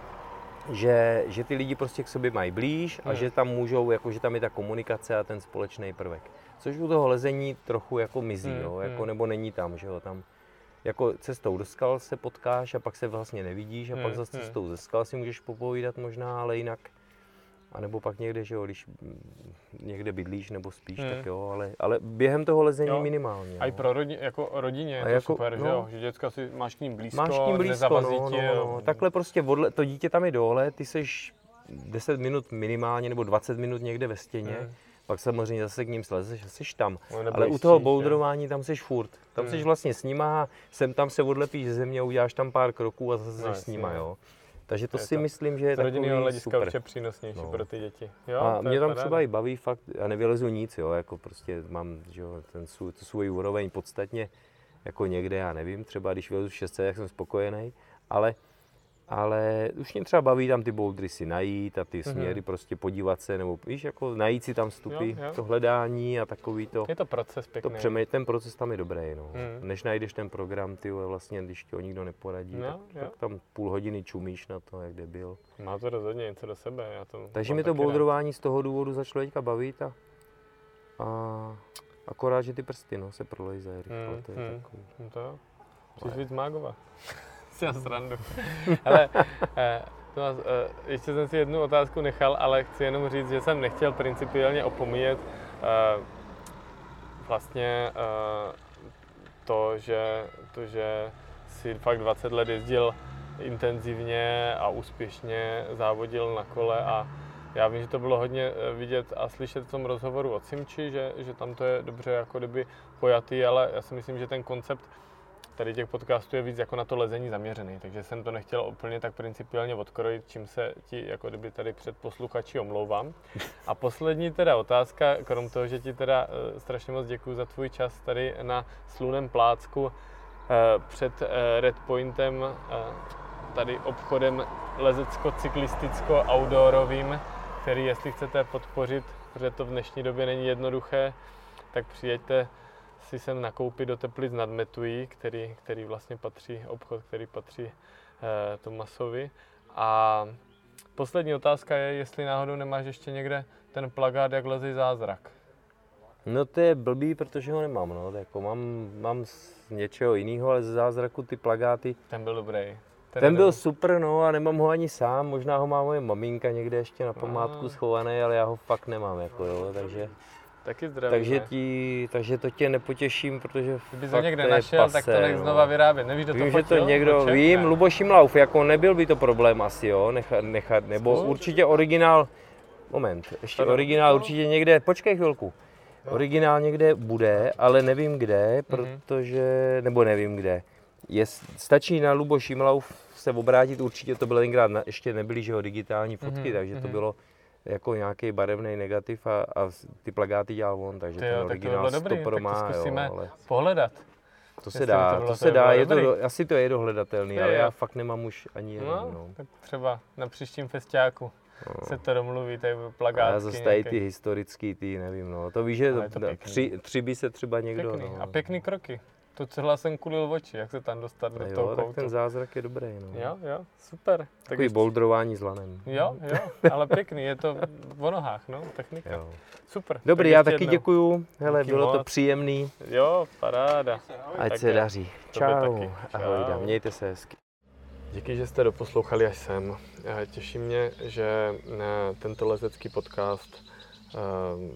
S2: že, že ty lidi prostě k sobě mají blíž a hmm. že tam můžou, jako že tam je ta komunikace a ten společný prvek. Což u toho lezení trochu jako mizí, hmm. jo, jako, hmm. nebo není tam, že jo, tam jako cestou do skal se potkáš a pak se vlastně nevidíš a hmm. pak za hmm. cestou ze skal si můžeš popovídat možná, ale jinak a nebo pak někde, že jo, když někde bydlíš nebo spíš, hmm. tak jo, ale, ale během toho lezení jo. minimálně.
S1: A i pro rodi, jako rodině je a to jako, super, no, že jo, že děcka si máš k ním blízko, máš
S2: k ním blízko, no, no, no, no. Takhle prostě odle, to dítě tam je dole, ty seš 10 minut minimálně nebo 20 minut někde ve stěně, hmm. pak samozřejmě zase k ním slezeš a jsi tam. No, ale u toho boudrování tam jsi furt. Tam hmm. jsi vlastně s nima, sem tam se odlepíš ze země, uděláš tam pár kroků a zase no, jsi s nima, jo. Takže to, to si to myslím, že je
S1: z rodinného hlediska
S2: super.
S1: určitě přínosnější no. pro ty děti. Jo,
S2: a mě tam třeba i baví fakt, já nevylezu nic, jo, jako prostě mám že jo, ten svůj, tu svůj úroveň podstatně jako někde, já nevím, třeba když vylezu 600, jak jsem spokojený, ale ale už mě třeba baví tam ty bouldery si najít a ty mm-hmm. směry prostě podívat se, nebo víš, jako najít si tam vstupy, jo, jo. to hledání a takový to.
S1: Je to proces pěkný.
S2: To přemý, ten proces tam je dobrý, no. Mm. Než najdeš ten program, ty vlastně, když ti ho nikdo neporadí, no, tak, tak, tam půl hodiny čumíš na to, jak byl.
S1: Má to rozhodně něco do sebe. Já to
S2: Takže mi to boulderování z toho důvodu začalo teďka bavit a, a akorát, že ty prsty no, se prolejzají rychle, mm, to je mm. takový.
S1: No to, Chceš víc mágova si na srandu. Ale no, ještě jsem si jednu otázku nechal, ale chci jenom říct, že jsem nechtěl principiálně opomíjet eh, vlastně to, že, to, že si fakt 20 let jezdil intenzivně a úspěšně závodil na kole a já vím, že to bylo hodně vidět a slyšet v tom rozhovoru od Simči, že, že tam to je dobře jako kdyby pojatý, ale já si myslím, že ten koncept tady těch podcastů je víc jako na to lezení zaměřený, takže jsem to nechtěl úplně tak principiálně odkrojit, čím se ti jako kdyby tady před posluchači omlouvám. A poslední teda otázka, krom toho, že ti teda uh, strašně moc děkuji za tvůj čas tady na slunem plácku uh, před uh, Red Pointem, tady obchodem lezecko-cyklisticko-outdoorovým, který jestli chcete podpořit, protože to v dnešní době není jednoduché, tak přijeďte si sem nakoupit do Teplic nad Metují, který, který vlastně patří, obchod, který patří eh, Tomasovi. A poslední otázka je, jestli náhodou nemáš ještě někde ten plagát, jak lezí zázrak.
S2: No to je blbý, protože ho nemám, no. Jako mám, mám z něčeho jiného, ale ze zázraku ty plagáty.
S1: Ten byl dobrý.
S2: Ten, ten byl super, no a nemám ho ani sám, možná ho má moje maminka někde ještě na památku no. schovaný, ale já ho fakt nemám, jako jo, takže...
S1: Taky zdravím,
S2: takže, ti, takže to tě nepotěším, protože
S1: Kdyby to někde našel, pase, tak to nech no. znova vyrábět. Nevíš, kdo to
S2: Vím, že to někdo, Poček? vím, Luboš Imlauf, jako nebyl by to problém asi, jo, nechat, nechat nebo Zkus? určitě originál, moment, ještě Tady. originál určitě někde, počkej chvilku, originál někde bude, ale nevím kde, mhm. protože, nebo nevím kde. Je, stačí na Luboš Imlauf se obrátit, určitě to bylo tenkrát, ještě nebyly, že jo, digitální fotky, mm-hmm. takže to mhm. bylo jako nějaký barevný negativ a, a ty plagáty dělal on, takže Tyjo, ten originál tak to dobrý, to má,
S1: tak to zkusíme jo, ale... pohledat.
S2: To se dá, to, to se dá, je to, asi to je dohledatelný, je, ale já fakt nemám už ani jeden. No, no.
S1: tak třeba na příštím festiáku no. se to domluví, tady plagátky.
S2: A zase tady ty historický, ty nevím, no. To víš, že tři, tři by se třeba někdo,
S1: pěkný. No. A pěkný kroky. To celá jsem kulil oči, jak se tam dostat do toho
S2: tak ten zázrak je dobrý. No.
S1: Jo, jo, super.
S2: Takový tak boulderování s lanem.
S1: Jo, jo, ale pěkný, je to v nohách, no, technika. Jo. Super.
S2: Dobrý, tak já taky jednou. děkuju. Hele, Díky bylo moc. to příjemný.
S1: Jo, paráda.
S2: Ať tak se daří. Čau. Ahoj, mějte se hezky.
S1: Díky, že jste doposlouchali až sem. Těší mě, že tento lezecký podcast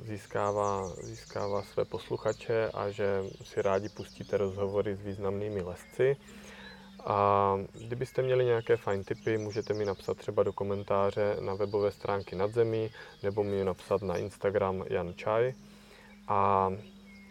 S1: získává, získává své posluchače a že si rádi pustíte rozhovory s významnými lesci. A kdybyste měli nějaké fajn tipy, můžete mi napsat třeba do komentáře na webové stránky Nadzemí nebo mi napsat na Instagram Jan Čaj. A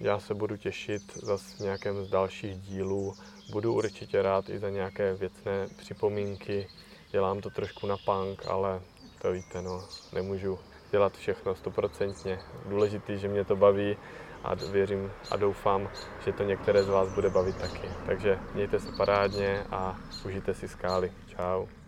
S1: já se budu těšit zase v nějakém z dalších dílů. Budu určitě rád i za nějaké věcné připomínky. Dělám to trošku na punk, ale to víte, no, nemůžu dělat všechno stoprocentně. Důležitý, že mě to baví a věřím a doufám, že to některé z vás bude bavit taky. Takže mějte se parádně a užijte si skály. Čau.